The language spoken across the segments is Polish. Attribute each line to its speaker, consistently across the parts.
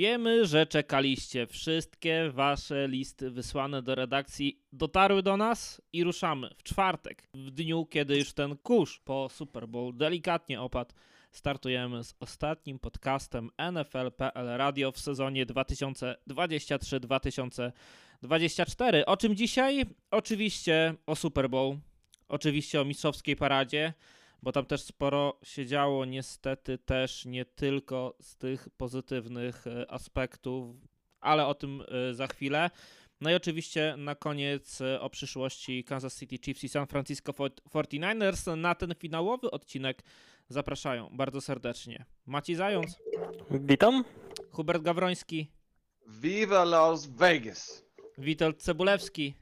Speaker 1: Wiemy, że czekaliście. Wszystkie wasze listy wysłane do redakcji dotarły do nas i ruszamy w czwartek, w dniu, kiedy już ten kurz po Super Bowl delikatnie opadł. Startujemy z ostatnim podcastem NFL.pl Radio w sezonie 2023-2024. O czym dzisiaj? Oczywiście o Super Bowl, oczywiście o mistrzowskiej paradzie bo tam też sporo się działo, niestety też nie tylko z tych pozytywnych e, aspektów, ale o tym e, za chwilę. No i oczywiście na koniec e, o przyszłości Kansas City Chiefs i San Francisco 49ers. Na ten finałowy odcinek zapraszają bardzo serdecznie Maciej Zając.
Speaker 2: Witam.
Speaker 1: Hubert Gawroński.
Speaker 3: Viva Las Vegas.
Speaker 1: Witold Cebulewski.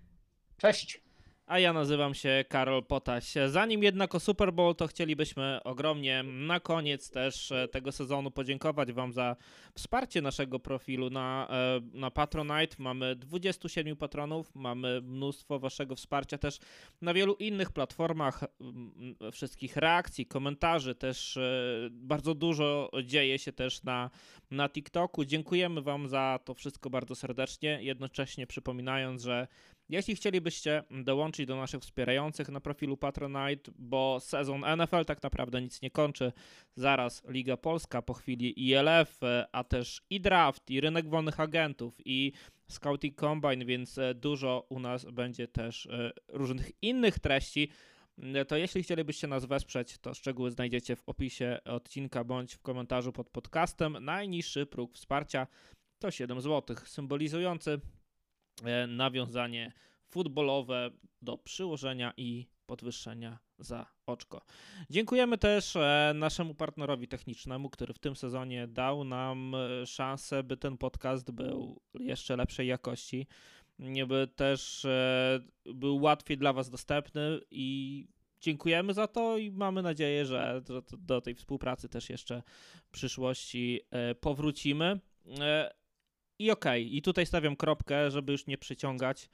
Speaker 4: Cześć
Speaker 1: a ja nazywam się Karol Potaś. Zanim jednak o Super Bowl, to chcielibyśmy ogromnie na koniec też e, tego sezonu podziękować Wam za wsparcie naszego profilu na, e, na Patronite. Mamy 27 patronów, mamy mnóstwo Waszego wsparcia też na wielu innych platformach, wszystkich reakcji, komentarzy, też e, bardzo dużo dzieje się też na, na TikToku. Dziękujemy Wam za to wszystko bardzo serdecznie, jednocześnie przypominając, że jeśli chcielibyście dołączyć do naszych wspierających na profilu Patronite, bo sezon NFL tak naprawdę nic nie kończy, zaraz Liga Polska, po chwili ILF, a też i draft, i rynek wolnych agentów, i Scouting Combine, więc dużo u nas będzie też e, różnych innych treści. To jeśli chcielibyście nas wesprzeć, to szczegóły znajdziecie w opisie odcinka bądź w komentarzu pod podcastem. Najniższy próg wsparcia to 7 zł, symbolizujący E, nawiązanie futbolowe do przyłożenia i podwyższenia za oczko. Dziękujemy też e, naszemu partnerowi technicznemu, który w tym sezonie dał nam e, szansę, by ten podcast był jeszcze lepszej jakości, by też był łatwiej dla Was dostępny i dziękujemy za to i mamy nadzieję, że do tej współpracy też jeszcze w przyszłości powrócimy. I okej, okay, i tutaj stawiam kropkę, żeby już nie przyciągać.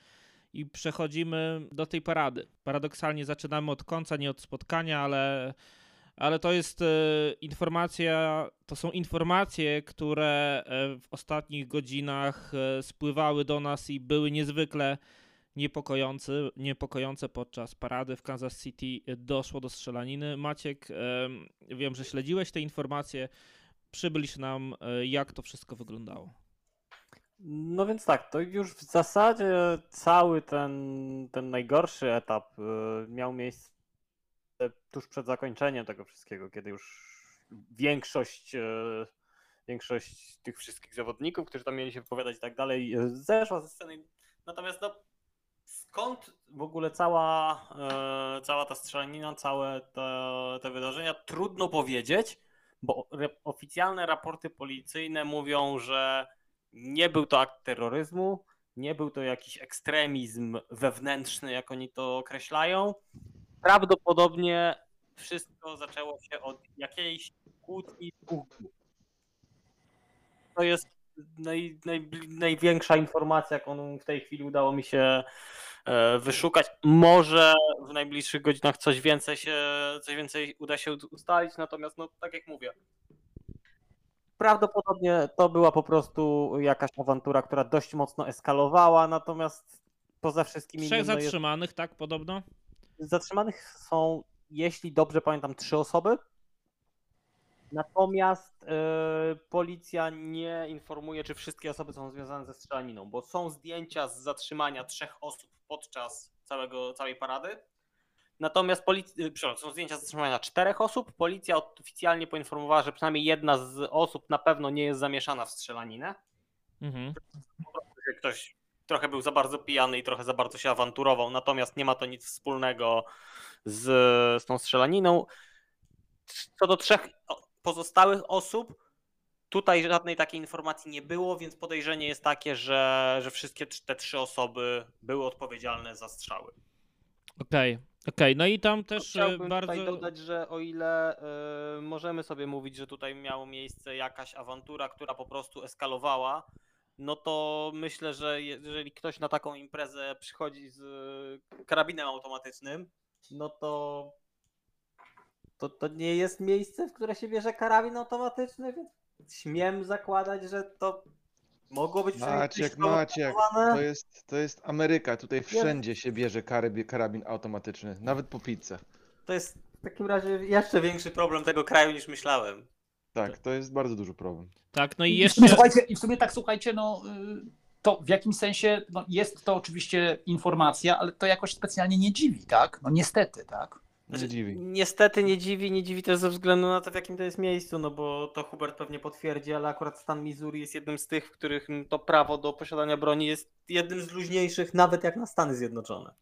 Speaker 1: I przechodzimy do tej parady. Paradoksalnie zaczynamy od końca, nie od spotkania, ale, ale to jest e, informacja, to są informacje, które e, w ostatnich godzinach e, spływały do nas i były niezwykle niepokojące, niepokojące podczas parady w Kansas City. Doszło do strzelaniny. Maciek, wiem, że śledziłeś te informacje. Przybliż nam, jak to wszystko wyglądało.
Speaker 2: No więc tak, to już w zasadzie cały ten, ten najgorszy etap y, miał miejsce tuż przed zakończeniem tego wszystkiego, kiedy już większość, y, większość tych wszystkich zawodników, którzy tam mieli się wypowiadać i tak dalej, y, zeszła ze sceny. Natomiast no, skąd w ogóle cała, cała ta strzelanina, całe te, te wydarzenia, trudno powiedzieć, bo oficjalne raporty policyjne mówią, że nie był to akt terroryzmu, nie był to jakiś ekstremizm wewnętrzny, jak oni to określają. Prawdopodobnie wszystko zaczęło się od jakiejś kłótni dwóch To jest naj, naj, największa informacja, jaką w tej chwili udało mi się e, wyszukać. Może w najbliższych godzinach coś więcej się, coś więcej uda się ustalić, natomiast no tak jak mówię, prawdopodobnie to była po prostu jakaś awantura, która dość mocno eskalowała, natomiast poza wszystkim
Speaker 1: Trzech zatrzymanych, jest... tak, podobno?
Speaker 2: Zatrzymanych są, jeśli dobrze pamiętam, trzy osoby. Natomiast yy, policja nie informuje, czy wszystkie osoby są związane ze strzelaniną, bo są zdjęcia z zatrzymania trzech osób podczas całego, całej parady. Natomiast policja, y, są zdjęcia zatrzymania czterech osób. Policja oficjalnie poinformowała, że przynajmniej jedna z osób na pewno nie jest zamieszana w strzelaninę. Mhm. Ktoś trochę był za bardzo pijany i trochę za bardzo się awanturował, natomiast nie ma to nic wspólnego z, z tą strzelaniną. Co do trzech pozostałych osób, tutaj żadnej takiej informacji nie było, więc podejrzenie jest takie, że, że wszystkie te trzy osoby były odpowiedzialne za strzały.
Speaker 1: Okej, okay. Okej, okay, no i tam też
Speaker 2: Chciałbym
Speaker 1: bardzo...
Speaker 2: tutaj dodać, że o ile y, możemy sobie mówić, że tutaj miało miejsce jakaś awantura, która po prostu eskalowała, no to myślę, że jeżeli ktoś na taką imprezę przychodzi z karabinem automatycznym, no to to, to nie jest miejsce, w które się bierze karabin automatyczny, więc śmiem zakładać, że to mogło być
Speaker 3: Maciek, Maciek, to jest, to jest Ameryka. Tutaj wszędzie się bierze karabin, karabin automatyczny, nawet po pizzę.
Speaker 2: To jest w takim razie jeszcze większy problem tego kraju niż myślałem.
Speaker 3: Tak, to jest bardzo duży problem.
Speaker 1: Tak, no i
Speaker 4: I w sumie,
Speaker 1: jeszcze.
Speaker 4: słuchajcie, I w sumie tak, słuchajcie, no y, to w jakimś sensie no, jest to oczywiście informacja, ale to jakoś specjalnie nie dziwi, tak? No niestety, tak?
Speaker 3: Nie
Speaker 2: Znaczy,
Speaker 3: dziwi.
Speaker 2: Niestety nie dziwi, nie dziwi też ze względu na to, w jakim to jest miejscu, no bo to Hubert pewnie potwierdzi, ale akurat stan Missouri jest jednym z tych, w których to prawo do posiadania broni jest jednym z luźniejszych, nawet jak na Stany Zjednoczone.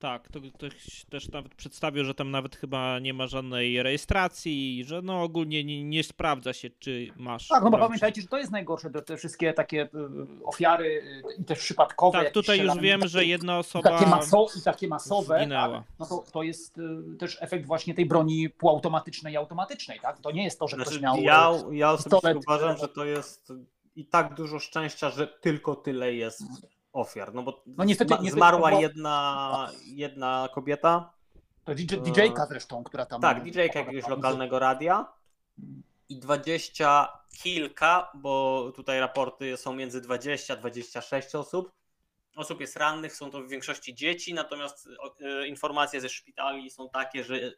Speaker 1: Tak, to ktoś też nawet przedstawił, że tam nawet chyba nie ma żadnej rejestracji, i że no ogólnie nie, nie sprawdza się, czy masz.
Speaker 4: Tak, no bo pamiętajcie, że to jest najgorsze, te, te wszystkie takie y, ofiary y, i też przypadkowe.
Speaker 1: Tak, tutaj już
Speaker 4: takie-
Speaker 1: że jedna osoba.
Speaker 4: takie, maso, i takie masowe,
Speaker 1: zginęła.
Speaker 4: tak? no to, to jest y, też efekt właśnie tej broni półautomatycznej i automatycznej, tak? To nie jest to, że
Speaker 2: Znaczy,
Speaker 4: ktoś miał...
Speaker 2: ja, ja osobiście uważam, że to jest i tak dużo szczęścia, że tylko tyle jest ofiar. No bo
Speaker 4: No niestety- niestety
Speaker 2: zmarła
Speaker 4: była-
Speaker 2: jedna, jedna kobieta.
Speaker 4: To DJ, DJ-ka zresztą, która tam...
Speaker 2: Tak, DJ-ka jakiegoś lokalnego radia. I 20 kilka, bo tutaj raporty są między 20 a 26 osób. Osób jest rannych, są to w większości dzieci, natomiast e, informacje ze szpitali są takie, że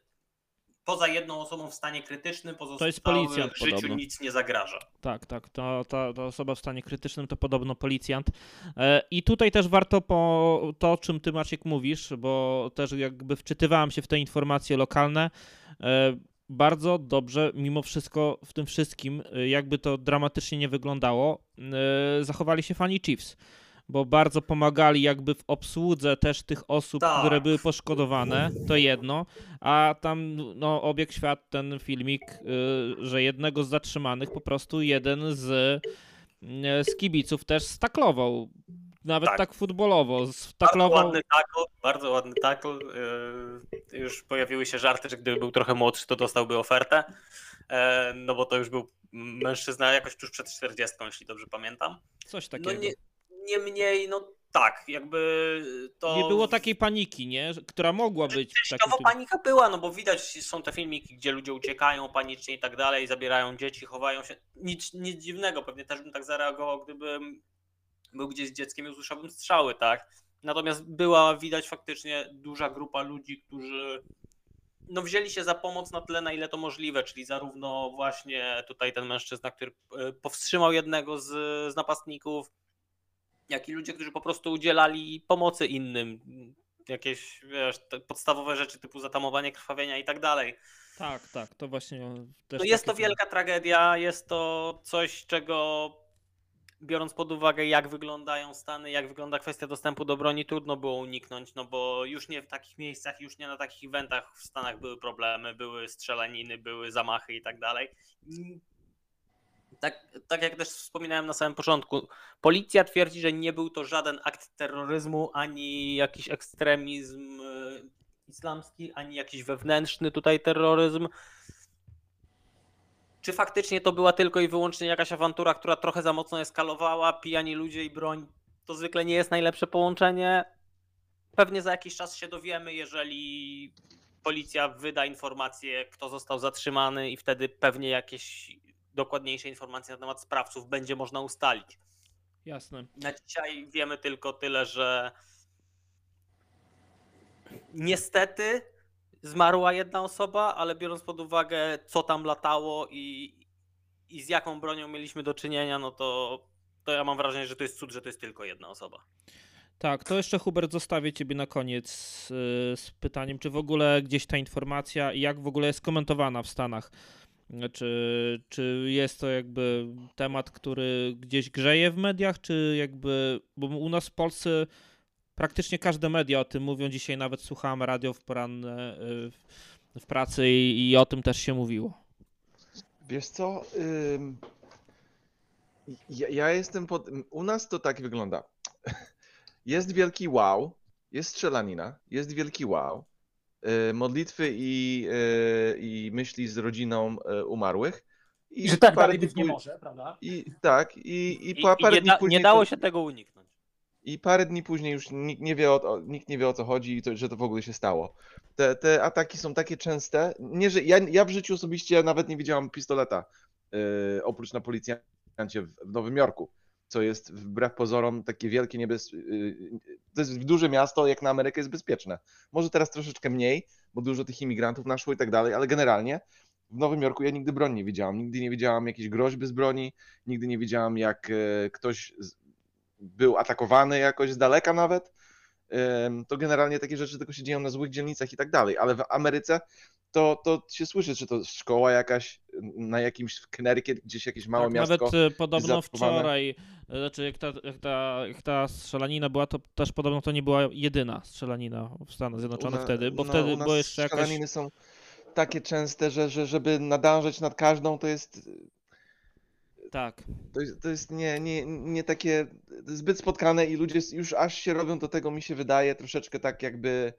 Speaker 2: poza jedną osobą w stanie krytycznym, pozostałych
Speaker 1: jest policjant
Speaker 2: życiu
Speaker 1: podobno.
Speaker 2: nic nie zagraża.
Speaker 1: Tak, tak, to, ta, ta osoba w stanie krytycznym to podobno policjant. E, I tutaj też warto po to, o czym ty Maciek mówisz, bo też jakby wczytywałem się w te informacje lokalne. e, Bardzo dobrze, mimo wszystko, w tym wszystkim, e, jakby to dramatycznie nie wyglądało, zachowali się fani Chiefs, bo bardzo pomagali jakby w obsłudze też tych osób,
Speaker 2: Tak.
Speaker 1: które były poszkodowane, to jedno, a tam no, obiegł świat ten filmik, y, że jednego z zatrzymanych po prostu jeden z, y, z kibiców też staklował. Nawet tak,
Speaker 2: Tak.
Speaker 1: futbolowo.
Speaker 2: Bardzo
Speaker 1: Staklował.
Speaker 2: ładny tackle, bardzo ładny tackle. Yy, Już pojawiły się żarty, że gdyby był trochę młodszy, to dostałby ofertę. E, No bo to już był mężczyzna jakoś tuż przed 40, jeśli dobrze pamiętam.
Speaker 1: Coś takiego.
Speaker 2: No nie, nie mniej, no tak, jakby to...
Speaker 1: Nie było takiej paniki, nie? Która mogła być
Speaker 2: Częściowo panika była, no bo widać są te filmiki, gdzie ludzie uciekają panicznie i tak dalej, zabierają dzieci, chowają się. Nic, nic dziwnego, pewnie też bym tak zareagował, gdybym był gdzieś z dzieckiem i usłyszałbym strzały, tak? Natomiast była widać faktycznie duża grupa ludzi, którzy no wzięli się za pomoc na tyle, na ile to możliwe, czyli zarówno właśnie tutaj ten mężczyzna, który e, powstrzymał jednego z, z napastników, jak i ludzie, którzy po prostu udzielali pomocy innym. Jakieś wiesz, podstawowe rzeczy typu zatamowanie krwawienia i tak dalej.
Speaker 1: Tak, tak, to właśnie
Speaker 2: No jest to wielka tragedia, jest to coś, czego biorąc pod uwagę, jak wyglądają Stany, jak wygląda kwestia dostępu do broni, trudno było uniknąć, no bo już nie w takich miejscach, już nie na takich eventach w Stanach były problemy, były strzelaniny, były zamachy i tak dalej. Tak, tak jak też wspominałem na samym początku, policja twierdzi, że nie był to żaden akt terroryzmu, ani jakiś ekstremizm e, islamski, ani jakiś wewnętrzny tutaj terroryzm. Czy faktycznie to była tylko i wyłącznie jakaś awantura, która trochę za mocno eskalowała, pijani ludzie i broń? To zwykle nie jest najlepsze połączenie. Pewnie za jakiś czas się dowiemy, jeżeli policja wyda informację, kto został zatrzymany, i wtedy pewnie jakieś dokładniejsze informacje na temat sprawców będzie można ustalić.
Speaker 1: Jasne.
Speaker 2: Na dzisiaj wiemy tylko tyle, że niestety zmarła jedna osoba, ale biorąc pod uwagę, co tam latało i, i z jaką bronią mieliśmy do czynienia, no to, to ja mam wrażenie, że to jest cud, że to jest tylko jedna osoba.
Speaker 1: Tak, to jeszcze Hubert zostawię ciebie na koniec y, z pytaniem, czy w ogóle gdzieś ta informacja i jak w ogóle jest komentowana w Stanach. Czy, czy jest to jakby temat, który gdzieś grzeje w mediach, czy jakby, bo u nas w Polsce praktycznie każde media o tym mówią. Dzisiaj nawet słuchałem radio w poranne y, w, pracy i, i o tym też się mówiło.
Speaker 3: Wiesz co? Ja, ja jestem pod. U nas to tak wygląda. Jest wielki wow, jest strzelanina, jest wielki wow. Y, Modlitwy i, y, i myśli z rodziną y, umarłych.
Speaker 4: I że tak
Speaker 3: parę
Speaker 4: dalej być
Speaker 3: dni
Speaker 4: nie może, prawda?
Speaker 3: I tak, i, i,
Speaker 2: I,
Speaker 3: pa-
Speaker 2: i
Speaker 3: parę
Speaker 2: nie,
Speaker 3: dni
Speaker 2: da,
Speaker 3: później
Speaker 2: nie dało
Speaker 3: to-
Speaker 2: się tego uniknąć.
Speaker 3: I parę dni później już nikt nie wie o, o, nikt nie wie o co chodzi i to, że to w ogóle się stało. Te, te ataki są takie częste. Nie, że ja, ja w życiu osobiście nawet nie widziałam pistoleta y, oprócz na policjancie w w Nowym Jorku, co jest wbrew pozorom takie wielkie niebezpieczeństwo. To jest duże miasto, jak na Amerykę jest bezpieczne. Może teraz troszeczkę mniej, bo dużo tych imigrantów naszło i tak dalej, ale generalnie w Nowym Jorku ja nigdy broni nie widziałam. Nigdy nie widziałam jakiejś groźby z broni, nigdy nie widziałam jak e, ktoś był atakowany jakoś z daleka nawet. To generalnie takie rzeczy tylko się dzieją na złych dzielnicach i tak dalej, ale w Ameryce to, to się słyszy, czy to szkoła jakaś na jakimś Connecticut, gdzieś jakieś małe
Speaker 1: tak,
Speaker 3: miasto.
Speaker 1: Nawet e, podobno wczoraj, e, znaczy jak ta, jak, ta, jak ta strzelanina była, to też podobno to nie była jedyna strzelanina w Stanach Zjednoczonych
Speaker 3: na-
Speaker 1: wtedy, bo
Speaker 3: no,
Speaker 1: wtedy było jeszcze jakaś...
Speaker 3: strzelaniny są takie częste, że, że żeby nadążać nad każdą, to jest
Speaker 1: Tak.
Speaker 3: To jest, to jest nie, nie, nie takie zbyt spotkane i ludzie już aż się robią do tego, mi się wydaje, troszeczkę tak jakby,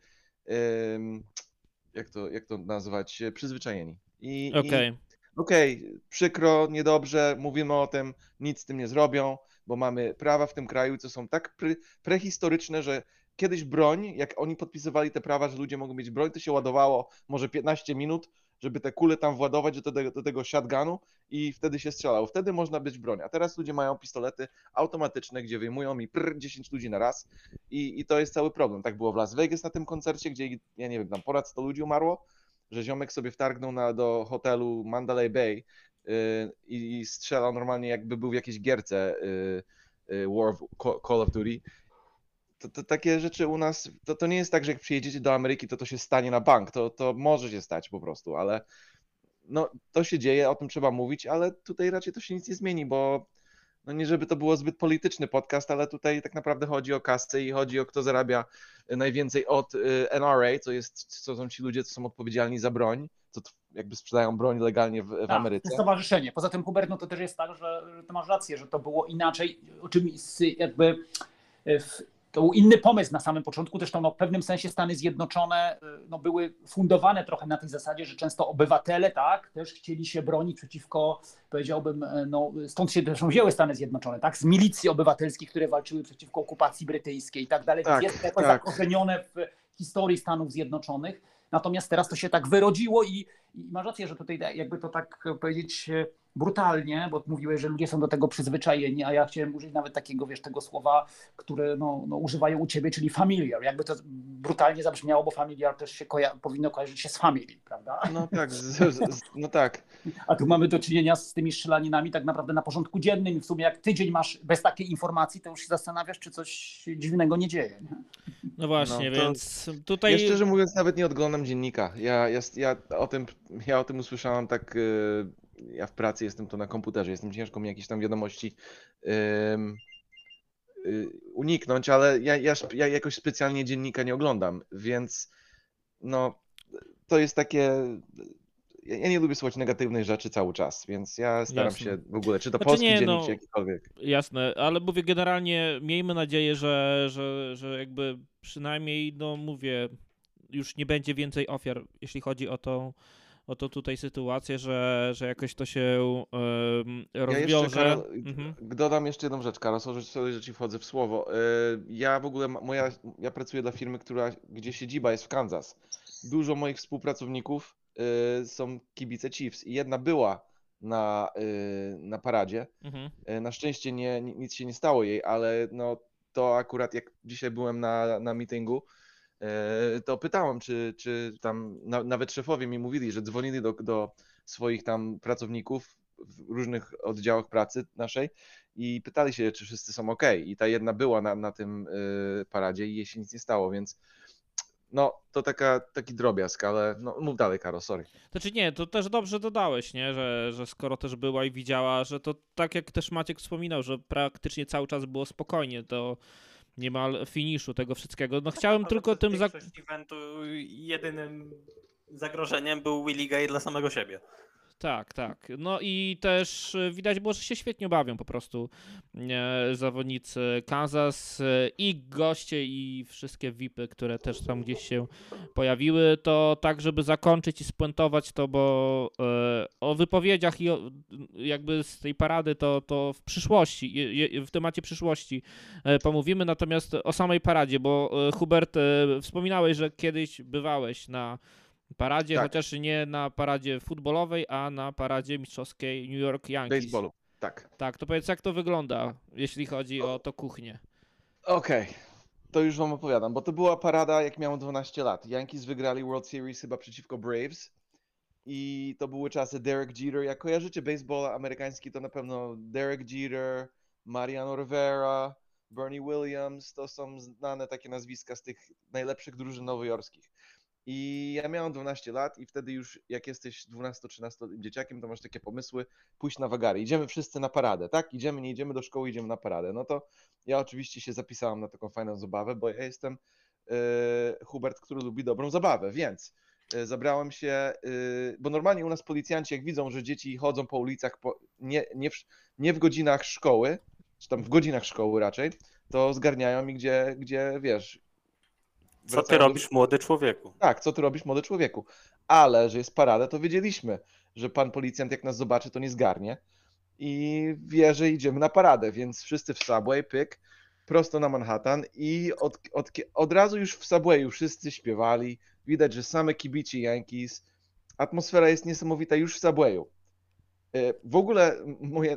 Speaker 3: jak to, jak to nazwać, e, przyzwyczajeni. I, i
Speaker 1: Okej.
Speaker 3: okej, przykro, niedobrze, mówimy o tym, nic z tym nie zrobią, bo mamy prawa w tym kraju, co są tak pre, prehistoryczne, że kiedyś broń, jak oni podpisywali te prawa, że ludzie mogą mieć broń, to się ładowało może 15 minut, żeby te kule tam władować do tego, do tego shotgunu i wtedy się strzelało. Wtedy można być broń. A teraz ludzie mają pistolety automatyczne, gdzie wyjmują mi prr, 10 ludzi na raz i, i to jest cały problem. Tak było w Las Vegas na tym koncercie, gdzie ja nie wiem, tam ponad 100 ludzi umarło, że ziomek sobie wtargnął na, do hotelu Mandalay Bay yy, i, strzelał normalnie jakby był w jakiejś gierce yy, War of, Ca- Call of Duty. To, to takie rzeczy u nas, to, to nie jest tak, że jak przyjedziecie do Ameryki, to to się stanie na bank. To, to może się stać po prostu, ale no, to się dzieje, o tym trzeba mówić, ale tutaj raczej to się nic nie zmieni, bo no nie żeby to było zbyt polityczny podcast, ale tutaj tak naprawdę chodzi o kasę i chodzi o kto zarabia y, najwięcej od y, NRA, co jest, co są ci ludzie, co są odpowiedzialni za broń, co jakby sprzedają broń legalnie w, w
Speaker 4: Tak,
Speaker 3: Ameryce.
Speaker 4: To stowarzyszenie. Poza tym, Hubert, no to też jest tak, że, że ty masz rację, że to było inaczej, o czym jakby e, w, to był inny pomysł na samym początku, zresztą no, w pewnym sensie Stany Zjednoczone e, no, były fundowane trochę na tej zasadzie, że często obywatele tak, też chcieli się bronić przeciwko, powiedziałbym, e, no, stąd się zresztą wzięły Stany Zjednoczone, tak, z milicji obywatelskich, które walczyły przeciwko okupacji brytyjskiej i tak dalej,
Speaker 3: Tak,
Speaker 4: więc jest to
Speaker 3: tak.
Speaker 4: zakorzenione w historii Stanów Zjednoczonych. Natomiast teraz to się tak wyrodziło i, i masz rację, że tutaj jakby to tak powiedzieć e, brutalnie, bo mówiłeś, że ludzie są do tego przyzwyczajeni, a ja chciałem użyć nawet takiego, wiesz, tego słowa, które no, no, używają u ciebie, czyli familiar. Jakby to brutalnie zabrzmiało, bo familiar też się koja- powinno kojarzyć się z family, prawda?
Speaker 3: No tak, z, z, z, no tak.
Speaker 4: A tu mamy do czynienia z tymi strzelaninami tak naprawdę na porządku dziennym. W sumie jak tydzień masz bez takiej informacji, to już się zastanawiasz, czy coś dziwnego nie dzieje. Nie?
Speaker 1: No właśnie,
Speaker 3: No
Speaker 1: więc tutaj...
Speaker 3: Ja szczerze mówiąc nawet nie odglądam dziennika. Ja, ja, ja, o, tym, ja o tym usłyszałem tak, y, ja w pracy jestem to na komputerze, jestem ciężko mi jakieś tam wiadomości y, uniknąć, ale ja, ja, ja jakoś specjalnie dziennika nie oglądam, więc no to jest takie, ja, nie lubię słuchać negatywnych rzeczy cały czas, więc ja staram
Speaker 1: Jasne.
Speaker 3: się w ogóle, czy to
Speaker 1: Znaczy
Speaker 3: polski
Speaker 1: nie,
Speaker 3: dziennik,
Speaker 1: no,
Speaker 3: czy jakikolwiek.
Speaker 1: Jasne, ale mówię generalnie, miejmy nadzieję, że, że, że jakby przynajmniej, no mówię, już nie będzie więcej ofiar, jeśli chodzi o tą, o tą tutaj sytuację, że, że jakoś to się
Speaker 3: Ja
Speaker 1: rozwiąże.
Speaker 3: jeszcze, Karol,
Speaker 1: Mhm.
Speaker 3: dodam jeszcze jedną rzecz, Karol, sorry, że ci wchodzę w słowo. Y, Ja w ogóle, moja, ja pracuję dla firmy, która, gdzie siedziba jest w Kansas. Dużo moich współpracowników y, są kibice Chiefs i jedna była na, y, na paradzie.
Speaker 1: Mhm.
Speaker 3: Na szczęście nie, ni- nic się nie stało jej, ale no to akurat jak dzisiaj byłem na, na meetingu, to pytałem, czy, czy tam na, nawet szefowie mi mówili, że dzwonili do, do swoich tam pracowników w różnych oddziałach pracy naszej i pytali się, czy wszyscy są ok. I ta jedna była na, na tym y, paradzie i jej się nic nie stało, więc no to taka, taki drobiazg, ale no mów dalej, Karo, sorry.
Speaker 1: Znaczy nie, to też dobrze dodałeś, nie? Że, że skoro też była i widziała, że to tak jak też Maciek wspominał, że praktycznie cały czas było spokojnie do niemal finiszu tego wszystkiego. No chciałem
Speaker 5: Ale
Speaker 1: tylko tym... Za...
Speaker 5: eventu jedynym zagrożeniem był Willie Gay dla samego siebie.
Speaker 1: Tak, tak. No i też e, widać było, że się świetnie bawią po prostu e, zawodnicy Kansas e, i goście i wszystkie VIPy, które też tam gdzieś się pojawiły, to tak, żeby zakończyć i spuentować to, bo o wypowiedziach i o, jakby z tej parady to, to w przyszłości, w temacie przyszłości pomówimy, natomiast o samej paradzie, bo Hubert, wspominałeś, że kiedyś bywałeś na Paradzie,
Speaker 3: Tak.
Speaker 1: chociaż nie na paradzie futbolowej, a na paradzie mistrzowskiej New York Yankees.
Speaker 3: Baseballu. Tak.
Speaker 1: Tak, to powiedz jak to wygląda, jeśli chodzi o to kuchnię.
Speaker 3: Okej, to już wam opowiadam, bo to była parada jak miałem 12 lat. Yankees wygrali World Series chyba przeciwko Braves i to były czasy Derek Jeter. Jak kojarzycie baseball amerykański, to na pewno Derek Jeter, Mariano Rivera, Bernie Williams, to są znane takie nazwiska z tych najlepszych drużyn nowojorskich. I ja miałem 12 lat i wtedy już jak jesteś 12-13 dzieciakiem, to masz takie pomysły, pójść na wagary. Idziemy wszyscy na paradę, tak? Idziemy, nie idziemy do szkoły, idziemy na paradę. No to ja oczywiście się zapisałem na taką fajną zabawę, bo ja jestem e, Hubert, który lubi dobrą zabawę, więc e, zabrałem się, e, bo normalnie u nas policjanci jak widzą, że dzieci chodzą po ulicach po, nie, nie, w, nie w godzinach szkoły, czy tam w godzinach szkoły raczej, to zgarniają mi gdzie, gdzie wiesz...
Speaker 2: Co ty
Speaker 3: do-
Speaker 2: robisz, młody człowieku?
Speaker 3: tak, co ty robisz, młody człowieku? Ale, że jest parada, to wiedzieliśmy, że pan policjant jak nas zobaczy, to nie zgarnie i wie, że idziemy na paradę, więc wszyscy w Subway, pyk, prosto na Manhattan i od, od, od razu już w Subwayu wszyscy śpiewali, widać, że same kibici Yankees, atmosfera jest niesamowita już w Subwayu. E, W ogóle moje,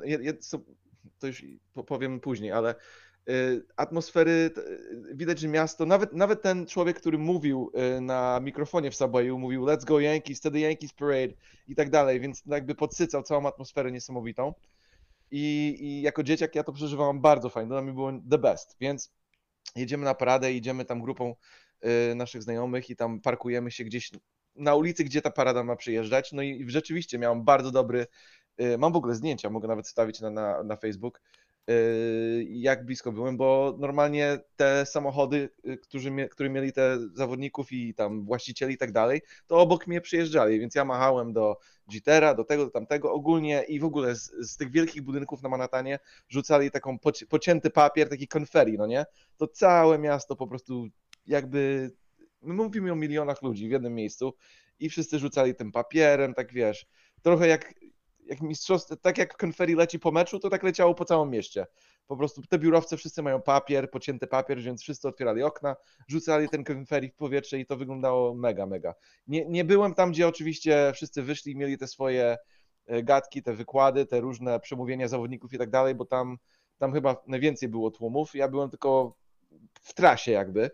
Speaker 3: to już po- powiem później, ale atmosfery, t- y, widać, że miasto, nawet, nawet ten człowiek, który mówił y, na mikrofonie w Subwayu, mówił let's go Yankees, the Yankees Parade i tak dalej, więc jakby podsycał całą atmosferę niesamowitą. I, I jako dzieciak ja to przeżywałam bardzo fajnie, dla mnie było the best, więc jedziemy na paradę, idziemy tam grupą y, naszych znajomych i tam parkujemy się gdzieś na ulicy, gdzie ta parada ma przyjeżdżać. No i rzeczywiście miałem bardzo dobry, y, mam w ogóle zdjęcia, mogę nawet wstawić na, na, na Facebook, y, jak blisko byłem, bo normalnie te samochody, y, którzy które mieli te zawodników i tam właścicieli i tak dalej, to obok mnie przyjeżdżali, więc ja machałem do Jitera, do tego, do tamtego, ogólnie i w ogóle z, z tych wielkich budynków na Manhattanie rzucali taką poci- pocięty papier, taki konferi, no nie? To całe miasto po prostu jakby, my mówimy o milionach ludzi w jednym miejscu i wszyscy rzucali tym papierem, tak wiesz, trochę jak, jak mistrzostwo, tak jak konferi leci po meczu, to tak leciało po całym mieście. Po prostu te biurowce wszyscy mają papier, pocięty papier, więc wszyscy otwierali okna, rzucali ten konferi w powietrze i to wyglądało mega, mega. Nie, nie byłem tam, gdzie oczywiście wszyscy wyszli i mieli te swoje e, gadki, te wykłady, te różne przemówienia zawodników i tak dalej, bo tam, tam chyba najwięcej było tłumów. Ja byłem tylko w trasie jakby.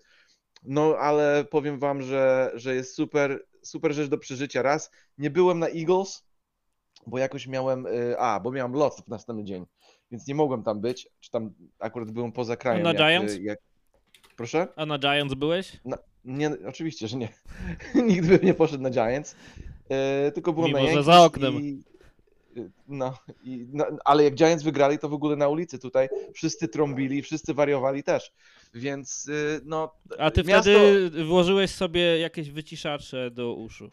Speaker 3: No ale powiem wam, że, że jest super, super rzecz do przeżycia. Raz, nie byłem na Eagles, bo jakoś miałem, y, a, bo miałem lot w następny dzień, więc nie mogłem tam być, czy tam akurat byłem poza krajem.
Speaker 1: na
Speaker 3: jak,
Speaker 1: Giants?
Speaker 3: y, Jak... Proszę?
Speaker 1: A na Giants byłeś?
Speaker 3: Nie, oczywiście, że nie. Nigdy bym nie poszedł na Giants. E, tylko byłem
Speaker 1: Mimo,
Speaker 3: na
Speaker 1: że
Speaker 3: Yankees
Speaker 1: za oknem.
Speaker 3: I, no, i, no, ale jak Giants wygrali, to w ogóle na ulicy tutaj wszyscy trąbili, wszyscy wariowali też. Więc y, no,
Speaker 1: A ty
Speaker 3: miasto,
Speaker 1: wtedy włożyłeś sobie jakieś wyciszacze do uszu.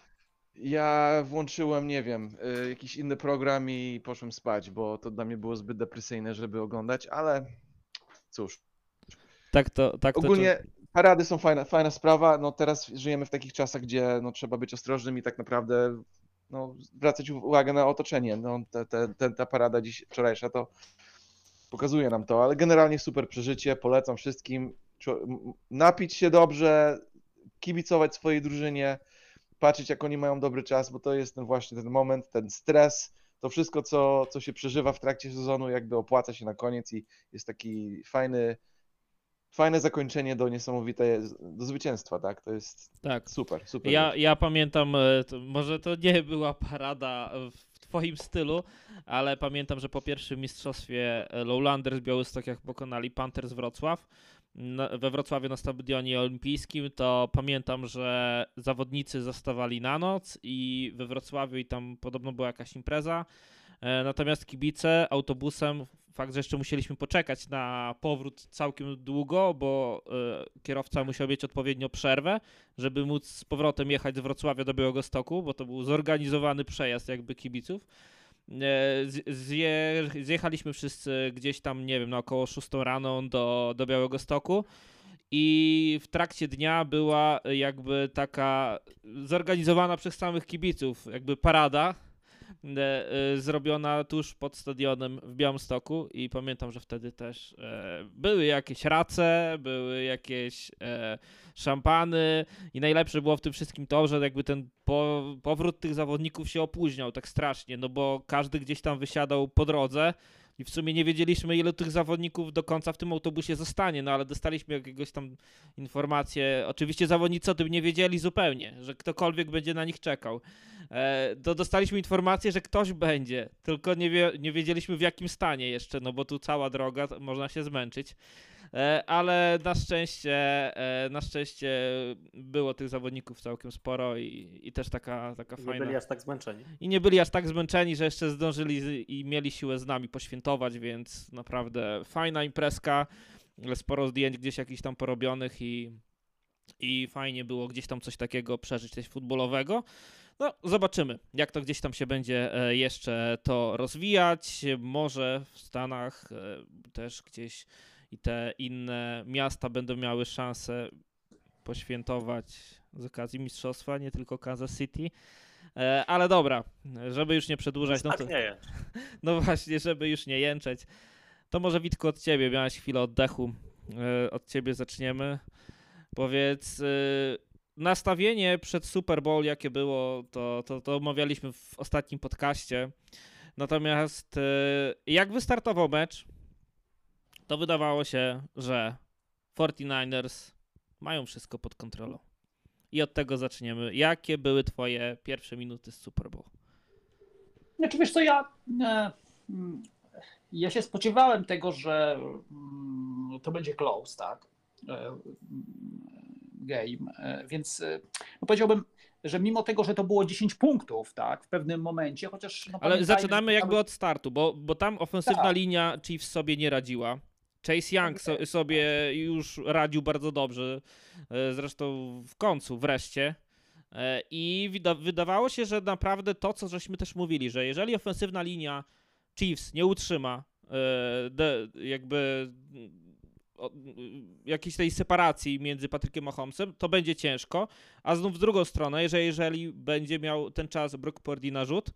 Speaker 3: Ja włączyłem, nie wiem, y, jakiś inny program i poszłem spać, bo to dla mnie było zbyt depresyjne, żeby oglądać, ale cóż.
Speaker 1: Tak to, tak to
Speaker 3: Ogólnie parady są fajna, fajna sprawa. No teraz żyjemy w takich czasach, gdzie no, trzeba być ostrożnym i tak naprawdę no, zwracać uwagę na otoczenie. No, te, te, te, ta parada dziś, wczorajsza to pokazuje nam to, ale generalnie super przeżycie, polecam wszystkim. Napić się dobrze, kibicować swojej drużynie, patrzeć jak oni mają dobry czas, bo to jest ten właśnie ten moment, ten stres, to wszystko, co, co się przeżywa w trakcie sezonu, jakby opłaca się na koniec i jest taki fajny, fajne zakończenie do niesamowitej, do zwycięstwa, tak? To jest
Speaker 1: tak.
Speaker 3: super, super.
Speaker 1: Ja, ja pamiętam, e, może to nie była parada w twoim stylu, ale pamiętam, że po pierwszym mistrzostwie e, Lowlanders Białystok, jak pokonali Panthers Wrocław, we Wrocławiu na stadionie olimpijskim, to pamiętam, że zawodnicy zostawali na noc i we Wrocławiu i tam podobno była jakaś impreza, e, natomiast kibice autobusem, fakt, że jeszcze musieliśmy poczekać na powrót całkiem długo, bo e, kierowca musiał mieć odpowiednio przerwę, żeby móc z powrotem jechać z Wrocławia do Białegostoku, bo to był zorganizowany przejazd jakby kibiców. E, Zje, zjechaliśmy wszyscy gdzieś tam, nie wiem, na około 6 rano do, do Białegostoku i w trakcie dnia była jakby taka zorganizowana przez samych kibiców jakby parada, zrobiona tuż pod stadionem w Białymstoku i pamiętam, że wtedy też e, były jakieś race, były jakieś e, szampany i najlepsze było w tym wszystkim to, że jakby ten po, powrót tych zawodników się opóźniał tak strasznie, no bo każdy gdzieś tam wysiadał po drodze i w sumie nie wiedzieliśmy, ilu tych zawodników do końca w tym autobusie zostanie, no ale dostaliśmy jakiegoś tam informację. Oczywiście zawodnicy o tym nie wiedzieli zupełnie, że ktokolwiek będzie na nich czekał. E, to dostaliśmy informację, że ktoś będzie, tylko nie, wie, nie wiedzieliśmy w jakim stanie jeszcze, no bo tu cała droga, można się zmęczyć. E, ale na szczęście, e, na szczęście było tych zawodników całkiem sporo i, i też taka, taka
Speaker 5: Nie
Speaker 1: fajna
Speaker 5: byli aż tak zmęczeni.
Speaker 1: i nie byli aż tak zmęczeni, że jeszcze zdążyli i mieli siłę z nami poświętować, więc naprawdę fajna imprezka, sporo zdjęć gdzieś jakichś tam porobionych i, i fajnie było gdzieś tam coś takiego przeżyć, coś futbolowego. No, zobaczymy, jak to gdzieś tam się będzie e, jeszcze to rozwijać. Może w Stanach też gdzieś i te inne miasta będą miały szansę poświętować z okazji mistrzostwa, nie tylko Kansas City. E, Ale dobra, żeby już nie przedłużać, no to,
Speaker 2: Tak jest.
Speaker 1: no właśnie, żeby już nie jęczeć, to może Witku od ciebie, miałeś chwilę oddechu, E, od ciebie zaczniemy. Powiedz, e, nastawienie przed Super Bowl jakie było, to, to, to omawialiśmy w ostatnim podcaście. Natomiast jak wystartował mecz, to wydawało się, że 49ers mają wszystko pod kontrolą. I od tego zaczniemy. Jakie były twoje pierwsze minuty z Super Bowl?
Speaker 4: Znaczy wiesz co, ja, e, mm, ja się spodziewałem tego, że mm, to będzie close, tak, e, mm, game, e, więc no powiedziałbym, że mimo tego, że to było 10 punktów, tak, w pewnym momencie, chociaż... No,
Speaker 1: Ale zaczynamy jakby od startu, bo, bo tam ofensywna
Speaker 4: Tak.
Speaker 1: linia Chiefs sobie nie radziła. Chase Young so, sobie już radził bardzo dobrze, e, zresztą w końcu, wreszcie. E, I wyda- wydawało się, że naprawdę to, co żeśmy też mówili, że jeżeli ofensywna linia Chiefs nie utrzyma e, jakby jakiejś tej separacji między Patrykiem Mahomesem, to będzie ciężko. A znów w drugą stronę, że jeżeli będzie miał ten czas Brook Purdy na rzut,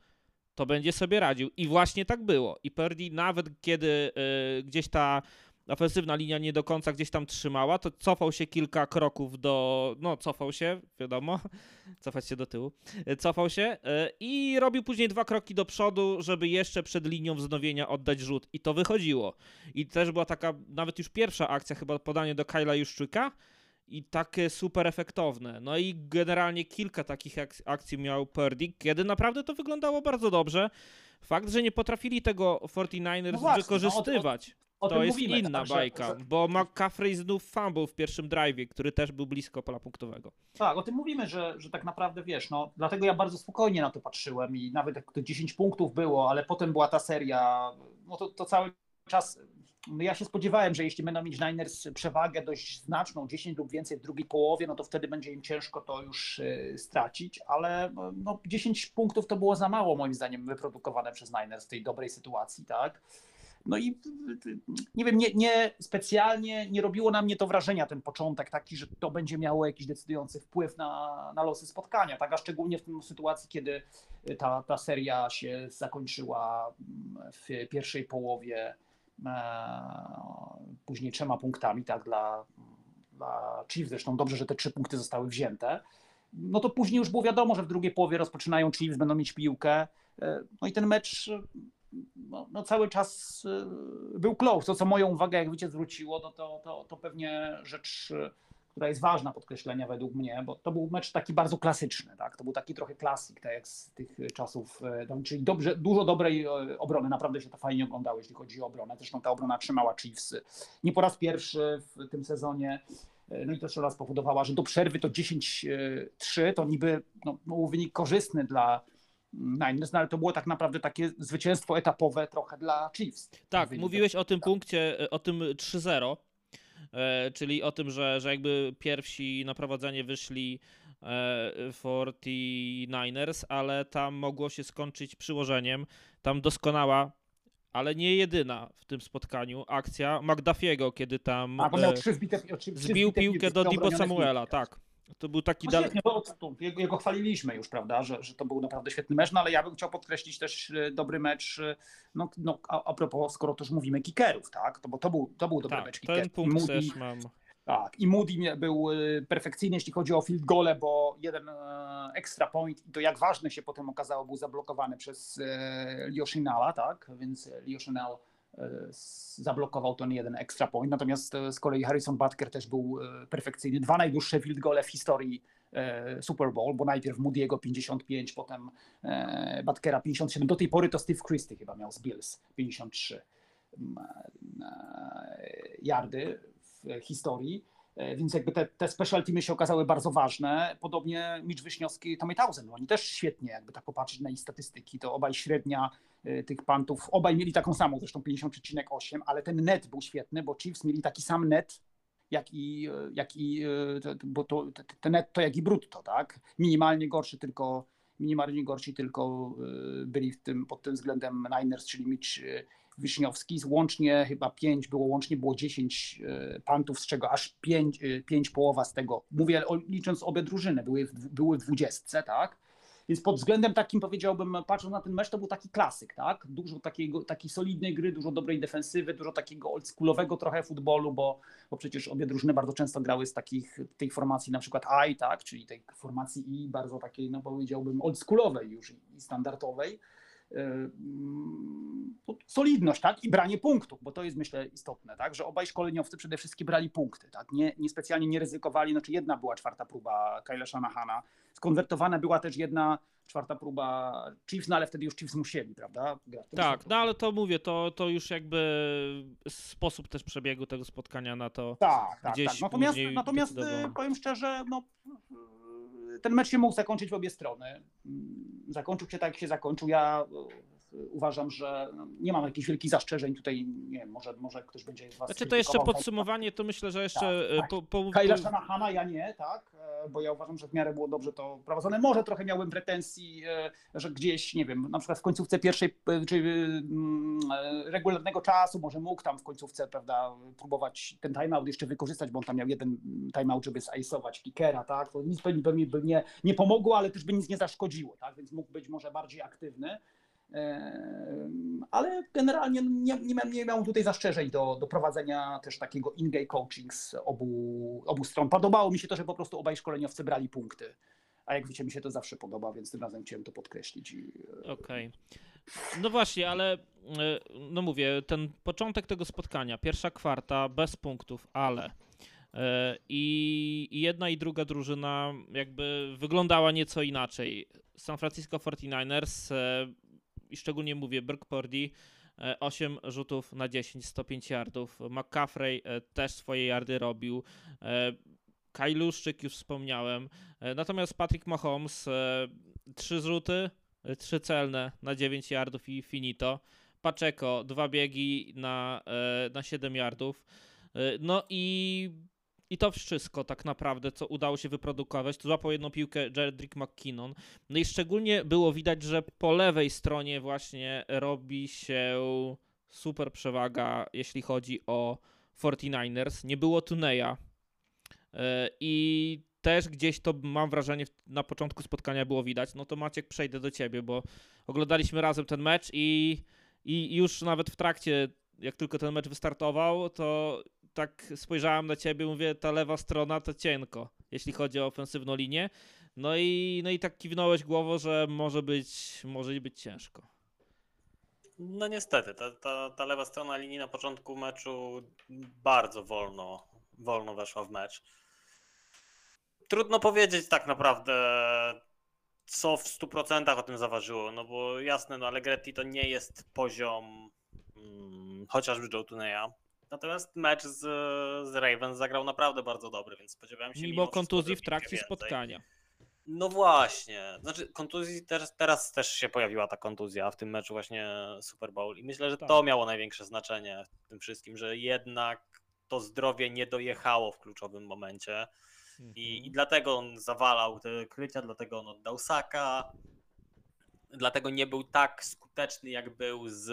Speaker 1: to będzie sobie radził. I właśnie tak było. I Purdy nawet kiedy y, gdzieś ta ofensywna linia nie do końca gdzieś tam trzymała, to cofał się kilka kroków do... No, cofał się, wiadomo, cofać się do tyłu. Cofał się y, i robił później dwa kroki do przodu, żeby jeszcze przed linią wznowienia oddać rzut. I to wychodziło. I też była taka, nawet już pierwsza akcja, chyba podanie do Kyla Juszczyka, i takie super efektowne. No i generalnie kilka takich ak- akcji miał Purdy, kiedy naprawdę to wyglądało bardzo dobrze. Fakt, że nie potrafili tego 49ers
Speaker 4: No właśnie,
Speaker 1: wykorzystywać,
Speaker 4: o
Speaker 1: to jest
Speaker 4: mówimy,
Speaker 1: inna
Speaker 4: tak,
Speaker 1: bajka,
Speaker 4: że-
Speaker 1: bo McCaffrey znów fumble w pierwszym drive'ie, który też był blisko pola punktowego.
Speaker 4: Tak, o tym mówimy, że, że tak naprawdę wiesz, no dlatego ja bardzo spokojnie na to patrzyłem i nawet jak to 10 punktów było, ale potem była ta seria, no to, to cały czas, no ja się spodziewałem, że jeśli będą mieć Niners przewagę dość znaczną, 10 lub więcej w drugiej połowie, no to wtedy będzie im ciężko to już y, stracić, ale no 10 punktów to było za mało moim zdaniem wyprodukowane przez Niners w tej dobrej sytuacji, tak? No i nie wiem, nie, nie specjalnie nie robiło na mnie to wrażenia ten początek taki, że to będzie miało jakiś decydujący wpływ na, na losy spotkania, tak? A szczególnie w tej sytuacji, kiedy ta, ta seria się zakończyła mm, w pierwszej połowie e, później trzema punktami, tak, dla, dla Chiefs, zresztą dobrze, że te trzy punkty zostały wzięte. No to później już było wiadomo, że w drugiej połowie rozpoczynają Chiefs, będą mieć piłkę. E, No i ten mecz no, no cały czas y, był close. To, co moją uwagę, jak wiecie, zwróciło, no to, to, to pewnie rzecz, y, która jest ważna podkreślenia według mnie, bo to był mecz taki bardzo klasyczny, tak? To był taki trochę klasik, tak jak z tych czasów, y, czyli dobrze, dużo dobrej obrony, naprawdę się to fajnie oglądało, jeśli chodzi o obronę. Zresztą ta obrona trzymała Chiefs nie po raz pierwszy w tym sezonie. No i to jeszcze raz powodowała, że do przerwy to 10-3 to niby no, był wynik korzystny dla Niners, no ale to było tak naprawdę takie zwycięstwo etapowe trochę dla Chiefs.
Speaker 1: Tak, mówiłeś o tym punkcie, e, o tym 3-0, e, czyli o tym, że, że jakby pierwsi na prowadzenie wyszli e, 49ers, ale tam mogło się skończyć przyłożeniem. Tam doskonała, ale nie jedyna w tym spotkaniu akcja McDuffiego, kiedy tam
Speaker 4: A, miał
Speaker 1: e,
Speaker 4: trzy zbite, trzy,
Speaker 1: zbił piłkę do Dibo Samuela, tak. To był taki
Speaker 4: No
Speaker 1: dal...
Speaker 4: świetnie, bo to, jego, jego chwaliliśmy już, prawda, że, że to był naprawdę świetny mecz, no ale ja bym chciał podkreślić też e, dobry mecz, e, no, no a, a propos, skoro też mówimy kickerów, tak, to, bo to był, to był dobry
Speaker 1: Tak,
Speaker 4: mecz
Speaker 1: ten
Speaker 4: kickerów.
Speaker 1: punkt
Speaker 4: Moody,
Speaker 1: też mam.
Speaker 4: Tak, i Moody był e, perfekcyjny, jeśli chodzi o field gole, bo jeden extra point, i to jak ważne się potem okazało, był zablokowany przez Leo Chinala, tak, więc s- zablokował ten jeden extra point, natomiast e, z kolei Harrison Butker też był e, perfekcyjny. Dwa najdłuższe field gole w historii e, Super Bowl, bo najpierw Moody'ego 55, potem Butkera 57. Do tej pory to Steve Christie chyba miał z Bills 53 mm, yardy w historii. Więc jakby te, te special teamy się okazały bardzo ważne. Podobnie Mitch Wyśniowski i Tommy Townsend. Oni też świetnie, jakby tak popatrzeć na ich statystyki, to obaj średnia tych pantów, obaj mieli taką samą, zresztą 50,8, ale ten net był świetny, bo Chiefs mieli taki sam net, jak i, e, jak i to- bo to, te- netto, jak i brutto, tak? Minimalnie gorszy tylko minimalnie gorsi tylko byli w tym, pod tym względem Niners, czyli Mitch Wiśniowski. Łącznie chyba 5 było, łącznie było 10 e, pantów, z czego aż 5, 5 połowa z tego, mówię licząc obie drużyny, były były w 20, tak? Więc pod względem takim powiedziałbym, patrząc na ten mecz, to był taki klasyk, tak? Dużo takiego, takiej solidnej gry, dużo dobrej defensywy, dużo takiego oldschoolowego trochę futbolu, bo, bo przecież obie drużyny bardzo często grały z takich, tej formacji na przykład I, tak? Czyli tej formacji I, bardzo takiej, no powiedziałbym, oldschoolowej już i standardowej. Ym, to solidność, tak? I branie punktów, bo to jest myślę istotne, tak? Że obaj szkoleniowcy przede wszystkim brali punkty, tak? Nie, nie specjalnie nie ryzykowali, znaczy jedna była czwarta próba Kyla Shanahana, skonwertowana była też jedna czwarta próba Chiefs, no ale wtedy już Chiefs musieli, prawda?
Speaker 1: Tak, no ale to mówię, to, to już jakby sposób też przebiegu tego spotkania na to.
Speaker 4: Tak, tak,
Speaker 1: gdzieś
Speaker 4: tak. Natomiast, natomiast y, powiem szczerze, no, ten mecz się mógł zakończyć w obie strony. Mm, Zakończył się tak, jak się zakończył. Ja y, uważam, że no, nie mam jakichś wielkich zastrzeżeń tutaj. Nie wiem, może, może ktoś będzie was
Speaker 1: Znaczy to jeszcze
Speaker 4: krytykował
Speaker 1: podsumowanie, to myślę, że jeszcze
Speaker 4: Tak,
Speaker 1: e,
Speaker 4: tak.
Speaker 1: po, po,
Speaker 4: Shanahana ja nie, tak, e, bo ja uważam, że w miarę było dobrze to prowadzone. Może trochę miałem pretensji, e, że gdzieś, nie wiem, na przykład w końcówce pierwszej, czy regularnego czasu, może mógł tam w końcówce, prawda, próbować ten timeout jeszcze wykorzystać, bo on tam miał jeden timeout, żeby zaisować kickera, tak, to nic pewnie by mi by nie, nie pomogło, ale też by nic nie zaszkodziło, tak, więc mógł być może bardziej aktywny. Ale generalnie nie, nie, miałem, tutaj zastrzeżeń do, do prowadzenia też takiego in-game coaching z obu, obu stron. Podobało mi się to, że po prostu obaj szkoleniowcy brali punkty. A jak wiecie, mi się to zawsze podoba, więc tym razem chciałem to podkreślić. I, e,
Speaker 1: Okej. No właśnie, ale e, no mówię, ten początek tego spotkania, pierwsza kwarta bez punktów, ale e, i, i jedna i druga drużyna jakby wyglądała nieco inaczej. San Francisco 49ers e, i szczególnie mówię Purdy 8 rzutów na 10, 105 yardów. McCaffrey e, też swoje yardy robił. E, Kajluszczyk już wspomniałem. E, Natomiast Patrick Mahomes 3 rzuty, e, trzy celne na 9 yardów i finito. Paczeko, dwa biegi na, e, na 7 yardów. E, No i, i to wszystko tak naprawdę, co udało się wyprodukować. Tu złapał jedną piłkę Jedrick McKinnon. No i szczególnie było widać, że po lewej stronie właśnie robi się super przewaga, jeśli chodzi o 49ers. Nie było Tuneja. E, I też gdzieś to mam wrażenie na początku spotkania było widać. No to Maciek, przejdę do ciebie, bo oglądaliśmy razem ten mecz i, i już nawet w trakcie, jak tylko ten mecz wystartował, to tak spojrzałem na ciebie, mówię, ta lewa strona to cienko, jeśli chodzi o ofensywną linię. No i, no i tak kiwnąłeś głową, że może być, może być ciężko.
Speaker 2: No niestety, ta, ta, ta lewa strona linii na początku meczu bardzo wolno, wolno weszła w mecz. Trudno powiedzieć tak naprawdę, co w 100% o tym zaważyło, no bo jasne, no Allegretti to nie jest poziom mm, chociażby Joe Tuneya. Natomiast mecz z, z Ravens zagrał naprawdę bardzo dobry, więc spodziewałem się
Speaker 1: Mimo
Speaker 2: wszystko
Speaker 1: kontuzji w trakcie
Speaker 2: więcej.
Speaker 1: spotkania.
Speaker 2: No właśnie. Znaczy, kontuzji teraz, teraz też się pojawiła ta kontuzja w tym meczu właśnie Super Bowl. I myślę, że
Speaker 1: Tak.
Speaker 2: to miało największe znaczenie w tym wszystkim, że jednak to zdrowie nie dojechało w kluczowym momencie. I, I dlatego on zawalał te krycia, dlatego on oddał Saka. Dlatego nie był tak skuteczny, jak był z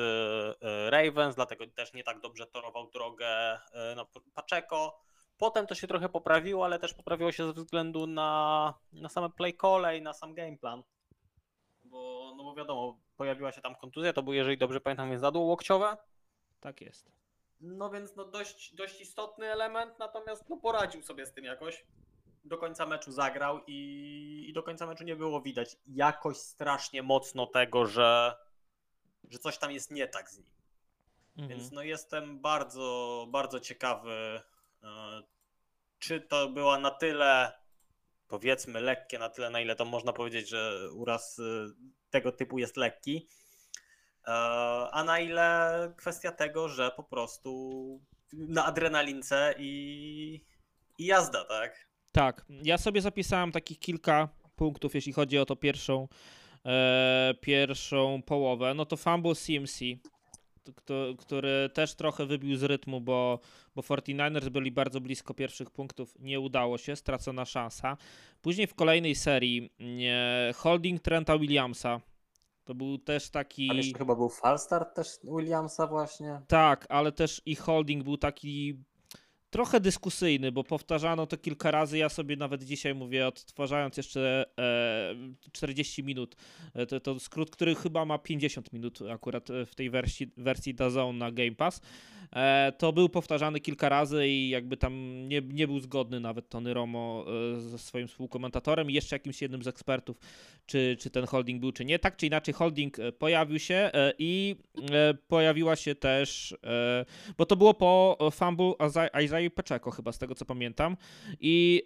Speaker 2: e, Ravens, dlatego też nie tak dobrze torował drogę e, Paczeko. Potem to się trochę poprawiło, ale też poprawiło się ze względu na, na same play call i na sam game plan. Bo, no bo wiadomo, pojawiła się tam kontuzja, to był, jeżeli dobrze pamiętam, więc zadło łokciowe.
Speaker 1: Tak jest.
Speaker 2: No więc no dość, dość istotny element, natomiast no poradził sobie z tym jakoś. Do końca meczu zagrał i, i do końca meczu nie było widać jakoś strasznie mocno tego, że, że coś tam jest nie tak z nim.
Speaker 1: Mhm.
Speaker 2: Więc no jestem bardzo, bardzo ciekawy, e, czy to była na tyle, powiedzmy, lekkie, na tyle, na ile to można powiedzieć, że uraz e, tego typu jest lekki, e, a na ile kwestia tego, że po prostu na adrenalince i, i jazda, tak?
Speaker 1: Tak, ja sobie zapisałem takich kilka punktów, jeśli chodzi o to pierwszą, e, pierwszą połowę. No to fumble CMC, który też trochę wybił z rytmu, bo, bo 49ers byli bardzo blisko pierwszych punktów. Nie udało się, stracona szansa. Później w kolejnej serii nie, holding Trenta Williamsa. To był też taki.
Speaker 5: Tam jeszcze chyba był falstart też Williamsa właśnie.
Speaker 1: Tak, ale też ich holding był taki trochę dyskusyjny, bo powtarzano to kilka razy. Ja sobie nawet dzisiaj mówię, odtwarzając jeszcze e, 40 minut, e, to, to skrót, który chyba ma 50 minut akurat e, w tej wersji, wersji DAZN na Game Pass. E, to był powtarzany kilka razy i jakby tam nie, nie był zgodny nawet Tony Romo e, ze swoim współkomentatorem i jeszcze jakimś jednym z ekspertów, czy, czy ten holding był, czy nie. Tak czy inaczej, holding e, pojawił się i pojawiła się też, bo to było po fumble Isa- Isaiah Pacheco chyba, z tego co pamiętam. I,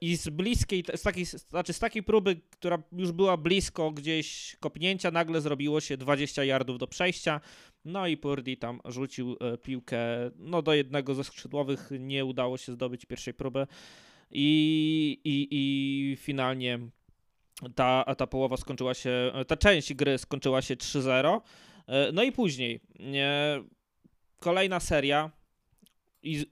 Speaker 1: i z bliskiej, z takiej, znaczy z takiej próby, która już była blisko gdzieś kopnięcia, nagle zrobiło się 20 yardów do przejścia. No i Purdy tam rzucił e, piłkę no, do jednego ze skrzydłowych, nie udało się zdobyć pierwszej próby. I, i, i finalnie ta, ta połowa skończyła się, ta część gry skończyła się 3-0. E, No i później e, kolejna seria i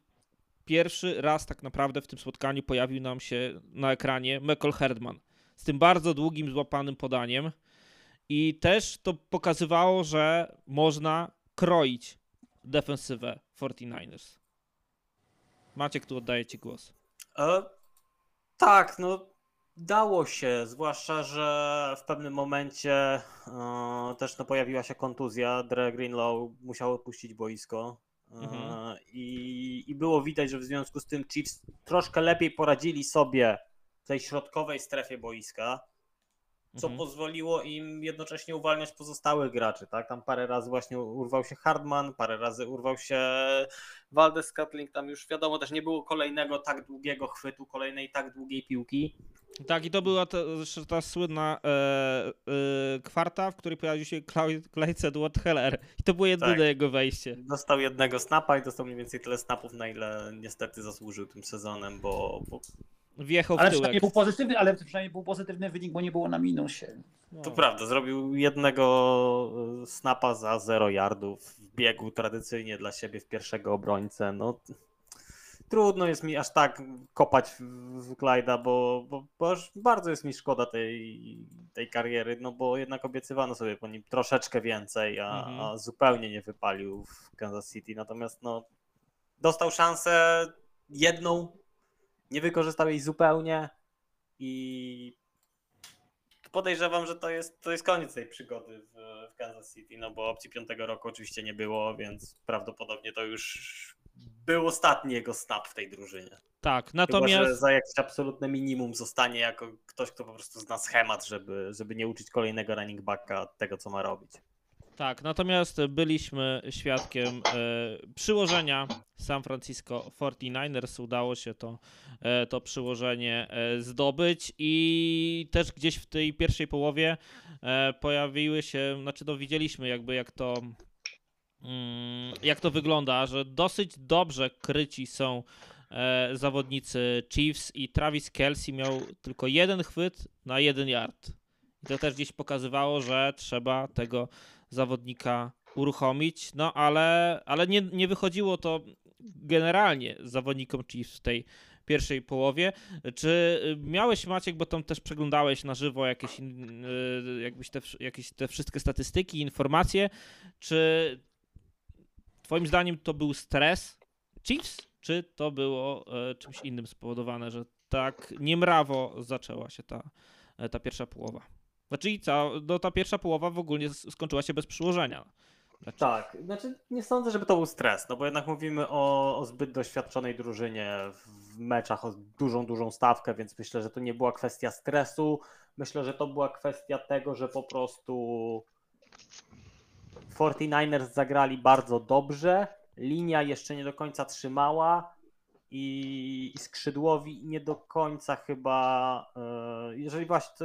Speaker 1: pierwszy raz tak naprawdę w tym spotkaniu pojawił nam się na ekranie Michael Herdman z tym bardzo długim, złapanym podaniem i też to pokazywało, że można kroić defensywę 49ers. Maciek, tu oddaję Ci głos.
Speaker 2: E, tak, no dało się, zwłaszcza, że w pewnym momencie e, też no, pojawiła się kontuzja. Dre Greenlow musiał opuścić boisko. E,
Speaker 1: Mhm.
Speaker 2: i, I było widać, że w związku z tym Chiefs troszkę lepiej poradzili sobie w tej środkowej strefie boiska, co
Speaker 1: Mhm.
Speaker 2: pozwoliło im jednocześnie uwalniać pozostałych graczy. Tak? Tam parę razy właśnie urwał się Hardman, parę razy urwał się Waldes Scantling. Tam już wiadomo, też nie było kolejnego tak długiego chwytu, kolejnej tak długiej piłki.
Speaker 1: Tak, i to była ta, ta słynna e, e, kwarta, w której pojawił się Clyde Edward Heller. I to było jedyne
Speaker 2: Tak.
Speaker 1: jego wejście.
Speaker 2: Dostał jednego snapa i dostał mniej więcej tyle snapów, na ile niestety zasłużył tym sezonem, bo, bo
Speaker 1: Wjechał w
Speaker 4: Ale
Speaker 1: tyłek.
Speaker 4: przynajmniej był pozytywny, ale przynajmniej był pozytywny wynik, bo nie było na minusie.
Speaker 1: No.
Speaker 2: to prawda, zrobił jednego e, snapa za 0 yardów w biegu tradycyjnie dla siebie w pierwszego obrońcę. No, trudno jest mi aż tak kopać w, Clyda, bo, bo, bo aż bardzo jest mi szkoda tej, tej kariery, no bo jednak obiecywano sobie po nim troszeczkę więcej, a,
Speaker 1: Mhm.
Speaker 2: a zupełnie nie wypalił w Kansas City. Natomiast no, dostał szansę jedną, nie wykorzystał jej zupełnie i podejrzewam, że to jest, to jest koniec tej przygody w, w Kansas City, no bo opcji piątego roku oczywiście nie było, więc prawdopodobnie to już był ostatni jego snap w tej drużynie.
Speaker 1: Tak,
Speaker 2: Chyba, że
Speaker 1: natomiast
Speaker 2: za jakieś absolutne minimum zostanie jako ktoś, kto po prostu zna schemat, żeby, żeby nie uczyć kolejnego running backa tego, co ma robić.
Speaker 1: Tak, natomiast byliśmy świadkiem e, przyłożenia San Francisco 49ers. Udało się to, e, to przyłożenie e, zdobyć i też gdzieś w tej pierwszej połowie e, pojawiły się, znaczy to widzieliśmy jakby jak to mm, jak to wygląda, że dosyć dobrze kryci są e, zawodnicy Chiefs i Travis Kelsey miał tylko jeden chwyt na jeden yard. I to też gdzieś pokazywało, że trzeba tego zawodnika uruchomić, no ale, ale nie, nie wychodziło to generalnie zawodnikom Chiefs w tej pierwszej połowie. Czy y, miałeś Maciek, bo tam też przeglądałeś na żywo jakieś, y, jakbyś te, jakieś te wszystkie statystyki, informacje, czy twoim zdaniem to był stres Chiefs, czy to było e, czymś innym spowodowane, że tak niemrawo zaczęła się ta, ta pierwsza połowa. Znaczy i ca, no, ta pierwsza połowa w ogóle skończyła się bez przyłożenia. Znaczy,
Speaker 2: Tak, znaczy nie sądzę, żeby to był stres, no bo jednak mówimy o, o zbyt doświadczonej drużynie w meczach o dużą, dużą stawkę, więc myślę, że to nie była kwestia stresu. Myślę, że to była kwestia tego, że po prostu 49ers zagrali bardzo dobrze, linia jeszcze nie do końca trzymała i, i skrzydłowi nie do końca chyba, e, jeżeli właśnie to,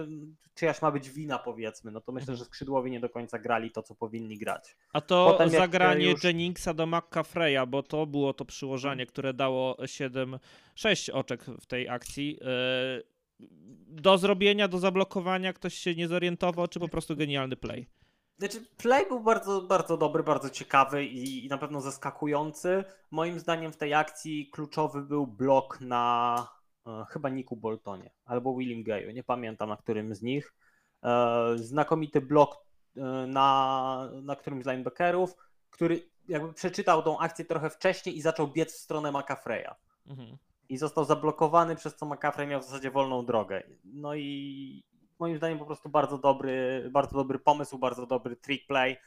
Speaker 2: czyjaś ma być wina powiedzmy, no to myślę, że skrzydłowi nie do końca grali to, co powinni grać.
Speaker 1: A to
Speaker 2: Potem jak
Speaker 1: zagranie
Speaker 2: już-
Speaker 1: Jenningsa do McCaffreya, bo to było to przyłożenie, które dało 7, 6 oczek w tej akcji. e, Do zrobienia, do zablokowania ktoś się nie zorientował, czy po prostu genialny play?
Speaker 2: Znaczy, play był bardzo, bardzo dobry, bardzo ciekawy i, i na pewno zaskakujący. Moim zdaniem w tej akcji kluczowy był blok na e, chyba Niku Boltonie albo Willim Gayu, nie pamiętam na którym z nich. E, znakomity blok e, na, na którymś z linebackerów, który jakby przeczytał tą akcję trochę wcześniej i zaczął biec w stronę McAfreya.
Speaker 1: Mhm.
Speaker 2: I został zablokowany, przez co McCaffrey miał w zasadzie wolną drogę. No i moim zdaniem po prostu bardzo dobry, bardzo dobry pomysł, bardzo dobry trick play.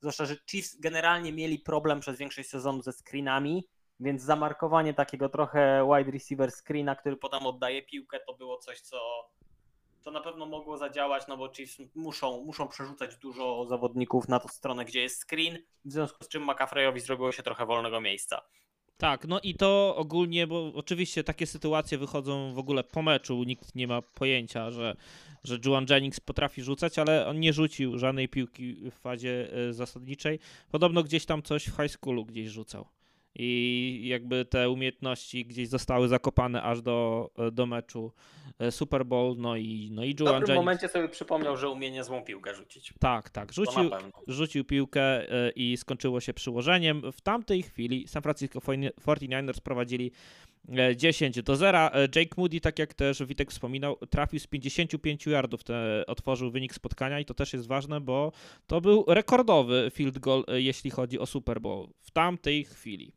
Speaker 2: Zwłaszcza, że Chiefs generalnie mieli problem przez większość sezonu ze screenami, więc zamarkowanie takiego trochę wide receiver screena, który potem oddaje piłkę, to było coś, co, co na pewno mogło zadziałać, no bo Chiefs muszą, muszą przerzucać dużo zawodników na tą stronę, gdzie jest screen, w związku z czym McCaffreyowi zrobiło się trochę wolnego miejsca.
Speaker 1: Tak, no i to ogólnie, bo oczywiście takie sytuacje wychodzą w ogóle po meczu, nikt nie ma pojęcia, że, że Juan Jennings potrafi rzucać, ale on nie rzucił żadnej piłki w fazie e, zasadniczej. Podobno gdzieś tam coś w high schoolu gdzieś rzucał. I jakby te umiejętności gdzieś zostały zakopane aż do, e, do meczu e, Super Bowl, no i, no i
Speaker 6: W
Speaker 1: Juan
Speaker 6: dobrym
Speaker 1: Jennings.
Speaker 6: momencie sobie przypomniał, że umie niezłą piłkę rzucić.
Speaker 1: Tak, tak, rzucił, rzucił piłkę e, i skończyło się przyłożeniem. W tamtej chwili San Francisco 49ers prowadzili e, 10 do 0. E, Jake Moody, tak jak też Witek wspominał, trafił z 55 yardów, te, otworzył wynik spotkania i to też jest ważne, bo to był rekordowy field goal, e, jeśli chodzi o Super Bowl w tamtej chwili.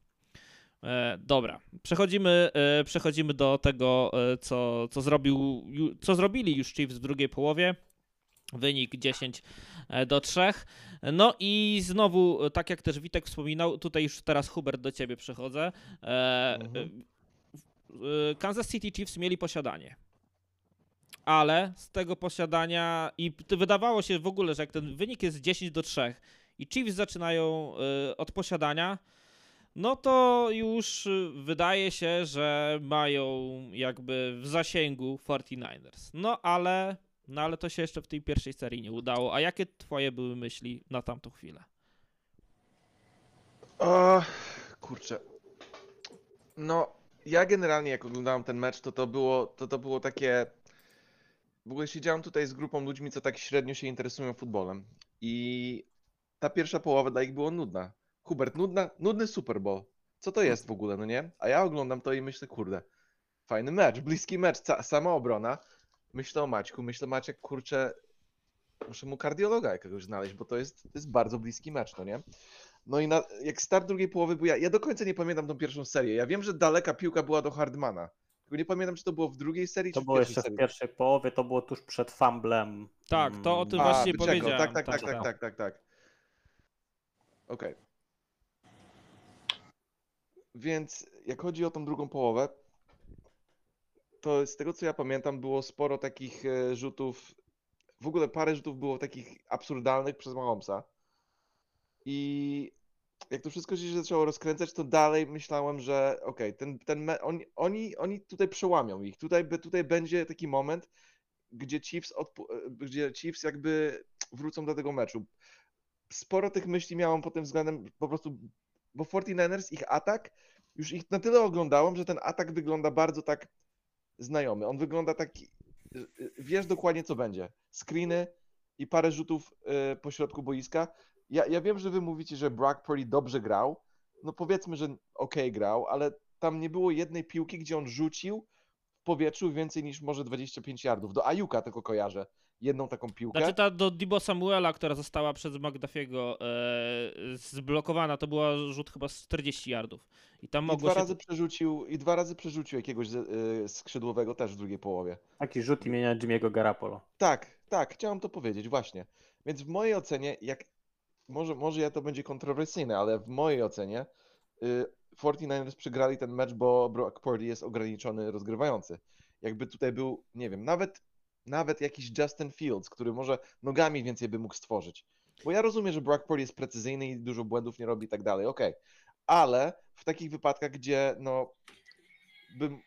Speaker 1: E, dobra, przechodzimy, e, przechodzimy do tego, e, co, co, zrobił, co zrobili już Chiefs w drugiej połowie. Wynik 10 e, do 3. No i znowu, tak jak też Witek wspominał, tutaj już teraz Hubert do ciebie przechodzę.
Speaker 3: Mhm.
Speaker 1: Kansas City Chiefs mieli posiadanie. Ale z tego posiadania i wydawało się w ogóle, że jak ten wynik jest 10 do 3 i Chiefs zaczynają e, od posiadania, no to już y, wydaje się, że mają jakby w zasięgu 49ers. No ale, no ale to się jeszcze w tej pierwszej serii nie udało. A jakie twoje były myśli na tamtą chwilę?
Speaker 3: O, kurczę. No, ja generalnie jak oglądałem ten mecz, to to było, to to było takie... W ogóle siedziałem tutaj z grupą ludźmi, co tak średnio się interesują futbolem. I ta pierwsza połowa dla nich była nudna. Hubert, nudna, nudny Super Bowl. Co to jest w ogóle, no nie? A ja oglądam to i myślę, kurde, fajny mecz, bliski mecz, ca- sama obrona. Myślę o Maćku, myślę Maciek, kurczę, muszę mu kardiologa jakiegoś znaleźć, bo to jest, to jest bardzo bliski mecz, no nie? No i na, jak start drugiej połowy, bo ja, ja do końca nie pamiętam tą pierwszą serię. Ja wiem, że daleka piłka była do Hardmana. Tylko nie pamiętam, czy to było w drugiej serii,
Speaker 2: To
Speaker 3: czy w
Speaker 2: było
Speaker 3: pierwszej
Speaker 2: jeszcze w
Speaker 3: serii.
Speaker 2: pierwszej połowie, to było tuż przed fumblem.
Speaker 1: Tak, to o tym
Speaker 2: Mm,
Speaker 1: właśnie powiedziałem,
Speaker 3: Tak, tak, tak,
Speaker 1: tak.
Speaker 3: tak, tak, tak, tak. Okej. Więc jak chodzi o tą drugą połowę, to z tego co ja pamiętam, było sporo takich e, rzutów. W ogóle parę rzutów było takich absurdalnych przez Mahomesa. I jak to wszystko się zaczęło rozkręcać, to dalej myślałem, że okej, ten, ten me- oni, oni, tutaj przełamią ich. Tutaj, tutaj będzie taki moment, gdzie Chiefs, e, gdzie Chiefs jakby wrócą do tego meczu. Sporo tych myśli miałem pod tym względem po prostu, bo 49ers, ich atak, już ich na tyle oglądałem, że ten atak wygląda bardzo tak znajomy. On wygląda taki, y, y, wiesz dokładnie co będzie. Screeny i parę rzutów y, po środku boiska. Ja, ja wiem, że wy mówicie, że Brock Purdy dobrze grał. No powiedzmy, że okej grał, ale tam nie było jednej piłki, gdzie on rzucił w powietrzu więcej niż może 25 yardów. Do Ajuka tylko kojarzę, jedną taką piłkę.
Speaker 1: Znaczy ta do Dibo Samuela, która została przez McDuffiego e, zblokowana, to była rzut chyba z 40 yardów. I tam
Speaker 3: I
Speaker 1: mogło
Speaker 3: dwa,
Speaker 1: się...
Speaker 3: razy przerzucił, I dwa razy przerzucił jakiegoś z- y, skrzydłowego też w drugiej połowie.
Speaker 5: Taki rzut imienia Jimmy'ego Garapolo.
Speaker 3: Tak, tak, chciałem to powiedzieć, właśnie. Więc w mojej ocenie, jak może, może ja to będzie kontrowersyjne, ale w mojej ocenie y, 49ers przegrali ten mecz, bo Brock Purdy jest ograniczony rozgrywający. Jakby tutaj był, nie wiem, nawet, nawet jakiś Justin Fields, który może nogami więcej by mógł stworzyć. Bo ja rozumiem, że Brock Purdy jest precyzyjny i dużo błędów nie robi i tak dalej, okej. Ale w takich wypadkach, gdzie no bym,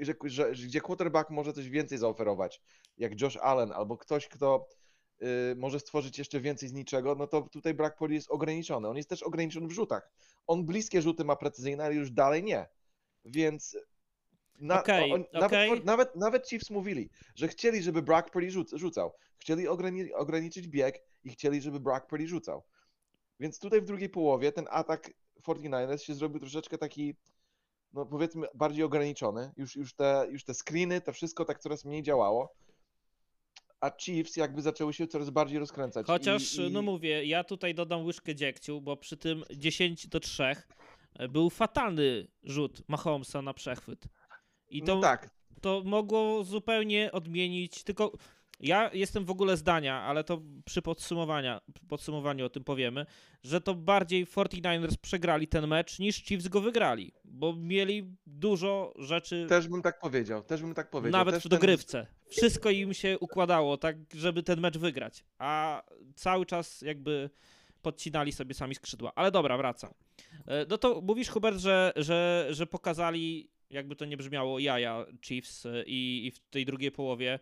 Speaker 3: że, że, gdzie quarterback może coś więcej zaoferować, jak Josh Allen albo ktoś, kto y, może stworzyć jeszcze więcej z niczego, no to tutaj Purdy jest ograniczony. On jest też ograniczony w rzutach. On bliskie rzuty ma precyzyjne, ale już dalej nie. Więc na,
Speaker 1: Okej,
Speaker 3: on,
Speaker 1: okej.
Speaker 3: Nawet, nawet, nawet Chiefs mówili, że chcieli, żeby Brock Purdy rzuc, rzucał. Chcieli ograni, ograniczyć bieg i chcieli, żeby Brock Purdy rzucał. Więc tutaj w drugiej połowie ten atak 49ers się zrobił troszeczkę taki, no powiedzmy, bardziej ograniczony. Już, już, te, już te screeny, to wszystko tak coraz mniej działało. A Chiefs jakby zaczęły się coraz bardziej rozkręcać.
Speaker 1: Chociaż,
Speaker 3: i, i...
Speaker 1: no mówię, ja tutaj dodam łyżkę dziegciu, bo przy tym 10 do 3 był fatalny rzut Mahomesa na przechwyt. I to,
Speaker 3: No tak,
Speaker 1: to mogło zupełnie odmienić, tylko ja jestem w ogóle zdania, ale to przy podsumowania, podsumowaniu o tym powiemy, że to bardziej 49ers przegrali ten mecz niż Chiefs go wygrali, bo mieli dużo rzeczy
Speaker 3: też bym tak powiedział, też bym tak powiedział.
Speaker 1: nawet
Speaker 3: też
Speaker 1: w
Speaker 3: ten-
Speaker 1: dogrywce. Wszystko im się układało tak, żeby ten mecz wygrać, a cały czas jakby podcinali sobie sami skrzydła. Ale dobra, wracam. E, No to mówisz, Hubert, że, że, że pokazali, jakby to nie brzmiało, jaja Chiefs e, i, i w tej drugiej połowie,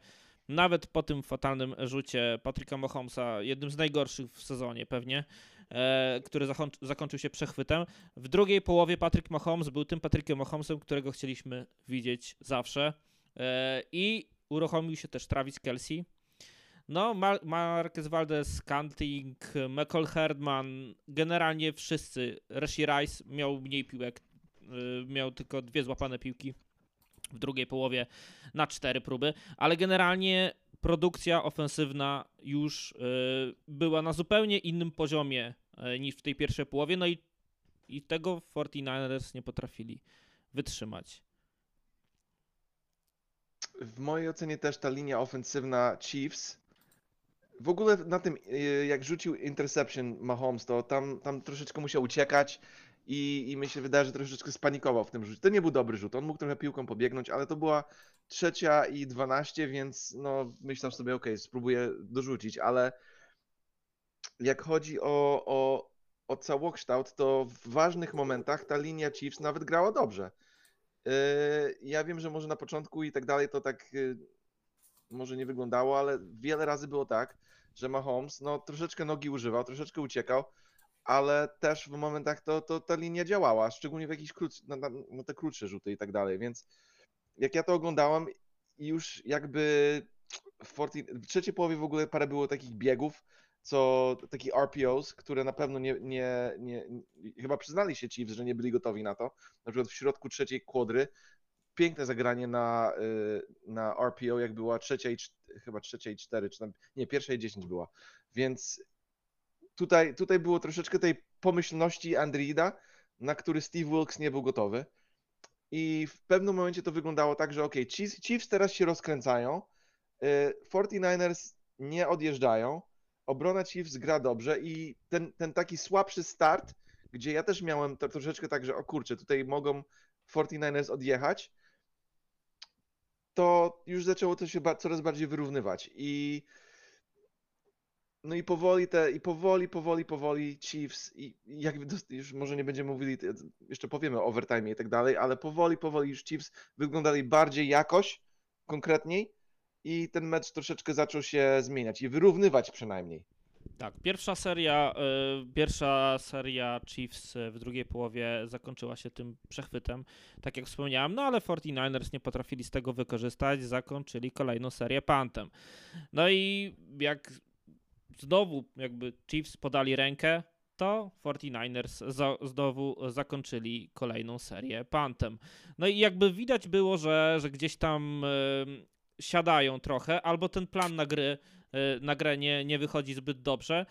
Speaker 1: nawet po tym fatalnym rzucie Patryka Mahomesa, jednym z najgorszych w sezonie pewnie, e, który zakończy, zakończył się przechwytem. W drugiej połowie Patrick Mahomes był tym Patrykiem Mahomesem, którego chcieliśmy widzieć zawsze. E, I uruchomił się też Travis Kelsey. No, Mar- Marquez Valdez, Canting, McCall Herdman, generalnie wszyscy. Rashi Rice miał mniej piłek, y, miał tylko dwie złapane piłki w drugiej połowie na cztery próby, ale generalnie produkcja ofensywna już y, była na zupełnie innym poziomie y, niż w tej pierwszej połowie, no i, i tego 49ers nie potrafili wytrzymać.
Speaker 3: w mojej ocenie też ta linia ofensywna Chiefs. W ogóle na tym, y, jak rzucił interception Mahomes, to tam, tam troszeczkę musiał uciekać i, i mi się wydaje, że troszeczkę spanikował w tym rzucie. To nie był dobry rzut, on mógł trochę piłką pobiegnąć, ale to była trzecia i 12, więc no myślał sobie, okej, spróbuję dorzucić, ale jak chodzi o, o, o całokształt, to w ważnych momentach ta linia Chiefs nawet grała dobrze. Yy, Ja wiem, że może na początku i tak dalej to tak yy, może nie wyglądało, ale wiele razy było tak, że Mahomes no, troszeczkę nogi używał, troszeczkę uciekał, ale też w momentach to, to ta linia działała, szczególnie w jakichś krótsz, na, na, na te krótsze rzuty i tak dalej, więc jak ja to oglądałem już jakby w, 14, w trzeciej połowie w ogóle parę było takich biegów, co takich RPOs, które na pewno nie, nie, nie, nie chyba przyznali się Chiefs, że nie byli gotowi na to, na przykład w środku trzeciej kwadry, piękne zagranie na, y, na RPO, jak była trzecia i, chyba trzecia i cztery, czy tam, nie, pierwsza i dziesięć była, więc tutaj, tutaj było troszeczkę tej pomyślności Andrida, na który Steve Wilkes nie był gotowy. I w pewnym momencie to wyglądało tak, że ok, Chiefs, Chiefs teraz się rozkręcają, y, 49ers nie odjeżdżają, obrona Chiefs gra dobrze i ten, ten taki słabszy start, gdzie ja też miałem to troszeczkę tak, że o kurczę, tutaj mogą 49ers odjechać, to już zaczęło to się coraz bardziej wyrównywać. I no i powoli te, i powoli, powoli, powoli Chiefs i dost- już może nie będziemy mówili, jeszcze powiemy o overtime i tak dalej, ale powoli, powoli już Chiefs wyglądali bardziej jakoś, konkretniej i ten mecz troszeczkę zaczął się zmieniać i wyrównywać przynajmniej.
Speaker 1: Tak, pierwsza seria, y, pierwsza seria Chiefs y, w drugiej połowie zakończyła się tym przechwytem, tak jak wspomniałem, no ale 49ers nie potrafili z tego wykorzystać, zakończyli kolejną serię pantem. No i jak znowu jakby Chiefs podali rękę, to 49ers za, znowu zakończyli kolejną serię pantem. No i jakby widać było, że, że gdzieś tam y, siadają trochę, albo ten plan na gry, y, na grę nie, nie wychodzi zbyt dobrze.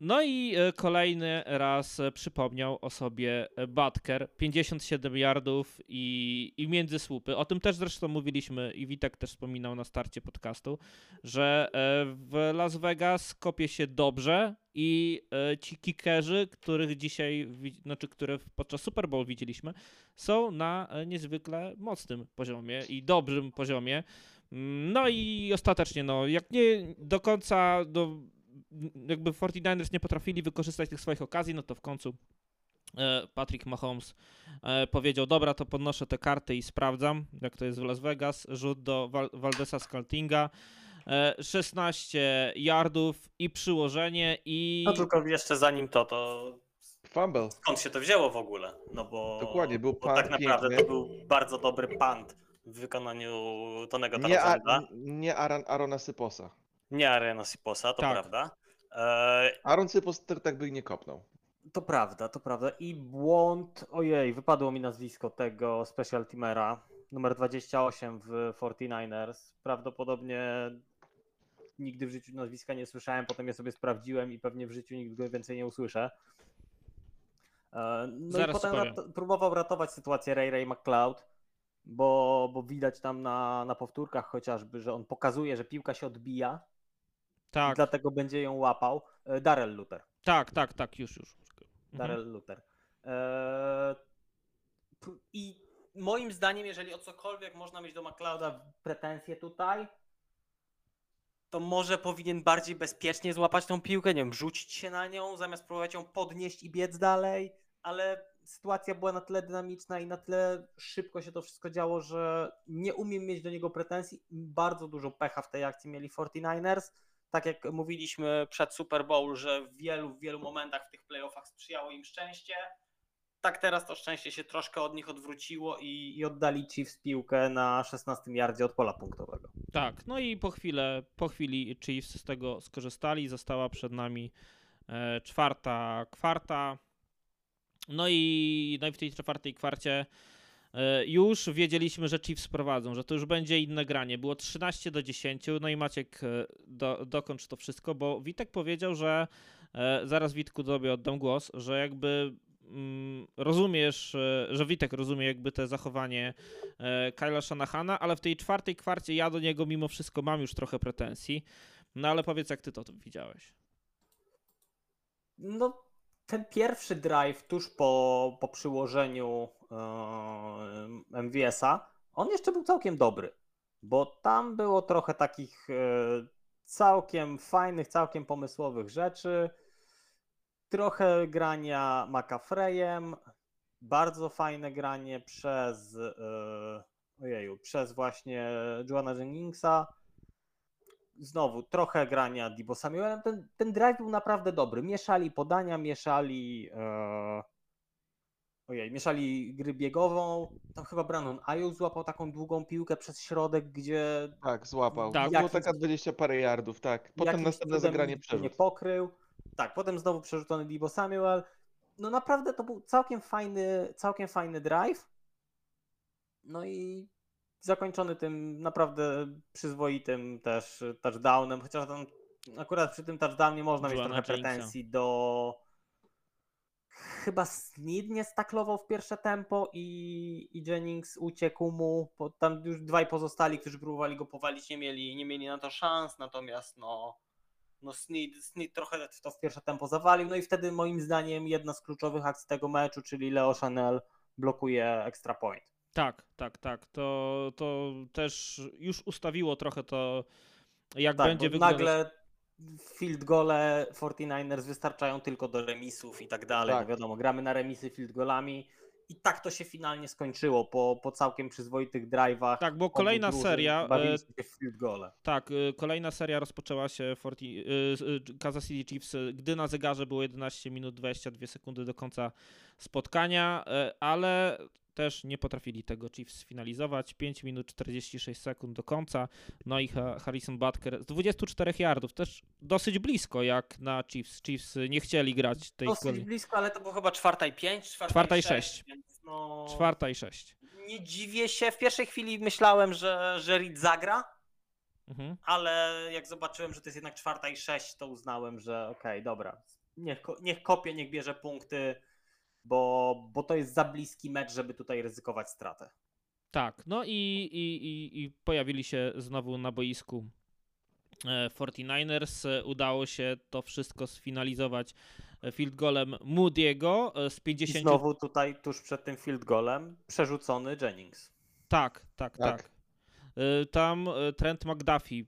Speaker 1: No i y, kolejny raz y, przypomniał o sobie y, Butker, 57 yardów i, i między słupy. O tym też zresztą mówiliśmy i Witek też wspominał na starcie podcastu, że e, w Las Vegas kopie się dobrze i e, ci kickerzy, których dzisiaj, znaczy które podczas Super Bowl widzieliśmy, są na e, niezwykle mocnym poziomie i dobrym poziomie. Mm, No i ostatecznie, no, jak nie do końca, do, jakby 49ers nie potrafili wykorzystać tych swoich okazji, no to w końcu e, Patrick Mahomes e, powiedział, dobra, to podnoszę te karty i sprawdzam, jak to jest w Las Vegas. Rzut do Val Valdesa Scaltinga. E, 16 yardów i przyłożenie i...
Speaker 7: No tylko jeszcze zanim to, to
Speaker 3: Fumble.
Speaker 7: skąd się to wzięło w ogóle? No bo,
Speaker 3: Dokładnie, był punt
Speaker 7: tak naprawdę
Speaker 3: piękny.
Speaker 7: to był bardzo dobry punt w wykonaniu Tonego
Speaker 3: Nie, a,
Speaker 7: Tarazanda.
Speaker 3: nie Aaron, Arona Syposa.
Speaker 7: Nie Arena Siposa, to
Speaker 1: Tak.
Speaker 7: prawda. E,
Speaker 3: Aaron Sypos tak, by nie kopnął.
Speaker 2: To prawda, to prawda. I błąd, ojej, wypadło mi nazwisko tego special teamera, numer 28 w 49ers. Prawdopodobnie nigdy w życiu nazwiska nie słyszałem, potem je sobie sprawdziłem i pewnie w życiu nigdy go więcej nie usłyszę. E, No
Speaker 1: Zaraz
Speaker 2: i potem rat- próbował ratować sytuację Ray Ray McCloud, bo, bo widać tam na, na powtórkach chociażby, że on pokazuje, że piłka się odbija i
Speaker 1: Tak,
Speaker 2: dlatego będzie ją łapał. E, Darrell Luther.
Speaker 1: tak, tak, tak, już, już. Mhm.
Speaker 2: Darrell Luther. Eee, p- I moim zdaniem, jeżeli o cokolwiek można mieć do McLeoda pretensje tutaj, to może powinien bardziej bezpiecznie złapać tą piłkę, nie wiem, rzucić się na nią, zamiast próbować ją podnieść i biec dalej, ale sytuacja była na tyle dynamiczna i na tyle szybko się to wszystko działo, że nie umiem mieć do niego pretensji. Bardzo dużo pecha w tej akcji mieli 49ers. Tak jak mówiliśmy przed Super Bowl, że w wielu, w wielu momentach w tych playoffach sprzyjało im szczęście. Tak teraz to szczęście się troszkę od nich odwróciło i, i oddali Chiefs piłkę na 16 yardzie od pola punktowego.
Speaker 1: Tak, no i po, chwilę, po chwili Chiefs z tego skorzystali. Została przed nami e, czwarta kwarta. No i, no i w tej czwartej kwarcie już wiedzieliśmy, że Chiefs prowadzą, że to już będzie inne granie. Było 13 do 10. No i Maciek, e, do, dokończ to wszystko, bo Witek powiedział, że e, zaraz Witku tobie oddam głos, że jakby mm, rozumiesz, e, że Witek rozumie jakby te zachowanie e, Kyla Shanahana, ale w tej czwartej kwarcie ja do niego mimo wszystko mam już trochę pretensji. No ale powiedz, jak ty to widziałeś.
Speaker 2: No, ten pierwszy drive tuż po, po przyłożeniu e, MVS-a, on jeszcze był całkiem dobry, bo tam było trochę takich e, całkiem fajnych, całkiem pomysłowych rzeczy, trochę grania McAfreyem, bardzo fajne granie przez e, ojeju, przez właśnie Joana Jenningsa, znowu trochę grania Dibo Samuelem. Ten, ten drive był naprawdę dobry. Mieszali podania, mieszali. E... Ojej, mieszali gry biegową. Tam chyba Brandon Ayuk złapał taką długą piłkę przez środek, gdzie
Speaker 3: Tak, złapał.
Speaker 1: Tak.
Speaker 3: Tak. Było taka 20 parę yardów, tak. Potem następne zagranie
Speaker 2: go nie
Speaker 3: przerzut.
Speaker 2: pokrył. Tak, potem znowu przerzucony Dibo Samuel. No naprawdę to był całkiem fajny, całkiem fajny drive. No i zakończony tym naprawdę przyzwoitym też touchdownem, chociaż tam akurat przy tym touchdownie można mieć trochę pretensji do chyba Snead nie staklował w pierwsze tempo i, i Jennings uciekł mu, bo tam już dwaj pozostali, którzy próbowali go powalić, nie mieli, nie mieli na to szans, natomiast no, no Snead, Snead trochę to w pierwsze tempo zawalił, no i wtedy moim zdaniem jedna z kluczowych akcji tego meczu, czyli Leo Chanel blokuje extra point.
Speaker 1: Tak, tak, tak. To, to też już ustawiło trochę to, jak
Speaker 2: Tak,
Speaker 1: będzie wyglądać.
Speaker 2: nagle field gole 49ers wystarczają tylko do remisów i tak dalej.
Speaker 3: Tak.
Speaker 2: No wiadomo, gramy na remisy field golami i tak to się finalnie skończyło po, po całkiem przyzwoitych drive'ach.
Speaker 1: Tak, bo kolejna
Speaker 2: drużyn
Speaker 1: seria, e,
Speaker 2: się w field gole.
Speaker 1: Tak, y, kolejna seria rozpoczęła się 40, y, z- y, Kansas City Chiefs, gdy na zegarze było 11 minut 22 sekundy do końca spotkania, ale też nie potrafili tego Chiefs sfinalizować. 5 minut 46 sekund do końca. No i Ha- Harrison Butker z 24 yardów, też dosyć blisko jak na Chiefs. Chiefs nie chcieli grać tej
Speaker 2: Dosyć
Speaker 1: kolei.
Speaker 2: blisko, ale to było chyba czwarta i pięć, czwarta,
Speaker 1: Czwarta i
Speaker 2: sześć.
Speaker 1: sześć.
Speaker 2: No,
Speaker 1: Czwarta i sześć.
Speaker 2: Nie dziwię się. W pierwszej chwili myślałem, że, że Reed zagra,
Speaker 1: Mhm.
Speaker 8: ale jak zobaczyłem, że to jest jednak czwarta i sześć, to uznałem, że okej, dobra, niech, niech kopie, niech bierze punkty, bo, bo to jest za bliski mecz, żeby tutaj ryzykować stratę.
Speaker 1: Tak, no i, i, i, i pojawili się znowu na boisku e, 49ers. E, Udało się to wszystko sfinalizować e, field golem Moody'ego e, z
Speaker 2: I
Speaker 1: 50.
Speaker 2: znowu tutaj tuż przed tym field golem przerzucony Jennings.
Speaker 1: Tak, tak, tak.
Speaker 3: Tak.
Speaker 1: Tam Trent McDuffie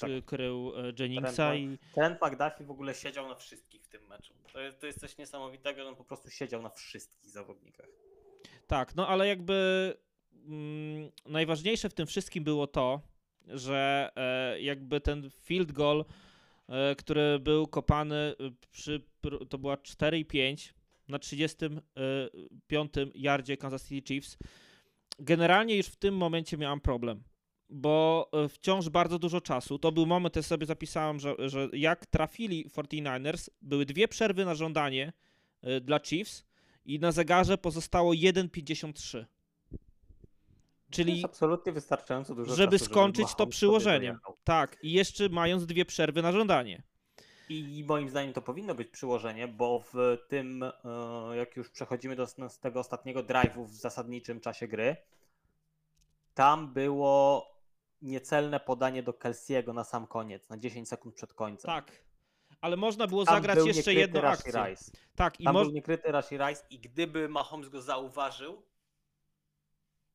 Speaker 2: Tak.
Speaker 1: krył Jenningsa
Speaker 2: Trent
Speaker 1: i
Speaker 2: Ten McDuffie w ogóle
Speaker 8: Siedział na wszystkich tym meczu. To jest, to jest coś niesamowitego, że on po prostu siedział na wszystkich zawodnikach.
Speaker 1: Tak, no ale jakby mm, najważniejsze w tym wszystkim było to, że e, jakby ten field goal, e, który był kopany e, przy, pr- to była 4 i 5 na 35 yardzie Kansas City Chiefs, generalnie już w tym momencie miałem problem. Bo e, wciąż bardzo dużo czasu. To był moment, ja sobie zapisałem, że, że jak trafili 49ers, były dwie przerwy na żądanie e, dla Chiefs, i na zegarze pozostało 1,53.
Speaker 2: To
Speaker 1: Czyli
Speaker 2: jest absolutnie wystarczająco dużo
Speaker 1: żeby
Speaker 2: czasu,
Speaker 1: skończyć
Speaker 2: Mahomes
Speaker 1: to
Speaker 2: dojechał.
Speaker 1: Tak, i jeszcze mając dwie przerwy na żądanie.
Speaker 2: I moim zdaniem to powinno być przyłożenie, bo w tym, e, jak już przechodzimy do tego ostatniego drive'u w zasadniczym czasie gry, tam było niecelne podanie do Kelsiego na sam koniec, na 10 sekund przed końcem.
Speaker 1: Tak. Ale można było
Speaker 2: Tam
Speaker 1: zagrać jeszcze jedną
Speaker 2: Rashee
Speaker 1: akcję.
Speaker 2: Rice.
Speaker 1: Tak, i
Speaker 2: Tam
Speaker 1: mo-
Speaker 2: był niekryty Rashee Rice
Speaker 8: I gdyby Mahomes go zauważył,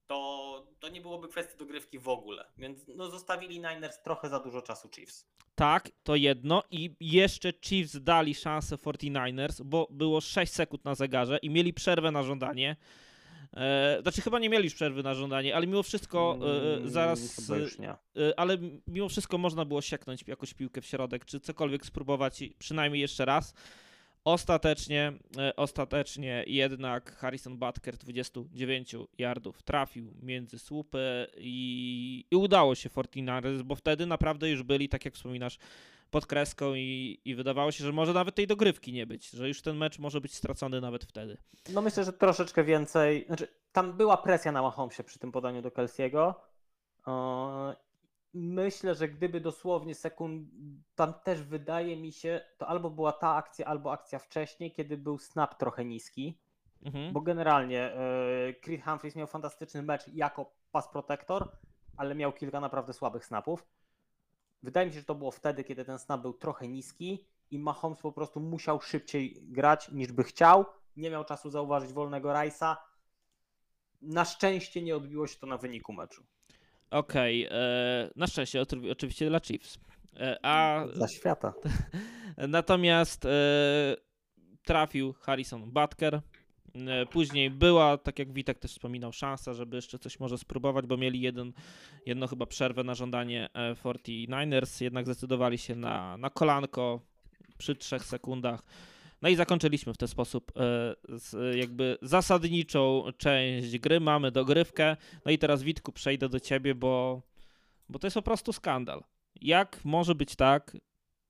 Speaker 8: to, to nie byłoby kwestii dogrywki w ogóle. Więc no, zostawili Niners trochę za dużo czasu Chiefs.
Speaker 1: tak, to jedno. I jeszcze Chiefs dali szansę 49ers, bo było 6 sekund na zegarze i mieli przerwę na żądanie. E, znaczy chyba nie mieli już przerwy na żądanie, ale mimo wszystko e,
Speaker 2: Mm,
Speaker 1: zaraz. Y, ale mimo wszystko można było sieknąć jakąś piłkę w środek, czy cokolwiek spróbować, przynajmniej jeszcze raz. Ostatecznie, e, ostatecznie jednak Harrison Butker 29 yardów trafił między słupy i, i udało się 49ers, bo wtedy naprawdę już byli, tak jak wspominasz, pod kreską i, i wydawało się, że może nawet tej dogrywki nie być, że już ten mecz może być stracony nawet wtedy.
Speaker 2: No myślę, że troszeczkę więcej. Znaczy, tam była presja na Mahomesie przy tym podaniu do Kelsiego. Myślę, że gdyby dosłownie sekund, tam też wydaje mi się, to albo była ta akcja, albo akcja wcześniej, kiedy był snap trochę niski,
Speaker 1: Mhm.
Speaker 2: bo generalnie e, Creed Humphries miał fantastyczny mecz jako pass protector, ale miał kilka naprawdę słabych snapów. Wydaje mi się, że to było wtedy, kiedy ten snap był trochę niski i Mahomes po prostu musiał szybciej grać niż by chciał. Nie miał czasu zauważyć wolnego Rice'a. Na szczęście nie odbiło się to na wyniku meczu.
Speaker 1: Okej, e, na szczęście oczywiście dla Chiefs. E, a
Speaker 2: Dla świata.
Speaker 1: Natomiast e, trafił Harrison Butker. E, Później była, tak jak Witek też wspominał, szansa, żeby jeszcze coś może spróbować, bo mieli jeden, jedno chyba przerwę na żądanie e, 49ers, jednak zdecydowali się na, na kolanko przy trzech sekundach. No i zakończyliśmy w ten sposób e, jakby zasadniczą część gry. Mamy dogrywkę. No i teraz Witku przejdę do ciebie, bo, bo to jest po prostu skandal. Jak może być tak,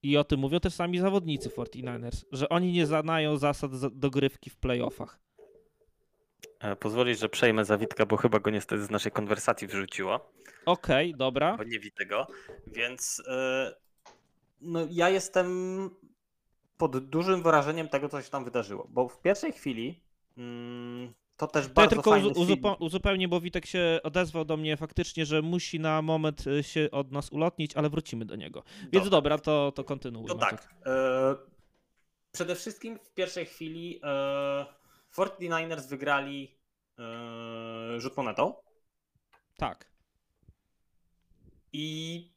Speaker 1: i o tym mówią też sami zawodnicy 49ers, że oni nie znają zasad za- dogrywki w playoffach.
Speaker 8: E, Pozwolisz, że przejmę Zawitka, bo chyba go niestety z naszej konwersacji wyrzuciło,
Speaker 1: Okej, dobra.
Speaker 8: bo nie widzę go, więc e,
Speaker 2: No, ja jestem pod dużym wrażeniem tego, co się tam wydarzyło, bo w pierwszej chwili mm, to też
Speaker 1: To ja
Speaker 2: bardzo
Speaker 1: tylko
Speaker 2: fajny
Speaker 1: uzupełnię, bo Witek się odezwał do mnie faktycznie, że musi na moment y, się od nas ulotnić, ale wrócimy do niego. Więc dobra, to, to kontynuuj.
Speaker 8: To tak.
Speaker 2: E, przede wszystkim w pierwszej chwili e, 49ers wygrali e, rzut monetą
Speaker 1: Tak.
Speaker 2: i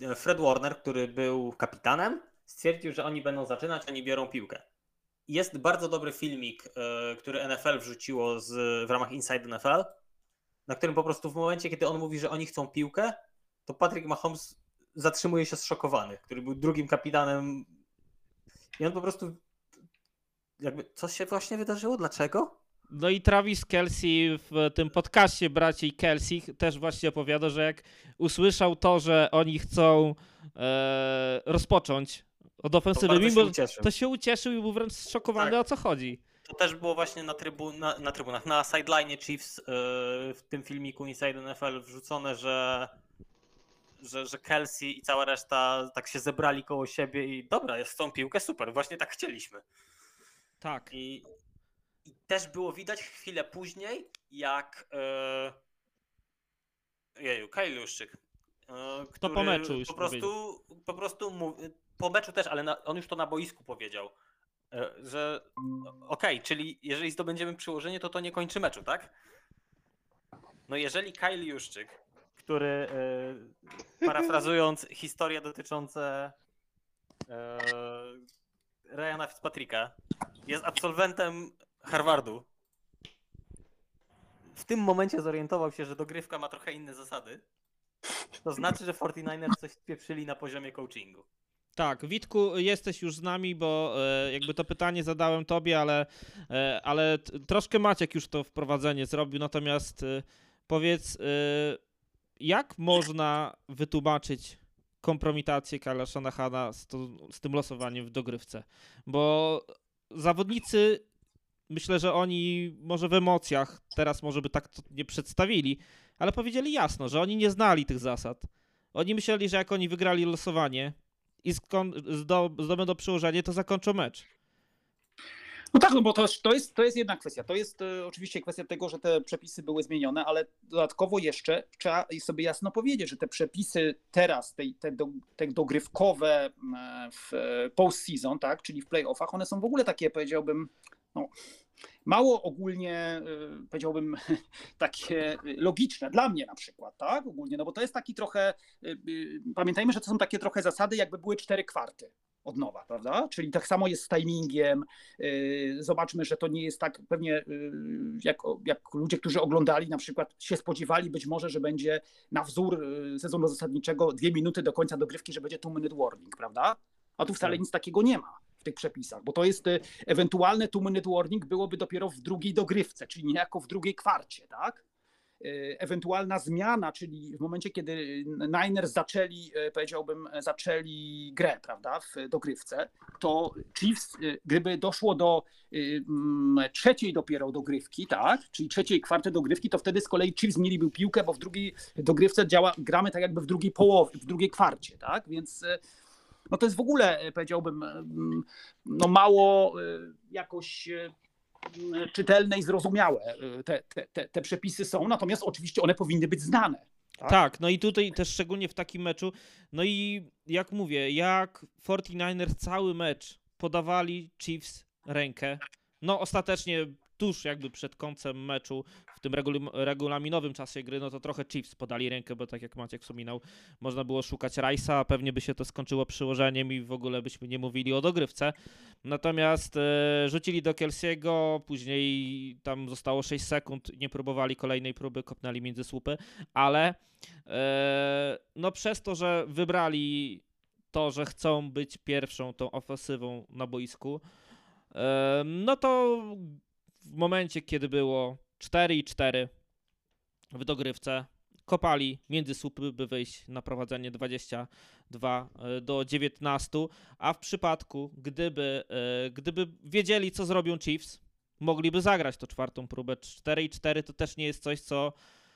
Speaker 2: e, Fred Warner, który był kapitanem, stwierdził, że oni będą zaczynać, oni biorą piłkę. Jest bardzo dobry filmik, e, który NFL wrzuciło z, w ramach Inside NFL, na którym po prostu w momencie, kiedy on mówi, że oni chcą piłkę, to Patrick Mahomes zatrzymuje się zszokowany, który był drugim kapitanem. I on po prostu jakby, co się właśnie wydarzyło? Dlaczego?
Speaker 1: No i Travis Kelsey w tym podcaście braci Kelsey też właśnie opowiada, że jak usłyszał to, że oni chcą e, rozpocząć od
Speaker 2: To
Speaker 1: ofensywy,
Speaker 2: się
Speaker 1: mimo
Speaker 2: ucieszył.
Speaker 1: to się ucieszył i był wręcz zszokowany,
Speaker 8: Tak.
Speaker 1: o co chodzi.
Speaker 8: to też było właśnie na, trybu, na, na trybunach, na sideline Chiefs e, w tym filmiku Inside NFL wrzucone, że
Speaker 2: że, że Kelsey i cała reszta tak się zebrali koło siebie i dobra, jest tą piłkę, super, właśnie tak chcieliśmy.
Speaker 1: Tak.
Speaker 2: I, i też było widać chwilę później, jak e, jeju, Kyle Juszczyk, e, który
Speaker 1: po meczu już
Speaker 2: po prostu, po prostu po meczu też, ale na, on już to na boisku powiedział, e, że okej, czyli jeżeli zdobędziemy przyłożenie, to to nie kończy meczu, tak? No jeżeli Kyle Juszczyk, który e, parafrazując historie dotyczące e, Ryana Fitzpatricka, jest absolwentem Harvardu. W tym momencie zorientował się, że dogrywka ma trochę inne zasady. To znaczy, że 49ers coś pieprzyli na poziomie coachingu.
Speaker 1: Tak, Witku, jesteś już z nami, bo e, jakby to pytanie zadałem tobie, ale, e, ale t- troszkę Maciek już to wprowadzenie zrobił, natomiast e, powiedz, e, jak można wytłumaczyć kompromitację Karla Shanahana z, to, z tym losowaniem w dogrywce? Bo zawodnicy, myślę, że oni może w emocjach, teraz może by tak nie przedstawili, ale powiedzieli jasno, że oni nie znali tych zasad. Oni myśleli, że jak oni wygrali losowanie, i zdobędą przyłożenie, to zakończą mecz.
Speaker 4: No tak, no bo to, to, jest, to jest jedna kwestia. To jest e, oczywiście kwestia tego, że te przepisy były zmienione, ale dodatkowo jeszcze trzeba sobie jasno powiedzieć, że te przepisy teraz, te, te, do, te dogrywkowe m, w e, postseason, tak, czyli w playoffach, one są w ogóle takie, powiedziałbym, no, mało ogólnie, e, powiedziałbym, takie logiczne dla mnie na przykład, tak, ogólnie, no bo to jest taki trochę, e, e, pamiętajmy, że to są takie trochę zasady, jakby były cztery kwarty od nowa, prawda? Czyli tak samo jest z timingiem. Yy, Zobaczmy, że to nie jest tak pewnie yy, jak, jak ludzie, którzy oglądali na przykład się spodziewali być może, że będzie na wzór yy, sezonu zasadniczego dwie minuty do końca dogrywki, że będzie two minute warning, prawda? A tu wcale nic takiego nie ma w tych przepisach, bo to jest y, ewentualne two minute warning byłoby dopiero w drugiej dogrywce, czyli niejako w drugiej kwarcie, tak? Y, ewentualna zmiana, czyli w momencie, kiedy Niners zaczęli, y, powiedziałbym, zaczęli grę, prawda, w dogrywce, to Chiefs, y, gdyby doszło do trzeciej dopiero dogrywki, tak, czyli trzeciej kwarty dogrywki, to wtedy z kolei Chiefs mieliby piłkę, bo w drugiej dogrywce działa, gramy tak jakby w drugiej połowie, w drugiej kwarcie, tak, więc no to jest w ogóle, powiedziałbym, no mało jakoś czytelne i zrozumiałe te, te, te, te przepisy są, natomiast oczywiście one powinny być znane.
Speaker 1: Tak?
Speaker 4: Tak.
Speaker 1: no i tutaj też szczególnie w takim meczu. No i jak mówię, jak 49ers cały mecz podawali Chiefs rękę, no ostatecznie tuż jakby przed końcem meczu, w tym regul- regulaminowym czasie gry, no to trochę Chiefs podali rękę, bo tak jak Maciek wspominał, można było szukać Rice'a, a pewnie by się to skończyło przyłożeniem i w ogóle byśmy nie mówili o dogrywce. Natomiast e, rzucili do Kelsiego, później tam zostało 6 sekund, nie próbowali kolejnej próby, kopnęli między słupy, ale e, no przez to, że wybrali to, że chcą być pierwszą tą ofensywą na boisku, e, no to w momencie, kiedy było 4 i 4 w dogrywce, kopali między słupy, by wyjść na prowadzenie 22 e, do 19, a w przypadku, gdyby, e, gdyby wiedzieli, co zrobią Chiefs, mogliby zagrać tą czwartą próbę. 4 i 4 to też nie jest coś, co,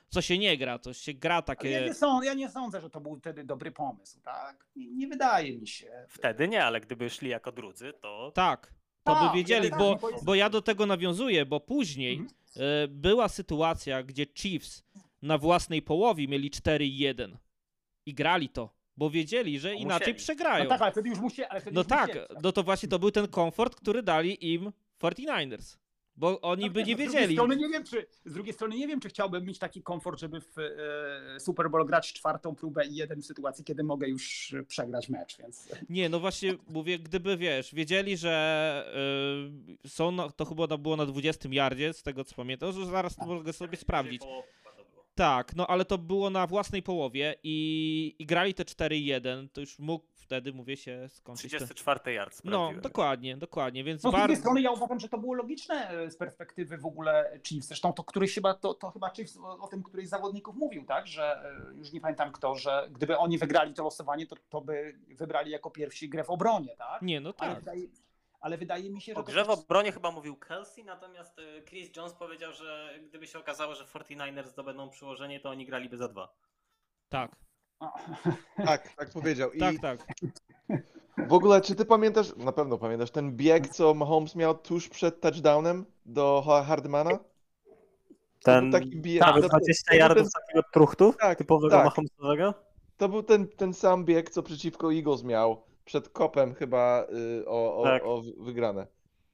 Speaker 1: co się nie gra, to się gra
Speaker 4: Ale Ja
Speaker 1: takie...
Speaker 4: nie, sądzę, ja nie sądzę, że to był wtedy dobry pomysł, tak? Nie, nie wydaje mi się.
Speaker 2: Wtedy nie, ale gdyby szli jako drudzy, to
Speaker 1: Tak, to
Speaker 4: Tak,
Speaker 1: by wiedzieli,
Speaker 4: tak,
Speaker 1: bo,
Speaker 4: bo
Speaker 1: ja do tego nawiązuję, bo później
Speaker 4: Mhm.
Speaker 1: e, była sytuacja, gdzie Chiefs na własnej połowie mieli 4-1 i grali to, bo wiedzieli, że inaczej
Speaker 2: musieli.
Speaker 1: przegrają.
Speaker 4: No tak, ale wtedy już musi, ale wtedy
Speaker 1: No
Speaker 4: już
Speaker 1: tak,
Speaker 4: musieli.
Speaker 1: no to właśnie to był ten komfort, który dali im 49ers. Bo oni
Speaker 4: No
Speaker 1: by
Speaker 4: wiesz,
Speaker 1: nie
Speaker 4: no Z drugiej,
Speaker 1: wiedzieli.
Speaker 4: strony nie wiem, czy, z drugiej strony nie wiem, czy chciałbym mieć taki komfort, żeby w e, Super Bowl grać czwartą próbę i jeden w sytuacji, kiedy mogę już e, przegrać mecz, więc...
Speaker 1: Nie, no właśnie mówię, gdyby wiesz, wiedzieli, że y, są, na, to chyba było na 20 yardzie, z tego co pamiętam, że zaraz to mogę sobie sprawdzić.
Speaker 2: Było.
Speaker 1: Tak, no ale to było na własnej połowie i, i grali te 4-1, to już mógł wtedy, mówię, się skończyć. te-
Speaker 2: 34 yard
Speaker 1: No, dokładnie, dokładnie, więc
Speaker 4: No z drugiej
Speaker 1: bardzo...
Speaker 4: strony ja uważam, że to było logiczne e, z perspektywy w ogóle Chiefs. Zresztą to któryś chyba, to, to chyba Chiefs o, o tym któryś z zawodników mówił, tak, że e, już nie pamiętam kto, że gdyby oni wygrali to losowanie, to, to by wybrali jako pierwsi grę w obronie, tak?
Speaker 1: Nie, no
Speaker 4: Ale
Speaker 1: tak.
Speaker 4: Ale wydaje mi się, że
Speaker 2: O
Speaker 4: to
Speaker 2: grze w obronie chyba mówił Kelsey, natomiast y, Chris Jones powiedział, że gdyby się okazało, że 49ers zdobędą przyłożenie, to oni graliby za dwa.
Speaker 1: Tak.
Speaker 3: Tak, tak powiedział. I
Speaker 1: Tak, tak.
Speaker 3: w ogóle, czy ty pamiętasz, na pewno pamiętasz, ten bieg, co Mahomes miał tuż przed touchdownem do Ha- Hardmana?
Speaker 5: Ten
Speaker 3: taki bieg.
Speaker 5: tak,
Speaker 3: to, to,
Speaker 5: 20
Speaker 3: to, był
Speaker 5: yardów
Speaker 3: ten,
Speaker 5: takiego truchtu
Speaker 3: Tak,
Speaker 5: typowego
Speaker 3: tak.
Speaker 5: Mahomesowego.
Speaker 3: to był ten, ten sam bieg, co przeciwko Eagles miał przed kopem chyba y, o, o,
Speaker 5: Tak.
Speaker 3: o wygrane.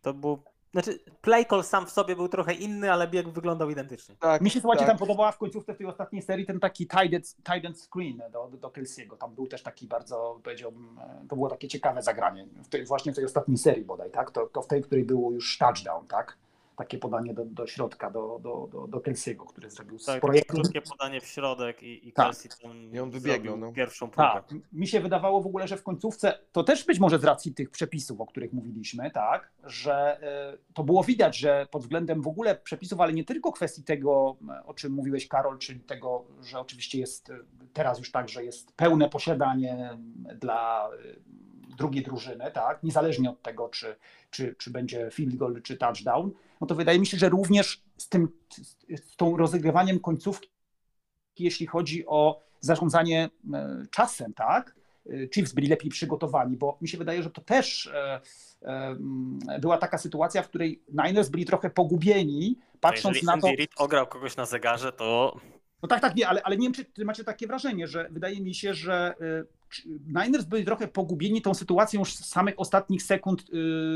Speaker 5: To był. Znaczy, play call sam w sobie był trochę inny, ale bieg wyglądał identycznie.
Speaker 3: Tak,
Speaker 4: Mi się słuchajcie,
Speaker 3: tak.
Speaker 4: tam podobała w końcówce w tej ostatniej serii ten taki tight end, screen do, do Kelsey'ego. Tam był też taki bardzo, powiedziałbym, e, to było takie ciekawe zagranie. W tej, właśnie w tej ostatniej serii bodaj, tak? To, to w tej, w której było już touchdown, tak? Takie podanie do, do środka, do, do, do, do Kelsey'ego, który zrobił z
Speaker 2: Tak,
Speaker 4: projektu.
Speaker 2: krótkie podanie w środek i, i
Speaker 4: Tak.
Speaker 2: Kelsey tam
Speaker 3: I on wybiegnął,
Speaker 2: zrobił
Speaker 3: no.
Speaker 2: pierwszą próbę.
Speaker 4: Tak, mi się wydawało w ogóle, że w końcówce, to też być może z racji tych przepisów, o których mówiliśmy, tak, że e, to było widać, że pod względem w ogóle przepisów, ale nie tylko kwestii tego, e, o czym mówiłeś Karol, czyli tego, że oczywiście jest e, teraz już tak, że jest pełne posiadanie dla e, drugiej drużyny, tak, niezależnie od tego, czy, czy, czy będzie field goal, czy touchdown, no to wydaje mi się, że również z tym, z, tą rozegrywaniem końcówki jeśli chodzi o zarządzanie e, czasem, tak? E, Chiefs byli lepiej przygotowani, bo mi się wydaje, że to też e, była taka sytuacja, w której Niners byli trochę pogubieni, patrząc na to.
Speaker 2: Andy Reid ograł kogoś na zegarze, to
Speaker 4: No tak, tak, nie, ale, ale nie wiem, czy macie takie wrażenie, że wydaje mi się, że Niners byli trochę pogubieni tą sytuacją już z samych ostatnich sekund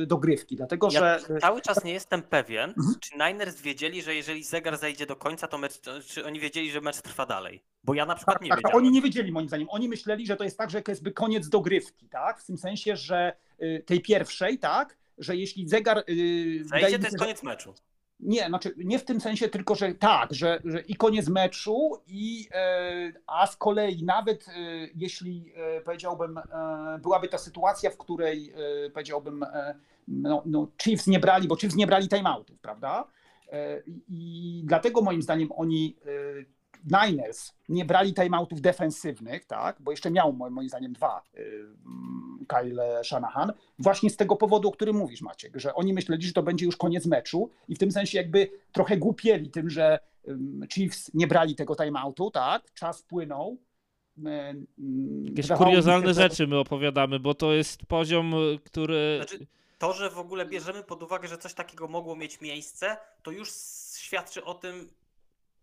Speaker 4: y, dogrywki, dlatego
Speaker 2: ja
Speaker 4: że.
Speaker 2: cały czas nie jestem pewien,
Speaker 4: Mhm.
Speaker 2: czy Niners wiedzieli, że jeżeli zegar zajdzie do końca, to mecz, czy oni wiedzieli, że mecz trwa dalej. Bo ja na przykład
Speaker 4: Tak,
Speaker 2: nie
Speaker 4: tak, tak,
Speaker 2: wiedziałem.
Speaker 4: oni nie wiedzieli moim zdaniem. Oni myśleli, że to jest tak, że to jest by koniec dogrywki, tak? W tym sensie, że y, tej pierwszej, tak? Że jeśli zegar. y,
Speaker 2: Zajdzie, to jest koniec meczu.
Speaker 4: Nie, znaczy nie w tym sensie, tylko że tak, że, że i koniec meczu, i e, a z kolei nawet e, jeśli e, powiedziałbym, byłaby ta sytuacja, w której powiedziałbym, no, no, Chiefs nie brali, bo Chiefs nie brali timeoutów, prawda? I- dlatego moim zdaniem oni Niners nie brali timeoutów defensywnych, tak? Bo jeszcze miał moim moim zdaniem dwa mm, Kyle Shanahan, właśnie z tego powodu, o którym mówisz, Maciek, że oni myśleli, że to będzie już koniec meczu i w tym sensie jakby trochę głupieli tym, że Chiefs nie brali tego timeoutu, tak? Czas płynął.
Speaker 1: Jakieś
Speaker 4: wydawało mi się,
Speaker 1: kuriozalne rzeczy my opowiadamy, bo to jest poziom, y, który...
Speaker 2: Znaczy, to, że w ogóle bierzemy pod uwagę, że coś takiego mogło mieć miejsce, to już świadczy o tym,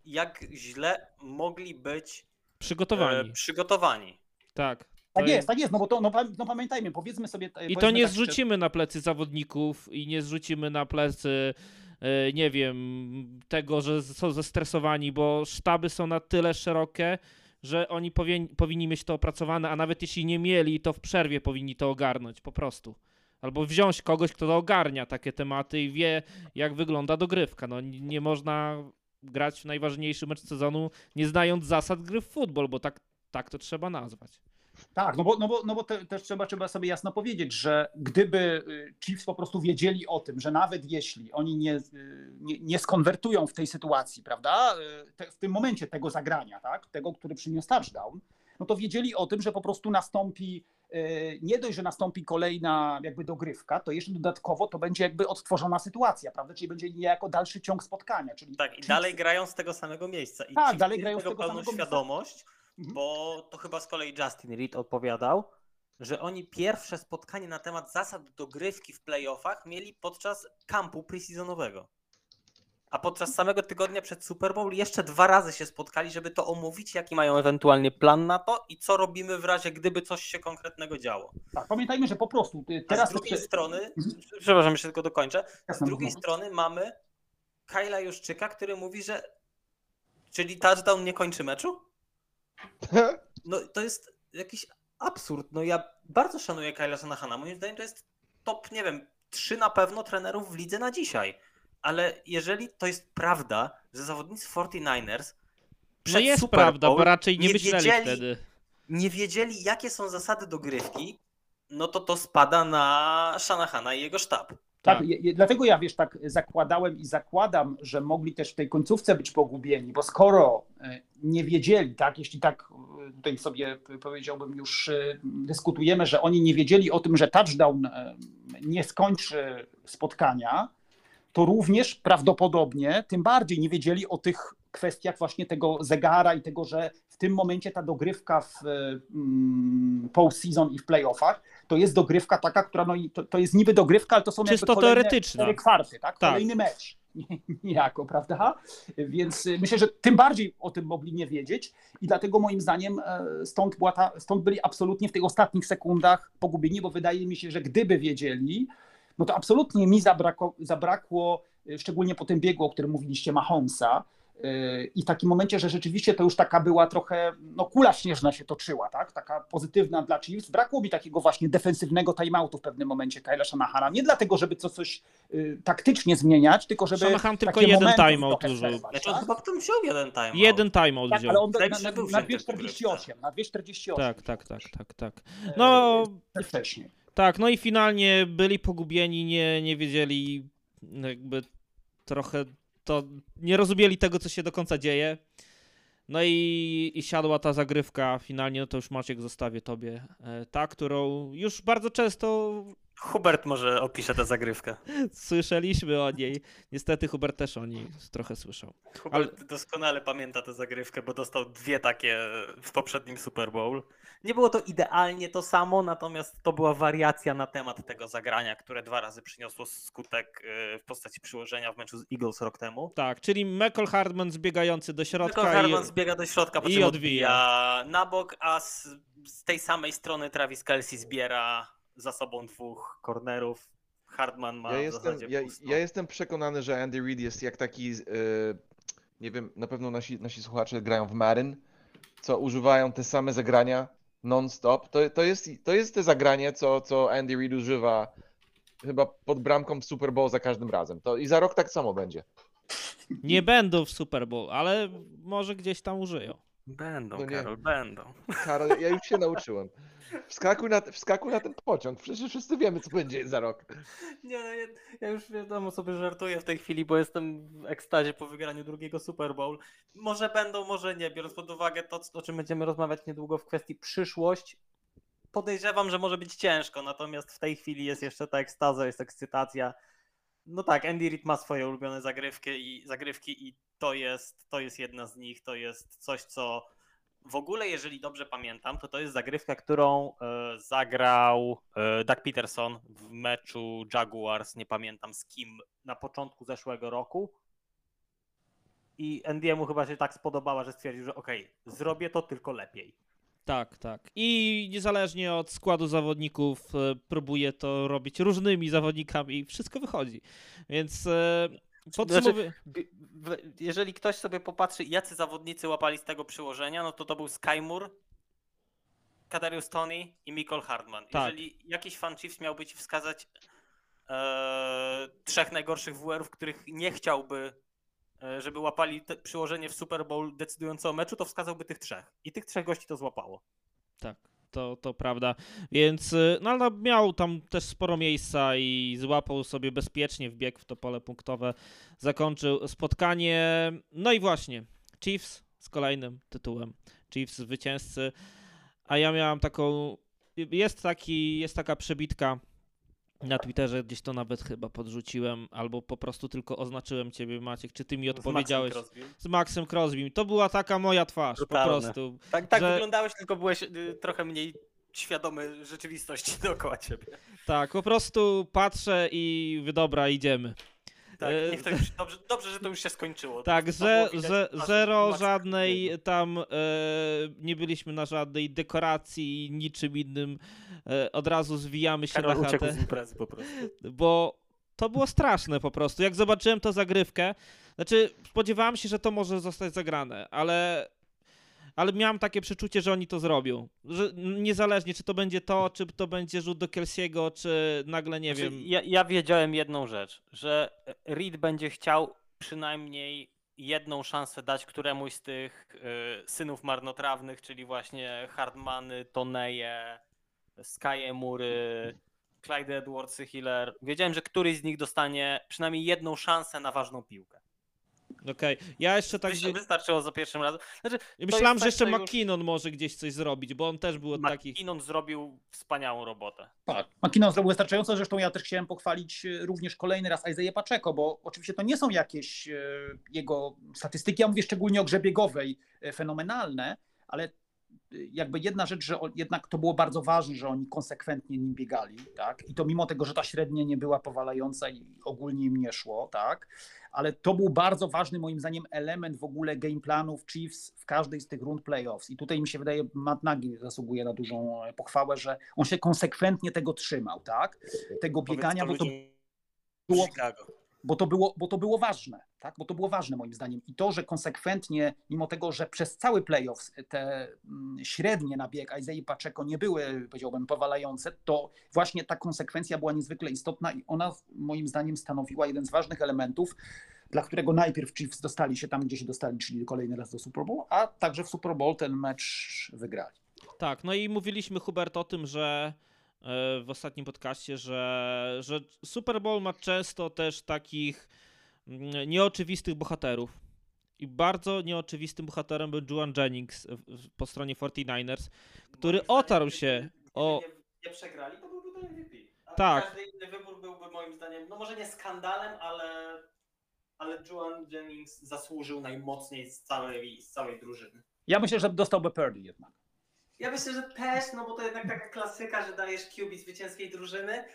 Speaker 2: jak źle mogli być
Speaker 1: Przygotowani.
Speaker 2: e, przygotowani.
Speaker 1: Tak.
Speaker 4: Tak jest, tak jest, no bo to, no, no pamiętajmy, powiedzmy sobie...
Speaker 1: I to nie
Speaker 4: tak,
Speaker 1: zrzucimy na plecy zawodników i nie zrzucimy na plecy, e, nie wiem, tego, że są zestresowani, bo sztaby są na tyle szerokie, że oni powin, powinni mieć to opracowane, a nawet jeśli nie mieli, to w przerwie powinni to ogarnąć po prostu. Albo wziąć kogoś, kto to ogarnia takie tematy i wie, jak wygląda dogrywka. No, nie nie można grać w najważniejszy mecz sezonu, nie znając zasad gry w futbol, bo tak, tak to trzeba nazwać.
Speaker 4: Tak, no bo, no bo, no bo te, też trzeba, trzeba sobie jasno powiedzieć, że gdyby y, Chiefs po prostu wiedzieli o tym, że nawet jeśli oni nie, y, nie, nie skonwertują w tej sytuacji, prawda, y, te, w tym momencie tego zagrania, tak, tego, który przyniósł touchdown, no to wiedzieli o tym, że po prostu nastąpi, nie dość, że nastąpi kolejna jakby dogrywka, to jeszcze dodatkowo to będzie jakby odtworzona sytuacja, prawda, czyli będzie niejako dalszy ciąg spotkania, czyli
Speaker 2: Tak, i
Speaker 4: Chiefs-
Speaker 2: dalej grają z tego samego miejsca. I
Speaker 4: Tak, dalej grają z
Speaker 2: tego
Speaker 4: samego miejsca.
Speaker 2: świadomość,
Speaker 4: Mhm.
Speaker 2: bo to chyba z kolei Justin Reed odpowiadał, że oni pierwsze spotkanie na temat zasad dogrywki w playoffach mieli podczas kampu preseasonowego. A podczas samego tygodnia przed Super Bowl jeszcze dwa razy się spotkali, żeby to omówić, jaki mają ewentualnie plan na to i co robimy w razie, gdyby coś się konkretnego działo.
Speaker 4: tak, pamiętajmy, że po prostu y,
Speaker 2: A
Speaker 4: teraz...
Speaker 2: z drugiej
Speaker 4: to-
Speaker 2: strony,
Speaker 4: Mhm.
Speaker 2: przepraszam, jeszcze tylko dokończę, z
Speaker 4: Jasne,
Speaker 2: drugiej
Speaker 4: mów.
Speaker 2: strony mamy Kyla Juszczyka, który mówi, że czyli touchdown nie kończy meczu? No to jest jakiś absurd. No ja bardzo szanuję Kyla Shanahana. Moim zdaniem to jest top, nie wiem, trzy na pewno trenerów w lidze na dzisiaj. Ale jeżeli to jest prawda, że zawodnicy 49ers
Speaker 1: No
Speaker 2: przed
Speaker 1: jest
Speaker 2: Super
Speaker 1: prawda,
Speaker 2: Bowl
Speaker 1: bo raczej nie,
Speaker 2: nie
Speaker 1: myśleli
Speaker 2: wiedzieli-
Speaker 1: wtedy.
Speaker 2: nie wiedzieli, jakie są zasady dogrywki, no to to spada na Shanahana i jego sztab.
Speaker 4: Tak,
Speaker 1: Tak.
Speaker 4: je- dlatego ja wiesz, tak zakładałem i zakładam, że mogli też w tej końcówce być pogubieni, bo skoro e, nie wiedzieli, tak, jeśli tak e, tutaj sobie powiedziałbym już e, dyskutujemy, że oni nie wiedzieli o tym, że touchdown nie skończy spotkania, to również prawdopodobnie tym bardziej nie wiedzieli o tych kwestiach właśnie tego zegara i tego, że w tym momencie ta dogrywka w mm, postseason i w playoffach to jest dogrywka taka, która no, i to, to jest niby dogrywka, ale to są
Speaker 1: Czysto
Speaker 4: jakby cztery kwarty, tak?
Speaker 1: Tak.
Speaker 4: Kolejny mecz. Nie- Niejako, prawda? Więc y, myślę, że tym bardziej o tym mogli nie wiedzieć i dlatego moim zdaniem e, stąd, była ta, stąd byli absolutnie w tych ostatnich sekundach pogubieni, bo wydaje mi się, że gdyby wiedzieli, no to absolutnie mi zabrakło, zabrakło y, szczególnie po tym biegu, o którym mówiliście, Mahomesa. y, I w takim momencie, że rzeczywiście to już taka była trochę, no kula śnieżna się toczyła, tak? Taka pozytywna dla Chiefs. Brakło mi takiego właśnie defensywnego timeoutu w pewnym momencie Kyla Shanahana. Nie dlatego, żeby to coś y, taktycznie zmieniać, tylko żeby
Speaker 1: Shanahan tylko jeden timeout użył.
Speaker 2: Znaczy on
Speaker 4: tak?
Speaker 2: chyba w tym wziął jeden time.
Speaker 1: Jeden timeout
Speaker 4: Tak,
Speaker 1: wziął.
Speaker 4: ale on na, na, na
Speaker 2: tym
Speaker 4: 2,48, na 2,48.
Speaker 1: Tak, tak, tak, tak, tak.
Speaker 4: E,
Speaker 1: No,
Speaker 4: wcześniej.
Speaker 1: Tak, no i finalnie byli pogubieni, nie, nie wiedzieli jakby trochę to, nie rozumieli tego, co się do końca dzieje. No i, i siadła ta zagrywka finalnie, no to już Maciek zostawię tobie. E, Ta, którą już bardzo często
Speaker 2: Hubert może opisze tę zagrywkę.
Speaker 1: słyszeliśmy o niej. Niestety Hubert też o niej trochę słyszał.
Speaker 2: Hubert doskonale pamięta tę zagrywkę, bo dostał dwie takie w poprzednim Super Bowl. Nie było to idealnie to samo, natomiast to była wariacja na temat tego zagrania, które dwa razy przyniosło skutek y, w postaci przyłożenia w meczu z Eagles rok temu.
Speaker 1: Tak, czyli Michael Hardman zbiegający do środka
Speaker 2: Harman
Speaker 1: i...
Speaker 2: zbiega do środka, po
Speaker 1: i odbija.
Speaker 2: odbija na bok, a z, z tej samej strony Travis Kelsey zbiera za sobą dwóch cornerów. Hardman ma
Speaker 3: Ja
Speaker 2: w
Speaker 3: jestem,
Speaker 2: zasadzie
Speaker 3: ja, ja jestem przekonany, że Andy Reid jest jak taki, e, nie wiem, na pewno nasi, nasi słuchacze grają w Madden, co używają te same zagrania non-stop. To, to, jest, to jest te zagranie, co, co Andy Reid używa chyba pod bramką w Super Bowl za każdym razem. To I za rok tak samo będzie.
Speaker 1: Nie będą w Super Bowl, ale może gdzieś tam użyją.
Speaker 2: Będą,
Speaker 3: No nie.
Speaker 2: Karol, będą.
Speaker 3: Karol, ja już się nauczyłem. Wskakuj na, wskakuj na ten pociąg, przecież wszyscy wiemy, co będzie za rok.
Speaker 2: Nie, no, ja, ja już wiadomo sobie żartuję w tej chwili, bo jestem w ekstazie po wygraniu drugiego Super Bowl. Może będą, może nie, biorąc pod uwagę to, o czym będziemy rozmawiać niedługo w kwestii przyszłość. Podejrzewam, że może być ciężko, natomiast w tej chwili jest jeszcze ta ekstaza, jest ekscytacja. No tak, Andy Reid ma swoje ulubione zagrywki i zagrywki i to jest, to jest jedna z nich, to jest coś, co w ogóle, jeżeli dobrze pamiętam, to to jest zagrywka, którą e, zagrał e, Doug Peterson w meczu Jaguars, nie pamiętam z kim, na początku zeszłego roku. I Andy'emu chyba się tak spodobała, że stwierdził, że okej, zrobię to tylko lepiej.
Speaker 1: Tak, tak. I niezależnie od składu zawodników e, próbuje to robić różnymi zawodnikami i wszystko wychodzi. Więc e, podsumowuję...
Speaker 2: Bi- w- Jeżeli ktoś sobie popatrzy, jacy zawodnicy łapali z tego przyłożenia, no to to był Sky Moore, Kadarius Tony i Michael Hardman.
Speaker 1: Tak.
Speaker 2: Jeżeli jakiś fan Chiefs miałby ci wskazać e, trzech najgorszych WR-ów, których nie chciałby, żeby łapali te przyłożenie w Super Bowl decydujące o meczu, to wskazałby tych trzech. I tych trzech gości to złapało.
Speaker 1: Tak, to, to prawda. Więc y, no, ale miał tam też sporo miejsca i złapał sobie bezpiecznie wbieg w to pole punktowe. Zakończył spotkanie. No i właśnie, Chiefs z kolejnym tytułem. Chiefs zwycięzcy. A ja miałam taką. Jest, taki, jest taka przebitka na Twitterze, gdzieś to nawet chyba podrzuciłem, albo po prostu tylko oznaczyłem ciebie, Maciek, czy ty mi
Speaker 2: Z Maxem
Speaker 1: odpowiedziałeś z Maxem Crosbym. To była taka moja twarz,
Speaker 2: Brutalne.
Speaker 1: po prostu.
Speaker 2: Tak, tak
Speaker 1: że-
Speaker 2: wyglądałeś, tylko byłeś y, trochę mniej świadomy rzeczywistości dookoła ciebie.
Speaker 1: Tak, po prostu patrzę i wy- dobra, idziemy.
Speaker 2: Tak,
Speaker 1: E,
Speaker 2: niech to już, dobrze, dobrze, że to już się skończyło.
Speaker 1: Tak,
Speaker 2: po twarzy
Speaker 1: zero żadnej tam, e, nie byliśmy na żadnej dekoracji, niczym innym. E, od razu zwijamy się
Speaker 2: Karol
Speaker 1: na chatę,
Speaker 2: z imprezy po prostu.
Speaker 1: bo to było straszne po prostu. Jak zobaczyłem to zagrywkę, znaczy spodziewałem się, że to może zostać zagrane, ale, ale miałem takie przeczucie, że oni to zrobią. Że niezależnie, czy to będzie to, czy to będzie rzut do Kelsiego, czy nagle, nie
Speaker 2: Znaczy,
Speaker 1: wiem.
Speaker 2: Ja, ja wiedziałem jedną rzecz, że Reed będzie chciał przynajmniej jedną szansę dać któremuś z tych y, synów marnotrawnych, czyli właśnie Hardmany, Toneje, Sky Mury, Clyde Edwardsy, Hiller. Wiedziałem, że któryś z nich dostanie przynajmniej jedną szansę na ważną piłkę.
Speaker 1: Okej, ja jeszcze tak.
Speaker 2: Myślę, wystarczyło za pierwszym razem. Znaczy,
Speaker 1: Myślałem, że jeszcze
Speaker 2: że już-
Speaker 1: McKinnon może gdzieś coś zrobić, bo on też był od takich.
Speaker 2: McKinnon zrobił wspaniałą robotę.
Speaker 4: Tak. McKinnon zrobił wystarczająco, zresztą ja też chciałem pochwalić e, również kolejny raz Isaiah Pacheco, bo oczywiście to nie są jakieś e, jego statystyki, ja mówię szczególnie o grze biegowej, e, fenomenalne, ale jakby jedna rzecz, że jednak to było bardzo ważne, że oni konsekwentnie nim biegali, tak? I to mimo tego, że ta średnia nie była powalająca i ogólnie im nie szło, tak? Ale to był bardzo ważny moim zdaniem element w ogóle game planów Chiefs w każdej z tych rund playoffs. I tutaj mi się wydaje, Matt Nagy zasługuje na dużą e, pochwałę, że on się konsekwentnie tego trzymał, tak? Tego biegania, bo to było-
Speaker 2: Chicago.
Speaker 4: Bo to było, bo to było ważne, tak? Bo to było ważne moim zdaniem. I to, że konsekwentnie, mimo tego, że przez cały playoffs te mm, średnie na bieg Isaiah Pacheco nie były, powiedziałbym, powalające, to właśnie ta konsekwencja była niezwykle istotna i ona moim zdaniem stanowiła jeden z ważnych elementów, dla którego najpierw Chiefs dostali się tam, gdzie się dostali, czyli kolejny raz do Super Bowl, a także w Super Bowl ten mecz wygrali.
Speaker 1: Tak, no i mówiliśmy Hubert o tym, że w ostatnim podcaście, że, że Super Bowl ma często też takich mm, nieoczywistych bohaterów. I bardzo nieoczywistym bohaterem był Juan Jennings w- po stronie 49ers, który otarł się o.
Speaker 2: Nie, nie przegrali, to byłby to MVP. A
Speaker 1: Tak.
Speaker 2: Każdy inny wybór byłby moim zdaniem, no może nie skandalem, ale, ale Juan Jennings zasłużył najmocniej z całej, z całej drużyny.
Speaker 4: Ja myślę, że dostałby Purdy jednak.
Speaker 2: Ja myślę, że też, no bo to jednak taka klasyka, że dajesz QB zwycięskiej drużyny,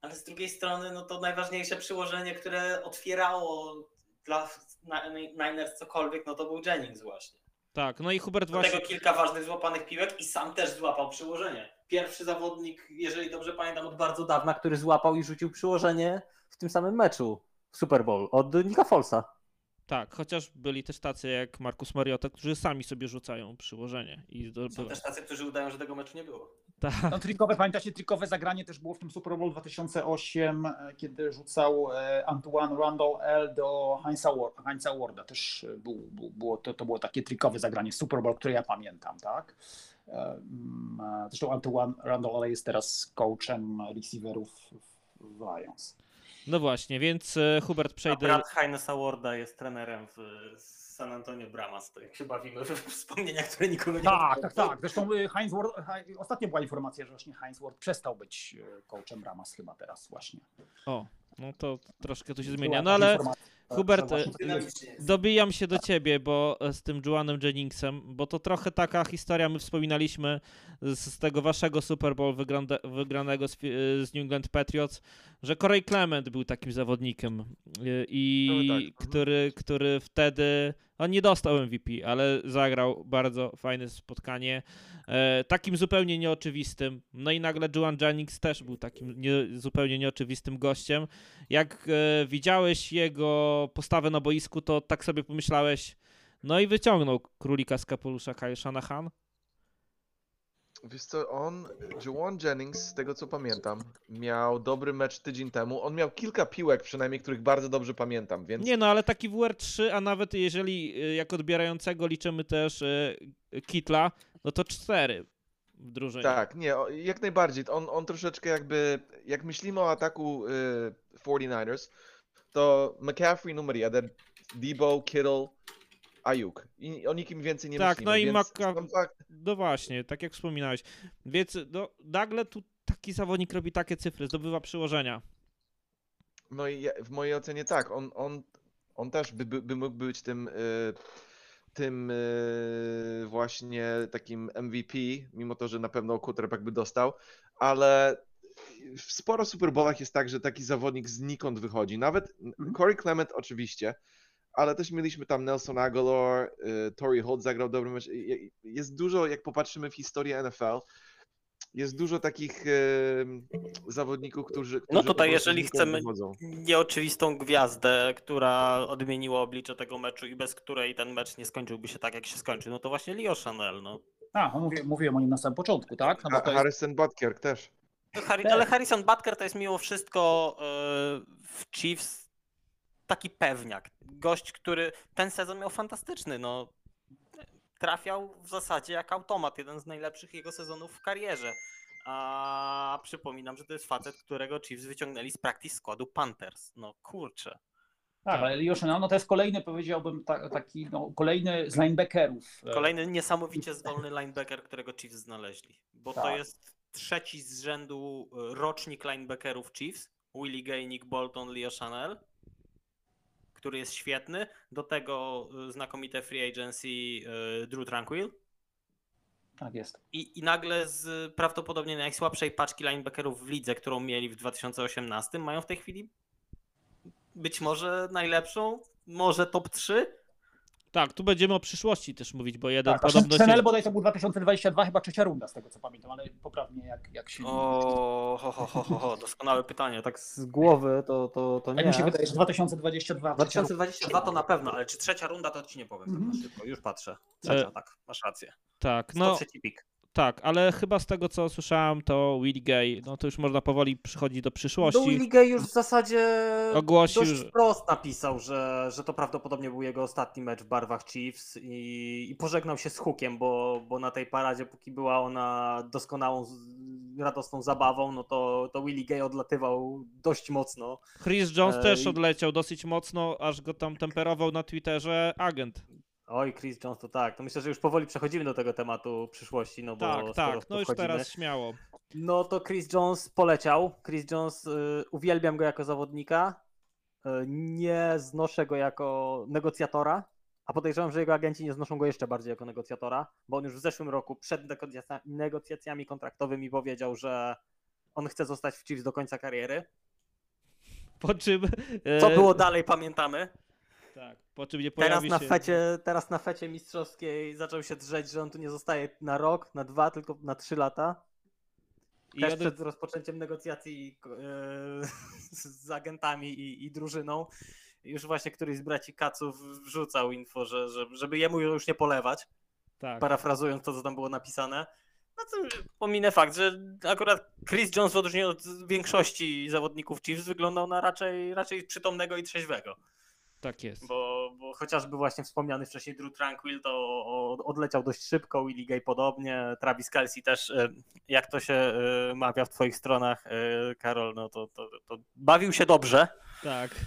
Speaker 2: ale z drugiej strony, no to najważniejsze przyłożenie, które otwierało dla Niners cokolwiek, no to był Jennings właśnie.
Speaker 1: Tak, no i Hubert
Speaker 2: Do
Speaker 1: właśnie.
Speaker 2: tego kilka ważnych złapanych piłek i sam też złapał przyłożenie. Pierwszy zawodnik, jeżeli dobrze pamiętam, od bardzo dawna,
Speaker 5: który złapał i rzucił przyłożenie w tym samym meczu w Super Bowl od Nika Folsa.
Speaker 1: Tak, chociaż byli też tacy jak Markus Mariota, którzy sami sobie rzucają przyłożenie. I
Speaker 2: są
Speaker 1: zdobywa.
Speaker 2: też tacy, którzy udają, że tego meczu nie było.
Speaker 1: Tak.
Speaker 4: No, trikowe, pamiętacie, trikowe zagranie też było w tym Super Bowl 2008, e, kiedy rzucał e, Antoine Randall L do Heinza, Ward, Heinza Warda. Też e, był, był, było, to, to było takie trikowe zagranie w Super Bowl, które ja pamiętam, tak? Mm, Zresztą Antoine Randall L jest teraz coachem receiverów w Lions.
Speaker 1: No właśnie, więc e, Hubert
Speaker 2: A
Speaker 1: przejdę.
Speaker 2: brat Heinesa Warda jest trenerem w San Antonio Bramas, to jak się bawimy we wspomnienia, które nikogo nie
Speaker 4: Tak, tak, tak. Zresztą e, Heinz Ward, ostatnio była informacja, że właśnie Heinz Ward przestał być e, coachem Bramas chyba teraz właśnie.
Speaker 1: O, no to troszkę tu się zmienia. No ale Hubert, dobijam się do ciebie, bo z tym Juanem Jenningsem, bo to trochę taka historia, my wspominaliśmy z, z tego waszego Super Bowl wygranego z New England Patriots, że Corey Clement był takim zawodnikiem e, i
Speaker 3: No tak, mhm.
Speaker 1: który, który wtedy, on nie dostał MVP, ale zagrał bardzo fajne spotkanie, e, takim zupełnie nieoczywistym. No i nagle Juan Jennings też był takim nie, zupełnie nieoczywistym gościem. Jak e, widziałeś jego postawę na boisku, to tak sobie pomyślałeś, no i wyciągnął królika z kapelusza Kyle Shanahan.
Speaker 3: Wiesz co, on, Juwan Jennings, z tego co pamiętam, miał dobry mecz tydzień temu. On miał kilka piłek przynajmniej, których bardzo dobrze pamiętam, więc
Speaker 1: Nie no, ale taki WR3, a nawet jeżeli e, jak odbierającego liczymy też e, Kitla, no to cztery w drużynie.
Speaker 3: tak, nie, jak najbardziej. On, on troszeczkę jakby, jak myślimy o ataku y, 49ers, to McCaffrey numer jeden, Debo, Kittle, Ayuk. I o nikim więcej nie
Speaker 1: Tak,
Speaker 3: myślimy.
Speaker 1: no i
Speaker 3: więc
Speaker 1: Maka-
Speaker 3: fakt,
Speaker 1: No właśnie, tak jak wspominałeś. Więc no, nagle tu taki zawodnik robi takie cyfry, zdobywa przyłożenia.
Speaker 3: No i w mojej ocenie tak, on, on, on też by, by, by mógł być tym, y, tym y, właśnie takim MVP, mimo to, że na pewno quarterback by dostał, ale w sporo Super Bowlach jest tak, że taki zawodnik znikąd wychodzi. Nawet Corey Clement oczywiście, ale też mieliśmy tam Nelson Aguilar, y, Torrey Holt zagrał dobry mecz. Jest dużo, jak popatrzymy w historię NFL, jest dużo takich y, zawodników, którzy, którzy po
Speaker 2: tutaj, jeżeli chcemy-
Speaker 3: wychodzą.
Speaker 2: Nieoczywistą gwiazdę, która odmieniła oblicze tego meczu i bez której ten mecz nie skończyłby się tak, jak się skończył, no to właśnie Leo Chanel, no.
Speaker 4: A, no mówię, mówiłem o nim na samym początku, tak? No jest,
Speaker 3: Harrison Butker też.
Speaker 2: No, Harry, ale Harrison Butker to jest mimo wszystko e, w Chiefs taki pewniak. Gość, który ten sezon miał fantastyczny. No, trafiał w zasadzie jak automat. Jeden z najlepszych jego sezonów w karierze. A przypominam, że to jest facet, którego Chiefs wyciągnęli z practice składu Panthers. No kurczę.
Speaker 4: tak, ale Joshua, no to jest kolejny, powiedziałbym, ta, taki, no, kolejny z linebackerów.
Speaker 2: Kolejny niesamowicie zdolny linebacker, którego Chiefs znaleźli. Bo to
Speaker 4: Tak.
Speaker 2: jest trzeci z rzędu rocznik linebackerów Chiefs. Willie Gay, Nick Bolton, Leo Chanel, który jest świetny. Do tego e, znakomite free agency e, Drew Tranquil.
Speaker 4: Tak jest.
Speaker 9: I, I nagle z prawdopodobnie najsłabszej paczki linebackerów w lidze, którą mieli w 2018, mają w tej chwili być może najlepszą, może top 3.
Speaker 1: Tak, tu będziemy o przyszłości też mówić, bo jeden
Speaker 4: Tak, a
Speaker 1: podobno
Speaker 4: Chanel
Speaker 1: się...
Speaker 4: bodaj to był 2022, chyba trzecia runda z tego co pamiętam, ale poprawnie jak, jak się...
Speaker 9: O, ho, ho, ho, ho, ho, doskonałe pytanie. Tak,
Speaker 2: Tak z głowy to, to, to
Speaker 4: Tak
Speaker 2: nie.
Speaker 4: mi się wydaje, że 2022. trzecia runda.
Speaker 9: 2022 to na pewno, ale czy trzecia runda to ci nie powiem tak
Speaker 4: Mhm.
Speaker 9: na szybko. Już patrzę. Trzecia,
Speaker 1: E,
Speaker 9: tak, masz rację.
Speaker 1: Tak,
Speaker 9: No,
Speaker 1: no
Speaker 9: trzeci pik.
Speaker 1: Tak, ale chyba z tego co słyszałem, to Willie Gay, no to już można powoli przychodzić do
Speaker 2: No
Speaker 1: przyszłości.
Speaker 2: Willie Gay już w zasadzie
Speaker 1: Ogłosił,
Speaker 2: dość wprost napisał, że, że to prawdopodobnie był jego ostatni mecz w barwach Chiefs i, i pożegnał się z Hookiem, bo, bo na tej paradzie, póki była ona doskonałą, radosną zabawą, no to, to Willie Gay odlatywał dość mocno.
Speaker 1: Chris Jones
Speaker 2: Ej.
Speaker 1: też odleciał dosyć mocno, aż go tam temperował na Twitterze agent.
Speaker 2: Oj, Chris Jones to tak. To myślę, że już powoli przechodzimy do tego tematu przyszłości, no bo
Speaker 1: Tak, tak, no już teraz śmiało.
Speaker 2: No to Chris Jones poleciał. Chris Jones, y, uwielbiam go jako zawodnika. Y, nie znoszę go jako negocjatora, a podejrzewam, że jego agenci nie znoszą go jeszcze bardziej jako negocjatora, bo on już w zeszłym roku przed negocjacja- negocjacjami kontraktowymi powiedział, że on chce zostać w Chiefs do końca kariery.
Speaker 1: Po czym...
Speaker 9: Co
Speaker 1: e,
Speaker 9: było dalej, pamiętamy.
Speaker 1: Tak, po czym nie
Speaker 2: Teraz na,
Speaker 1: się...
Speaker 2: fecie, teraz na fecie mistrzowskiej zaczął się drzeć, że on tu nie zostaje na rok, na dwa, tylko na trzy lata.
Speaker 1: I
Speaker 2: Też przed rozpoczęciem negocjacji e, z agentami i, i drużyną. Już właśnie któryś z braci Kaców wrzucał info, że, że, żeby jemu już nie polewać,
Speaker 1: Tak.
Speaker 2: parafrazując to, co tam było napisane. No to pominę fakt, że akurat Chris Jones w odróżnieniu od większości zawodników Chiefs wyglądał na raczej, raczej przytomnego i trzeźwego.
Speaker 1: Tak jest.
Speaker 2: Bo, bo chociażby właśnie wspomniany wcześniej Drew Tranquil to odleciał dość szybko, Willie Gay podobnie, Travis Kelsey też, e, jak to się e, mawia w twoich stronach, e, Karol, no to, to, to bawił się dobrze.
Speaker 1: Tak.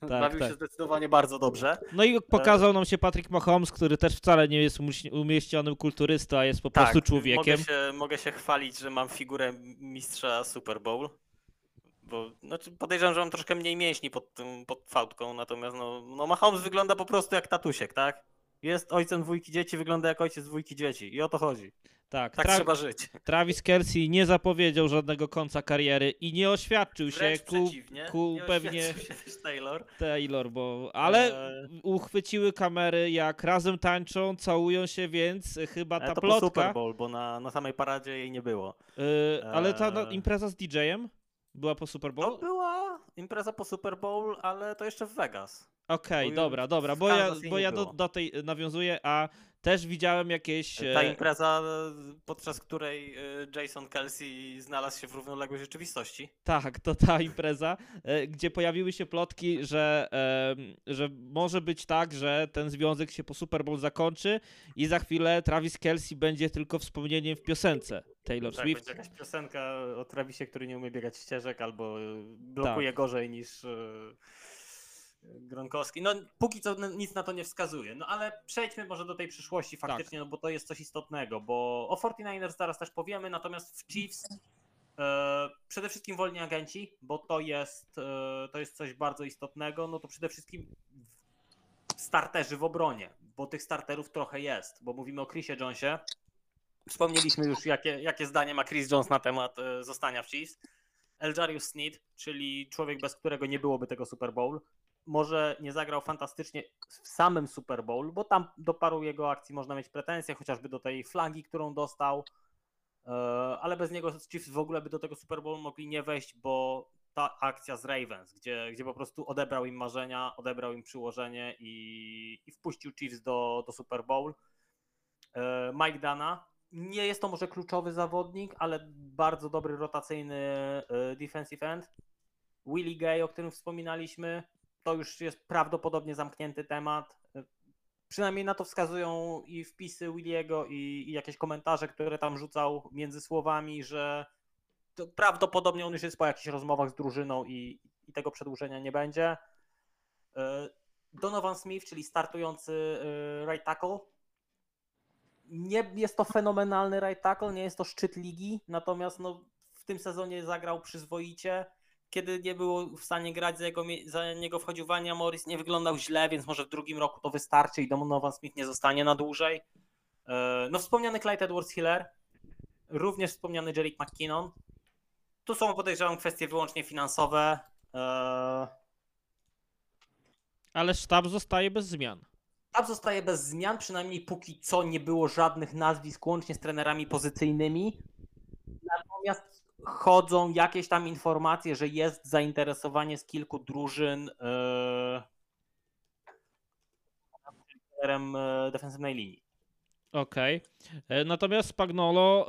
Speaker 1: Tak,
Speaker 2: bawił
Speaker 1: tak.
Speaker 2: się zdecydowanie bardzo dobrze.
Speaker 1: No i pokazał nam się Patrick Mahomes, który też wcale nie jest umieśnionym kulturystą, a jest po prostu
Speaker 2: Tak,
Speaker 1: człowiekiem.
Speaker 9: Mogę się, mogę się chwalić, że mam figurę mistrza Super Bowl. Bo znaczy podejrzewam, że mam troszkę mniej mięśni pod, tym, pod fałdką, natomiast no, no Mahomes wygląda po prostu jak tatusiek, tak? Jest ojcem dwójki dzieci, wygląda jak ojciec dwójki dzieci. I o to chodzi.
Speaker 1: Tak,
Speaker 9: Tak
Speaker 1: Tra-
Speaker 9: trzeba żyć.
Speaker 1: Travis Kelsey nie zapowiedział żadnego końca kariery i nie oświadczył się
Speaker 9: Wręcz
Speaker 1: ku,
Speaker 9: przeciwnie.
Speaker 1: ku
Speaker 9: nie
Speaker 1: pewnie
Speaker 9: się Taylor.
Speaker 1: Taylor, bo ale
Speaker 9: Eee.
Speaker 1: uchwyciły kamery jak razem tańczą, całują się, więc chyba
Speaker 2: Ale
Speaker 1: ta
Speaker 2: to po Super
Speaker 1: plotka,
Speaker 2: Bowl, bo na, na samej paradzie jej nie było.
Speaker 1: y, ale ta no,
Speaker 2: Eee.
Speaker 1: impreza z DJ-em była po Super
Speaker 9: To
Speaker 1: Bowl?
Speaker 9: była impreza po Super Bowl, ale to jeszcze w Vegas.
Speaker 1: Okej,
Speaker 9: bo
Speaker 1: dobra, dobra, bo ja, bo ja do, do tej nawiązuję, a też widziałem jakieś...
Speaker 9: Ta
Speaker 1: e,
Speaker 9: impreza, podczas której e, Jason Kelsey znalazł się w równoległej rzeczywistości.
Speaker 1: Tak, to ta impreza, e, gdzie pojawiły się plotki, że, że może być tak, że ten związek się po Super Bowl zakończy i za chwilę Travis Kelsey będzie tylko wspomnieniem w piosence Taylor
Speaker 2: Tak,
Speaker 1: Swift.
Speaker 2: jakaś piosenka o Travisie, który nie umie biegać ścieżek albo y, blokuje gorzej niż y, Gronkowski. No póki co nic na to nie wskazuje. No ale przejdźmy może do tej przyszłości faktycznie, no bo to jest coś istotnego, bo o 49ers zaraz też powiemy, natomiast w Chiefs e, przede wszystkim wolni agenci, bo to jest, e, to jest coś bardzo istotnego, no to przede wszystkim starterzy w obronie, bo tych starterów trochę jest, bo mówimy o Chrisie Jonesie, Wspomnieliśmy już, jakie, jakie zdanie ma Chris Jones na temat e, zostania w Chiefs. Eljarius Sneed, czyli człowiek, bez którego nie byłoby tego Super Bowl, może nie zagrał fantastycznie w samym Super Bowl, bo tam do paru jego akcji można mieć pretensje, chociażby do tej flagi, którą dostał, e, ale bez niego Chiefs w ogóle by do tego Super Bowl mogli nie wejść, bo ta akcja z Ravens, gdzie, gdzie po prostu odebrał im marzenia, odebrał im przyłożenie i, i wpuścił Chiefs do, do Super Bowl. E, Mike Dana, nie jest to może kluczowy zawodnik, ale bardzo dobry rotacyjny e, defensive end. Willie Gay, o którym wspominaliśmy, to już jest prawdopodobnie zamknięty temat. E, Przynajmniej na to wskazują i wpisy Williego, i, i jakieś komentarze, które tam rzucał między słowami, że prawdopodobnie on już jest po jakichś rozmowach z drużyną i, i tego przedłużenia nie będzie. E, Donovan Smith, czyli startujący right tackle, nie jest to fenomenalny right tackle, nie jest to szczyt ligi, natomiast no, w tym sezonie zagrał przyzwoicie. Kiedy nie było w stanie grać, za, jego, za niego wchodził Vania Morris, nie wyglądał źle, więc może w drugim roku to wystarczy i Donovan Smith nie zostanie na dłużej. E, No wspomniany Clyde Edwards-Hiller, również wspomniany Jerick McKinnon. Tu są podejrzewam kwestie wyłącznie finansowe. E,
Speaker 1: Ale sztab zostaje bez zmian.
Speaker 2: Sztab zostaje bez zmian, przynajmniej póki co nie było żadnych nazwisk, łącznie z trenerami pozycyjnymi. Natomiast chodzą jakieś tam informacje, że jest zainteresowanie z kilku drużyn e, trenerem e, defensywnej linii.
Speaker 1: Okej. E, Natomiast Spagnolo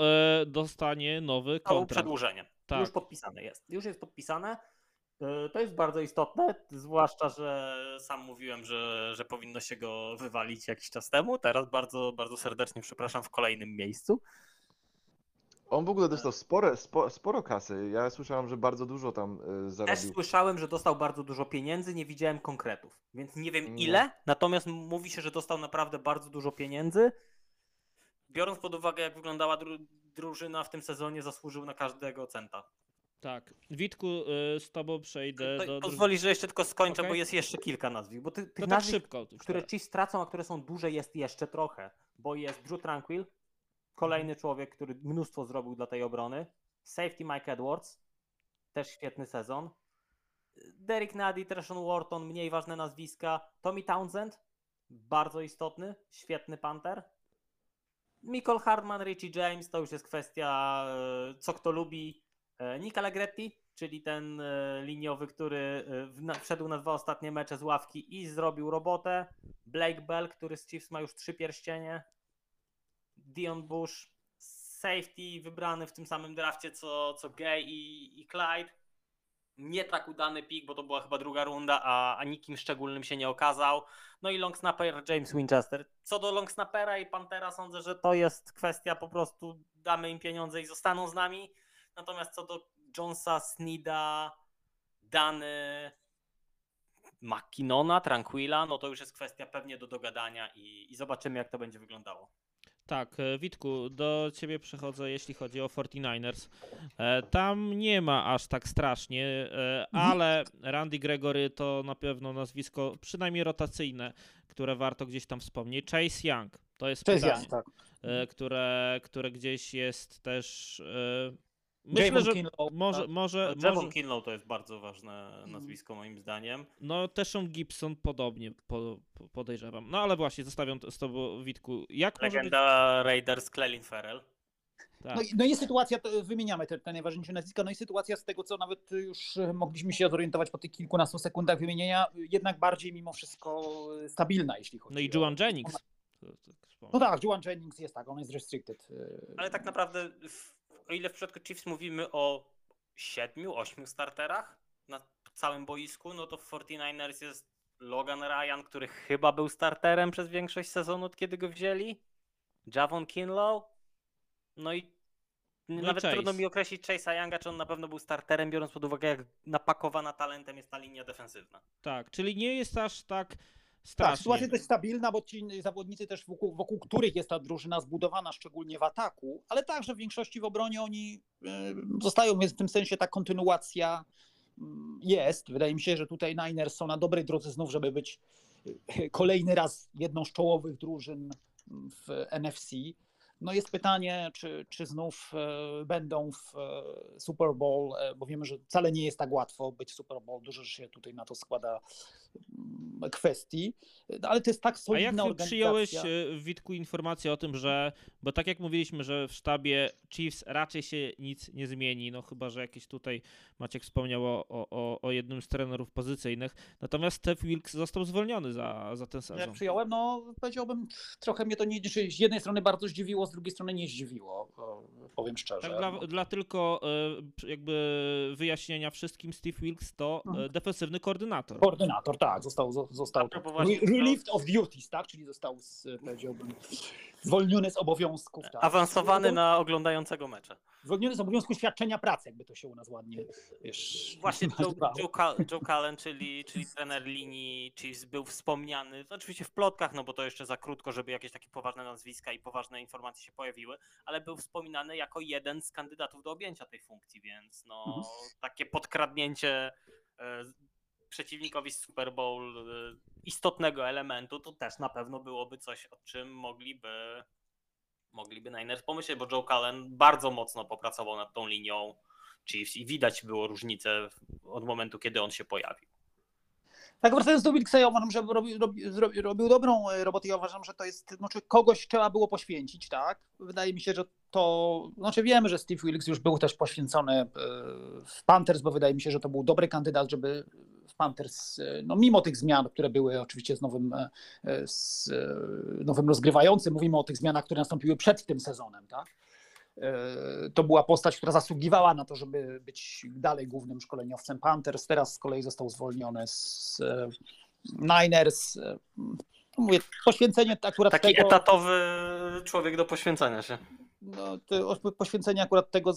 Speaker 1: dostanie nowy
Speaker 2: To
Speaker 1: kontrakt.
Speaker 2: przedłużenie.
Speaker 1: Tak.
Speaker 2: Już podpisane jest. Już jest podpisane. E, To jest bardzo istotne, zwłaszcza, że sam mówiłem, że, że powinno się go wywalić jakiś czas temu. Teraz bardzo, bardzo serdecznie przepraszam w kolejnym miejscu.
Speaker 3: On w ogóle dostał spore, spo, sporo kasy. Ja słyszałem, że bardzo dużo tam
Speaker 2: Też
Speaker 3: zarobił.
Speaker 2: słyszałem, że dostał bardzo dużo pieniędzy, nie widziałem konkretów, więc nie wiem
Speaker 3: No.
Speaker 2: ile, natomiast mówi się, że dostał naprawdę bardzo dużo pieniędzy. Biorąc pod uwagę, jak wyglądała dru drużyna w tym sezonie, zasłużył na każdego centa.
Speaker 1: Tak. Witku, e, z tobą przejdę
Speaker 2: To,
Speaker 1: do...
Speaker 2: pozwolisz, że jeszcze tylko skończę,
Speaker 1: Okej.
Speaker 2: bo jest jeszcze kilka nazwisk. Bo ty, tych
Speaker 1: No tak
Speaker 2: nazwisk,
Speaker 1: szybko.
Speaker 2: które Chiefs tracą, a które są duże, jest jeszcze trochę. Bo jest Drew Tranquil, kolejny człowiek, który mnóstwo zrobił dla tej obrony. Safety Mike Edwards, też świetny sezon. Derek Nady, Treshon Wharton, mniej ważne nazwiska. Tommy Townsend, bardzo istotny, świetny panter. Michael Hardman, Richie James, to już jest kwestia e, co kto lubi. E, Nick Allegretti, czyli ten e, liniowy, który e, wszedł na dwa ostatnie mecze z ławki i zrobił robotę. Blake Bell, który z Chiefs ma już trzy pierścienie. Dion Bush, safety wybrany w tym samym drafcie co, co Gay i, i Clyde. Nie tak udany pik, bo to była chyba druga runda, a, a nikim szczególnym się nie okazał. No i long snapper James Winchester. Co do long snappera i Pantera sądzę, że to jest kwestia po prostu damy im pieniądze i zostaną z nami. Natomiast co do Jonesa, Snida, Dany, McKinnona, Tranquilla, no to już jest kwestia pewnie do dogadania i, i zobaczymy jak to będzie wyglądało.
Speaker 1: Tak, e, Witku, do ciebie przechodzę, jeśli chodzi o 49ers. E, Tam nie ma aż tak strasznie, e,
Speaker 4: Mhm.
Speaker 1: ale Randy Gregory to na pewno nazwisko, przynajmniej rotacyjne, które warto gdzieś tam wspomnieć. Chase Young, to jest
Speaker 4: jest
Speaker 1: pytanie,
Speaker 4: Jan, tak.
Speaker 1: które, które gdzieś jest też... Myślę,
Speaker 4: Javon
Speaker 1: że może,
Speaker 4: tak.
Speaker 1: może,
Speaker 2: Javon
Speaker 1: może,
Speaker 2: Kinlow to jest bardzo ważne nazwisko moim zdaniem.
Speaker 1: no Teshon Gibson podobnie po, po- podejrzewam. No ale właśnie, zostawiam to z tobą, Witku. Jak może być...
Speaker 2: Legenda Raiders Clelin Ferrell.
Speaker 1: Tak.
Speaker 4: No, i- no i sytuacja, to wymieniamy te, te najważniejsze nazwiska, no i sytuacja z tego, co nawet już e, mogliśmy się zorientować po tych kilkunastu sekundach wymienienia, jednak bardziej mimo wszystko e, stabilna, jeśli chodzi
Speaker 1: No i. Juan Jennings.
Speaker 4: No tak, Juan Jennings jest tak, on jest restricted. e,
Speaker 2: Ale tak naprawdę, w, o ile w przypadku Chiefs mówimy o siedmiu, ośmiu starterach na całym boisku, no to w 49ers jest Logan Ryan, który chyba był starterem przez większość sezonu, od kiedy go wzięli. Javon Kinlow. No i
Speaker 1: i
Speaker 2: nawet
Speaker 1: Chase.
Speaker 2: trudno mi określić Chase'a Younga, czy on na pewno był starterem, biorąc pod uwagę, jak napakowana talentem jest ta linia defensywna.
Speaker 1: Tak, czyli nie jest aż tak
Speaker 4: Tak,
Speaker 1: strasznie.
Speaker 4: sytuacja jest stabilna, bo ci zawodnicy też wokół, wokół których jest ta drużyna zbudowana, szczególnie w ataku, ale także w większości w obronie oni e, zostają, więc w tym sensie ta kontynuacja mm, jest. Wydaje mi się, że tutaj Niners są na dobrej drodze znów, żeby być e, kolejny raz jedną z czołowych drużyn w NFC. No jest pytanie, czy, czy znów e, będą w Super Bowl, bo wiemy, że wcale nie jest tak łatwo być w Super Bowl, dużo się tutaj na to składa mm, kwestii, ale to jest tak
Speaker 1: A
Speaker 4: solidna
Speaker 1: jak
Speaker 4: organizacja.
Speaker 1: przyjąłeś Witku informację o tym, że, bo tak jak mówiliśmy, że w sztabie Chiefs raczej się nic nie zmieni, no chyba, że jakieś tutaj Maciek wspomniał o, o, o- jednym z trenerów pozycyjnych, natomiast Steph Wilkes został zwolniony za, za ten
Speaker 4: Jak
Speaker 1: sezon.
Speaker 4: przyjąłem, no powiedziałbym, trochę mnie to nie, z jednej strony bardzo zdziwiło, z drugiej strony nie zdziwiło, powiem szczerze.
Speaker 1: Tak dla, dla tylko e, jakby wyjaśnienia wszystkim, Steve Wilkes to e,
Speaker 4: Mhm.
Speaker 1: defensywny koordynator.
Speaker 4: Koordynator, tak, został, zo- został re- relieved of duties, tak, czyli został, z, powiedziałbym, zwolniony z obowiązków. Tak.
Speaker 2: Awansowany na oglądającego mecze.
Speaker 4: Zwolniony z obowiązku świadczenia pracy, jakby to się u nas ładnie, wiesz,
Speaker 2: Właśnie Joe. Joe, Cal- Joe Cullen, czyli, czyli trener linii Chiefs był wspomniany, to oczywiście w plotkach, no bo to jeszcze za krótko, żeby jakieś takie poważne nazwiska i poważne informacje się pojawiły, ale był wspominany jako jeden z kandydatów do objęcia tej funkcji, więc no
Speaker 4: Mhm.
Speaker 2: takie podkradnięcie e, przeciwnikowi z Super Bowl e, istotnego elementu, to też na pewno byłoby coś, o czym mogliby mogliby Niners pomyśleć, bo Joe Cullen bardzo mocno popracował nad tą linią Chiefs i widać było różnicę od momentu, kiedy on się pojawił.
Speaker 4: Tak, wracając do Wilksa, ja uważam, że robił, robił, robił dobrą e, robotę. Ja uważam, że to jest, znaczy kogoś trzeba było poświęcić, tak? Wydaje mi się, że to, znaczy wiemy, że Steve Wilkes już był też poświęcony e, w Panthers, bo wydaje mi się, że to był dobry kandydat, żeby Panthers, e, no mimo tych zmian, które były oczywiście z nowym, e, e, z nowym rozgrywającym, mówimy o tych zmianach, które nastąpiły przed tym sezonem, tak? To była postać, która zasługiwała na to, żeby być dalej głównym szkoleniowcem Panthers. Teraz z kolei został zwolniony z Niners. Mówię, poświęcenie akurat
Speaker 2: Taki
Speaker 4: tego,
Speaker 2: etatowy człowiek do poświęcenia się.
Speaker 4: no, poświęcenie akurat tego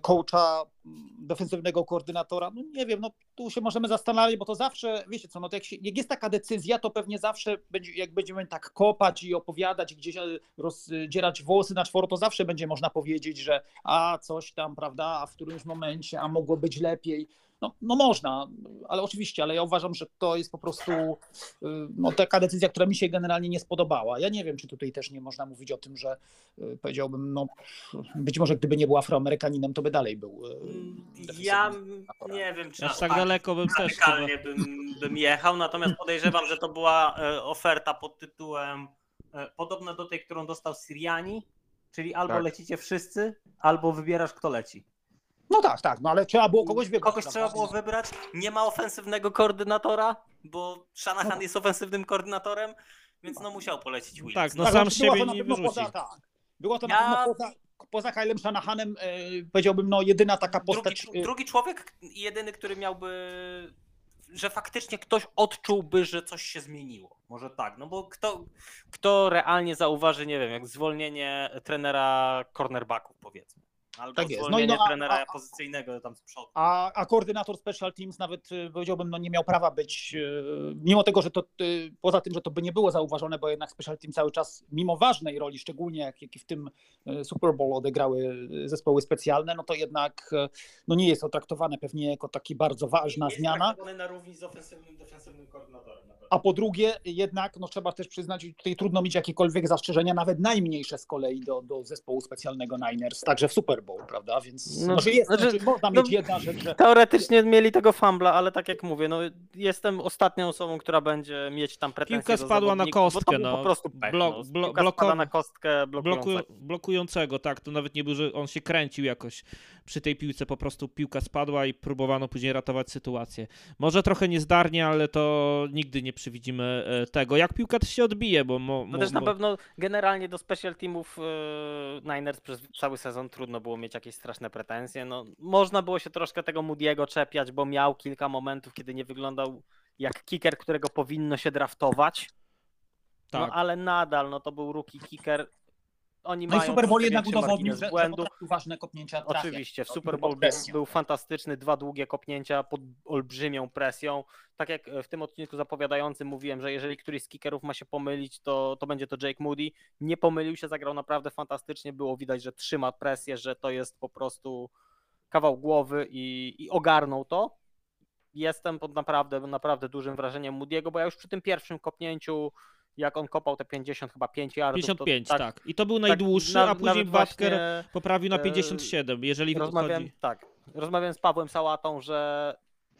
Speaker 4: coacha, mm, defensywnego koordynatora, no nie wiem, no tu się możemy zastanawiać, bo to zawsze, wiecie co, no to jak, się, jak jest taka decyzja, to pewnie zawsze będzie, jak będziemy tak kopać i opowiadać gdzieś e, rozdzierać włosy na czworo, to zawsze będzie można powiedzieć, że a coś tam, prawda, a w którymś momencie, a mogło być lepiej. No, no można, ale oczywiście, ale ja uważam, że to jest po prostu y, no, taka decyzja, która mi się generalnie nie spodobała. Ja nie wiem, czy tutaj też nie można mówić o tym, że powiedziałbym, no być może gdyby nie był Afroamerykaninem, to by dalej był. y,
Speaker 2: Ja
Speaker 4: defensywnym
Speaker 2: nie wiem, czy
Speaker 1: Aż
Speaker 2: aż
Speaker 1: tak daleko bym też
Speaker 2: bym, bym jechał, natomiast podejrzewam, że to była e, oferta pod tytułem e, podobna do tej, którą dostał Siriani, czyli albo
Speaker 3: Tak.
Speaker 2: lecicie wszyscy, albo wybierasz kto leci.
Speaker 4: No tak, tak, no ale trzeba było kogoś wybrać.
Speaker 2: Kogoś trzeba było wybrać, nie ma ofensywnego koordynatora, bo Shanahan jest ofensywnym koordynatorem, więc no musiał polecić Williams.
Speaker 1: Tak, no
Speaker 4: Tak,
Speaker 1: sam siebie nie wyrzuci.
Speaker 4: Poza, tak. Było to
Speaker 2: Ja-
Speaker 4: na pewno poza, poza Kylem Shanahanem, e, powiedziałbym, no jedyna taka
Speaker 2: drugi,
Speaker 4: postać. e,
Speaker 2: drugi człowiek, jedyny, który miałby, że faktycznie ktoś odczułby, że coś się zmieniło. Może tak, no bo kto, kto realnie zauważy, nie wiem, jak zwolnienie trenera cornerbacków powiedzmy. Albo
Speaker 4: Tak jest. No i
Speaker 2: zwolnienie
Speaker 4: no, a-
Speaker 2: trenera
Speaker 4: a-
Speaker 2: pozycyjnego tam z przodu.
Speaker 4: A, a koordynator Special Teams nawet e, powiedziałbym, no nie miał prawa być, e, mimo tego, że to e, poza tym, że to by nie było zauważone, bo jednak Special Team cały czas, mimo ważnej roli, szczególnie jak, jak i w tym Super Bowl odegrały zespoły specjalne, no to jednak no nie jest to traktowane pewnie jako taki bardzo ważna
Speaker 2: Jest
Speaker 4: zmiana.
Speaker 2: traktowany na równi z ofensywnym, defensywnym koordynatorem.
Speaker 4: A po drugie, jednak no, trzeba też przyznać, że tutaj trudno mieć jakiekolwiek zastrzeżenia, nawet najmniejsze z kolei do, do zespołu specjalnego Niners, także w Super Bowl, prawda? Więc
Speaker 2: No,
Speaker 4: znaczy jest,
Speaker 2: znaczy,
Speaker 4: znaczy, można
Speaker 2: no,
Speaker 4: mieć jedna rzecz, że
Speaker 2: Teoretycznie mieli tego fambla, ale tak jak mówię, no jestem ostatnią osobą, która będzie mieć tam pretensje
Speaker 1: Piłka spadła na kostkę, no.
Speaker 2: po prostu pech,
Speaker 1: Blo-
Speaker 2: no. na kostkę
Speaker 1: Bloku,
Speaker 2: blokującego.
Speaker 1: blokującego, tak. To nawet nie był, że on się kręcił jakoś przy tej piłce, po prostu piłka spadła i próbowano później ratować sytuację. Może trochę niezdarnie, ale to nigdy nie przewidzimy e, tego. Jak piłka też się odbije, bo... Mo,
Speaker 2: No
Speaker 1: mo,
Speaker 2: też na pewno generalnie do special teamów e, Niners przez cały sezon trudno było mieć jakieś straszne pretensje. No, można było się troszkę tego Moody'ego czepiać, bo miał kilka momentów, kiedy nie wyglądał jak kicker, którego powinno się draftować.
Speaker 1: tak.
Speaker 2: No ale nadal, no to był rookie kicker. Oni
Speaker 4: no i
Speaker 2: mają
Speaker 4: Super Bowl jednak udowodnił, że, że
Speaker 2: błędu.
Speaker 4: potrafił ważne kopnięcia trafiać.
Speaker 2: Oczywiście, w Super Bowl był, fantastyczny, dwa długie kopnięcia pod olbrzymią presją. Tak jak w tym odcinku zapowiadającym mówiłem, że jeżeli któryś z kickerów ma się pomylić, to, to będzie to Jake Moody. Nie pomylił się, zagrał naprawdę fantastycznie. Było widać, że trzyma presję, że to jest po prostu kawał głowy i, i ogarnął to. Jestem pod naprawdę, naprawdę dużym wrażeniem Moody'ego, bo ja już przy tym pierwszym kopnięciu, jak on kopał te 50 chyba 5 yardów,
Speaker 1: 55,
Speaker 2: to
Speaker 1: tak. I to był
Speaker 2: tak
Speaker 1: najdłuższy,
Speaker 2: na-
Speaker 1: a później
Speaker 2: właśnie-
Speaker 1: poprawił na
Speaker 2: e,
Speaker 1: 57, jeżeli
Speaker 2: Rozmawiałem,
Speaker 1: chodzi...
Speaker 2: tak. Rozmawiałem z Pawłem Sałatą, że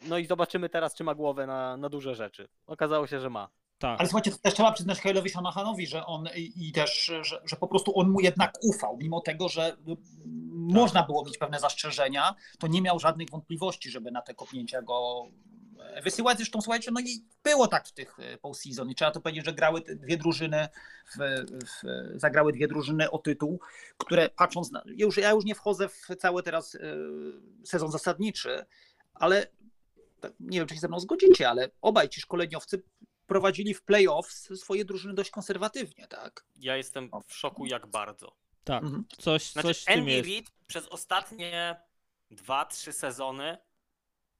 Speaker 2: no i zobaczymy teraz, czy ma głowę na, na duże rzeczy. Okazało się, że ma.
Speaker 1: Tak.
Speaker 4: Ale słuchajcie, to też trzeba przyznać Kyle'owi Shanahanowi, że on i, i też, że, że po prostu on mu jednak ufał, mimo tego, że no, można było mieć pewne zastrzeżenia, to nie miał żadnych wątpliwości, żeby na te kopnięcia go e, wysyłać. Zresztą słuchajcie, no i było tak w tych e, postseason i trzeba to powiedzieć, że grały dwie drużyny, w, w, zagrały dwie drużyny o tytuł, które patrząc na, ja już, ja już nie wchodzę w cały teraz e, sezon zasadniczy, ale tak, nie wiem, czy się ze mną zgodzicie, ale obaj ci szkoleniowcy prowadzili w playoffs swoje drużyny dość konserwatywnie, tak?
Speaker 2: Ja jestem w szoku, jak bardzo.
Speaker 1: Tak,
Speaker 4: Mhm.
Speaker 1: coś,
Speaker 2: Znaczy,
Speaker 1: coś
Speaker 2: Andy. Reid przez ostatnie 2-3 sezony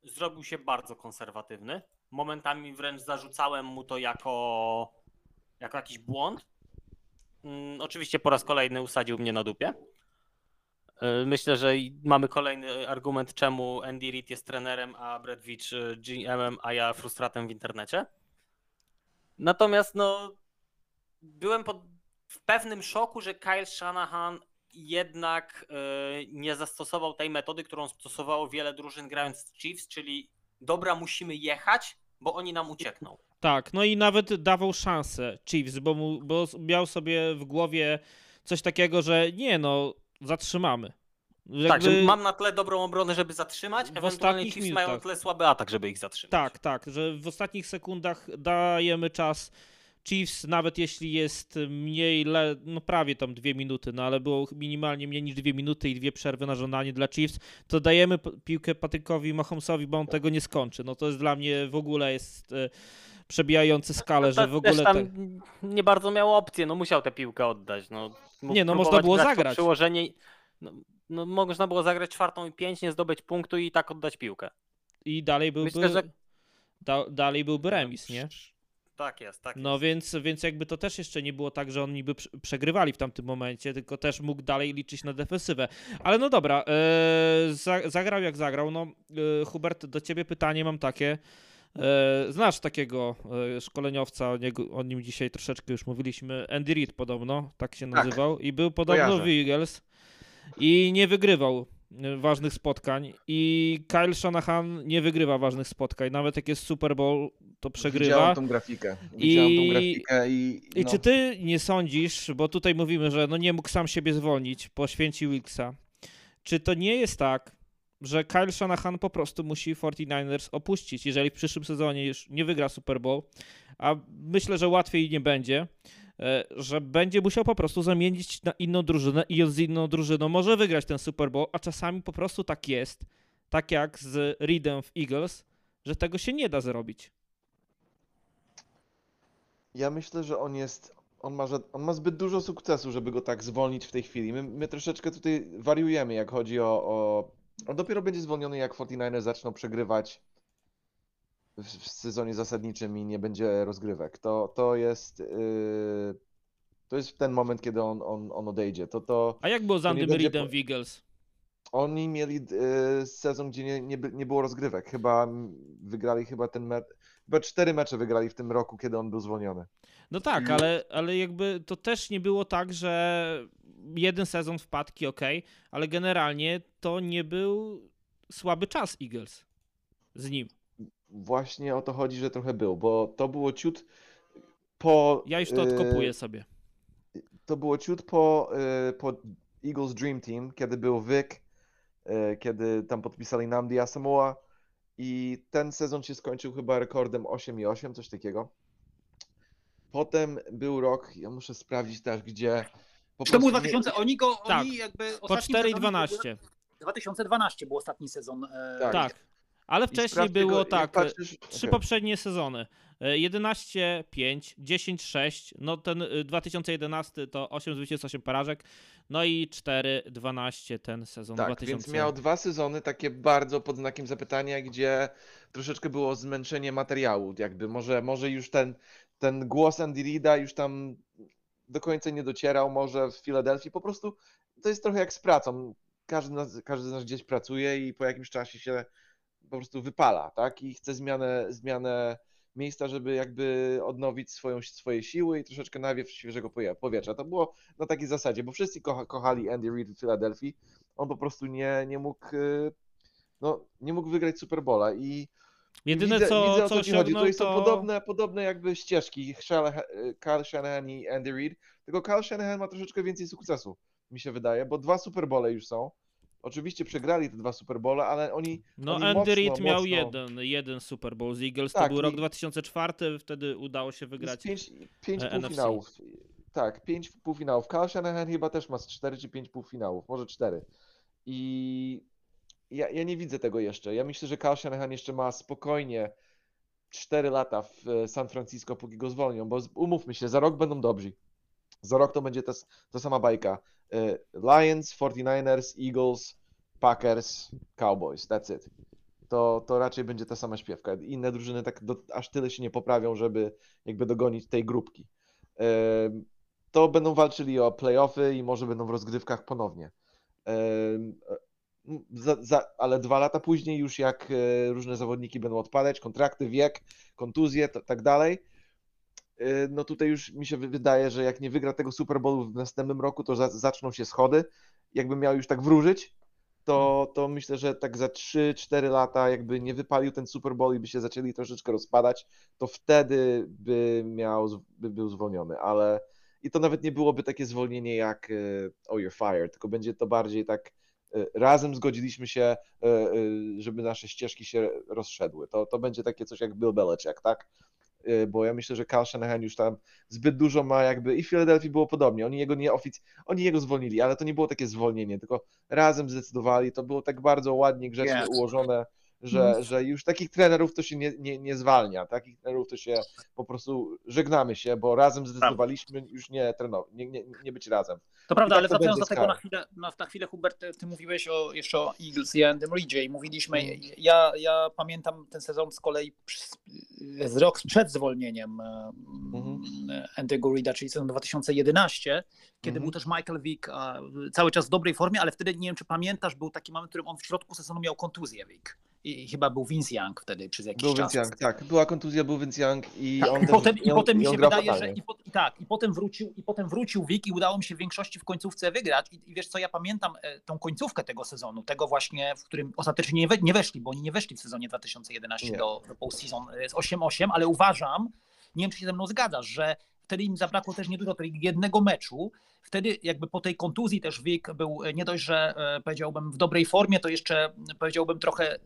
Speaker 2: zrobił się bardzo konserwatywny. Momentami wręcz zarzucałem mu to jako, jako jakiś błąd. Mm, oczywiście po raz kolejny usadził mnie na dupie. Yy, Myślę, że mamy kolejny argument, czemu Andy Reid jest trenerem, a Brad Veach yy, GM-em, a ja frustratem w internecie. Natomiast no, byłem pod w pewnym szoku, że Kyle Shanahan jednak e, nie zastosował tej metody, którą stosowało wiele drużyn grając z Chiefs, czyli dobra, musimy jechać, bo oni nam uciekną.
Speaker 1: Tak, no i nawet dawał szansę Chiefs, bo, mu, bo miał sobie w głowie coś takiego, że nie no, zatrzymamy.
Speaker 2: Tak, że
Speaker 1: Jakby-
Speaker 2: mam na tle dobrą obronę, żeby zatrzymać,
Speaker 1: W
Speaker 2: ewentualnie Chiefs mają na
Speaker 1: minutach.
Speaker 2: tle słaby atak, żeby ich zatrzymać.
Speaker 1: Tak, tak, że w ostatnich sekundach dajemy czas Chiefs, nawet jeśli jest mniej, le, no prawie tam dwie minuty, no ale było minimalnie mniej niż dwie minuty i dwie przerwy na żądanie dla Chiefs, to dajemy piłkę Patykowi Mahomesowi, bo on tego nie skończy. No to jest dla mnie w ogóle jest e, przebijający skalę, że w
Speaker 2: No
Speaker 1: ogóle...
Speaker 2: tam
Speaker 1: te-
Speaker 2: nie bardzo miał opcję, no musiał tę piłkę oddać. No, Mógł
Speaker 1: Nie, no można było zagrać.
Speaker 2: Przyłożenie, no, no można było zagrać czwartą i pięć, nie zdobyć punktu i tak oddać piłkę.
Speaker 1: I dalej byłby,
Speaker 2: Myślę, że-
Speaker 1: da, dalej byłby remis, nie?
Speaker 2: Tak jest, tak
Speaker 1: No
Speaker 2: jest.
Speaker 1: więc, więc jakby to też jeszcze nie było tak, że oni by prze- przegrywali w tamtym momencie, tylko też mógł dalej liczyć na defensywę. Ale no dobra, e, za, zagrał jak zagrał. No e, Hubert, do ciebie pytanie mam takie. E, znasz takiego e, szkoleniowca, o, niego, o nim dzisiaj troszeczkę już mówiliśmy, Andy Reid podobno, tak się
Speaker 3: Tak.
Speaker 1: nazywał i był podobno
Speaker 3: Kojarzę.
Speaker 1: w Eagles i nie wygrywał ważnych spotkań i Kyle Shanahan nie wygrywa ważnych spotkań, nawet jak jest Super Bowl, to przegrywa.
Speaker 3: Widziałem tą grafikę. Widziałem
Speaker 1: I-
Speaker 3: tą grafikę i.
Speaker 1: I
Speaker 3: no,
Speaker 1: czy ty nie sądzisz, bo tutaj mówimy, że no nie mógł sam siebie zwolnić, poświęcił Wilksa. Czy to nie jest tak, że Kyle Shanahan po prostu musi 49ers opuścić, jeżeli w przyszłym sezonie już nie wygra Super Bowl, a myślę, że łatwiej nie będzie, że będzie musiał po prostu zamienić na inną drużynę i z inną drużyną może wygrać ten Super Bowl, a czasami po prostu tak jest, tak jak z Reedem w Eagles, że tego się nie da zrobić.
Speaker 3: Ja myślę, że on jest. On ma, on ma zbyt dużo sukcesu, żeby go tak zwolnić w tej chwili. My, my troszeczkę tutaj wariujemy, jak chodzi o, o. On dopiero będzie zwolniony, jak 49ers zaczną przegrywać w, w sezonie zasadniczym i nie będzie rozgrywek. To, to jest. Yy, to jest ten moment, kiedy on, on, on odejdzie. To, to
Speaker 1: A jak było z Andym Reedem w Eagles?
Speaker 3: oni mieli yy, sezon, gdzie nie, nie, nie było rozgrywek. Chyba mm, wygrali chyba ten mecz. Chyba cztery mecze wygrali w tym roku, kiedy on był zwolniony.
Speaker 1: No tak,
Speaker 3: I-
Speaker 1: ale, ale jakby to też nie było tak, że jeden sezon wpadki, ok, ale generalnie to nie był słaby czas Eagles z nim.
Speaker 3: Właśnie o to chodzi, że trochę był, bo to było ciut po.
Speaker 1: Ja już to
Speaker 3: yy,
Speaker 1: odkopuję sobie.
Speaker 3: To było ciut po, yy, po Eagles Dream Team, kiedy był Vic, yy, kiedy tam podpisali Namdi Asamoah i ten sezon się skończył chyba rekordem 8 i 8, coś takiego. Potem był rok, ja muszę sprawdzić też, gdzie. Po
Speaker 4: Czy to był
Speaker 3: prostu nie-
Speaker 4: 2000, oni go,
Speaker 1: Tak,
Speaker 4: oni jakby
Speaker 1: Po
Speaker 4: ostatnim
Speaker 1: 4 i
Speaker 4: sezonie-
Speaker 1: 12.
Speaker 4: 2012 był ostatni sezon. e,
Speaker 3: Tak.
Speaker 1: Tak. Ale wcześniej było
Speaker 3: go,
Speaker 1: tak.
Speaker 3: patrzysz-
Speaker 1: Trzy
Speaker 3: okej.
Speaker 1: poprzednie sezony. E, 11-5, 10-6, no ten y, 2011 to 8 zwycięstw, 8 porażek, no i 4-12 ten sezon
Speaker 3: Tak,
Speaker 1: 2000.
Speaker 3: więc miał dwa sezony takie bardzo pod znakiem zapytania, gdzie troszeczkę było zmęczenie materiału, jakby może, może już ten, ten głos Andy Reida już tam do końca nie docierał, może w Filadelfii, po prostu to jest trochę jak z pracą, każdy, nas, każdy z nas gdzieś pracuje i po jakimś czasie się po prostu wypala, tak, i chce zmianę, zmianę miejsca, żeby jakby odnowić swoją, swoje siły i troszeczkę nawiew świeżego powietrza. To było na takiej zasadzie, bo wszyscy kocha, kochali Andy Reid w Filadelfii, on po prostu nie, nie mógł y, no, nie mógł wygrać Super Bowla i
Speaker 1: Jedyne
Speaker 3: widzę,
Speaker 1: co,
Speaker 3: widzę
Speaker 1: co
Speaker 3: co ci chodzi. Tutaj są
Speaker 1: to...
Speaker 3: podobne, podobne jakby ścieżki Kyle Shanahan i Andy Reid, tylko Kyle Shanahan ma troszeczkę więcej sukcesu, mi się wydaje, bo dwa Super Bowle już są. Oczywiście przegrali te dwa Super Bowle, ale oni
Speaker 1: No
Speaker 3: Oni
Speaker 1: Andy
Speaker 3: mocno,
Speaker 1: Reid miał
Speaker 3: mocno-
Speaker 1: jeden, jeden Super Bowl z Eagles, to
Speaker 3: Tak,
Speaker 1: był rok
Speaker 3: i-
Speaker 1: 2004, wtedy udało się wygrać.
Speaker 3: pięć, pięć
Speaker 1: e,
Speaker 3: półfinałów. Tak, pięć półfinałów. Kyle Shanahan chyba też ma z cztery czy pięć półfinałów, może cztery. I ja, ja nie widzę tego jeszcze. Ja myślę, że Kyle Shanahan jeszcze ma spokojnie 4 lata w e, San Francisco, póki go zwolnią, bo umówmy się, za rok będą dobrzy. Za rok to będzie ta, ta sama bajka. E, Lions, 49ers, Eagles, Packers, Cowboys. That's it. To, to raczej będzie ta sama śpiewka. Inne drużyny tak do, aż tyle się nie poprawią, żeby jakby dogonić tej grupki. Em, To będą walczyli o playoffy i może będą w rozgrywkach ponownie. M, Za, za, ale dwa lata później, już jak e, różne zawodniki będą odpadać, kontrakty, wiek, kontuzje, to, tak dalej, no tutaj już mi się wy- wydaje, że jak nie wygra tego Super Bowlu w następnym roku, to za, zaczną się schody. Jakby miał już tak wróżyć, to, to myślę, że tak za 3-4 lata, jakby nie wypalił ten Super Bowl i by się zaczęli troszeczkę rozpadać, to wtedy by miał, by był zwolniony, ale i to nawet nie byłoby takie zwolnienie jak y, oh you're fired, tylko będzie to bardziej tak y, razem zgodziliśmy się, y, y, żeby nasze ścieżki się rozszedły. To, to będzie takie coś jak Bill Belichick, tak? Y, Bo ja myślę, że Kyle Shanahan już tam zbyt dużo ma jakby i w Philadelphia było podobnie. Oni jego nie ofic- oni jego zwolnili, ale to nie było takie zwolnienie, tylko razem zdecydowali. To było tak bardzo ładnie, grzecznie
Speaker 4: Yes.
Speaker 3: ułożone, że, że już takich trenerów to się nie, nie, nie zwalnia. Takich trenerów to się po prostu żegnamy się, bo razem zdecydowaliśmy już nie trenować, nie, nie, nie być razem.
Speaker 4: To prawda,
Speaker 3: tak
Speaker 4: ale
Speaker 3: to
Speaker 4: wracając do tego na chwilę, na, na chwilę Hubert, ty- mówiłeś o, jeszcze o Eagles i Andym Reedzie i mówiliśmy,
Speaker 3: Mm.
Speaker 4: ja, ja pamiętam ten sezon z kolei z rok przed zwolnieniem
Speaker 3: Mhm.
Speaker 4: mm. Andy'ego Reeda, czyli sezon 2011, kiedy
Speaker 3: Mhm.
Speaker 4: był też Michael Vick cały czas w dobrej formie, ale wtedy nie wiem, czy pamiętasz, był taki moment, w którym on w środku sezonu miał kontuzję Vick. I chyba był Vince Young wtedy przez jakiś
Speaker 3: Był
Speaker 4: czas.
Speaker 3: Vince Young, tak. Była kontuzja, był Vince Young i
Speaker 4: Tak,
Speaker 3: on
Speaker 4: i potem, I
Speaker 3: on-
Speaker 4: potem mi się wydaje, że i, po, i tak, i potem wrócił, i potem wrócił Wik i udało mi się w większości w końcówce wygrać. I, I wiesz co, ja pamiętam e, tą końcówkę tego sezonu, tego właśnie, w którym ostatecznie nie, we, nie weszli, bo oni nie weszli w sezonie 2011
Speaker 3: Nie.
Speaker 4: do, do postseason e, z 8-8, ale uważam, nie wiem czy się ze mną zgadzasz, że wtedy im zabrakło też niedużo tego jednego meczu. Wtedy jakby po tej kontuzji też Wik był e, nie dość, że powiedziałbym w dobrej formie, to jeszcze powiedziałbym trochę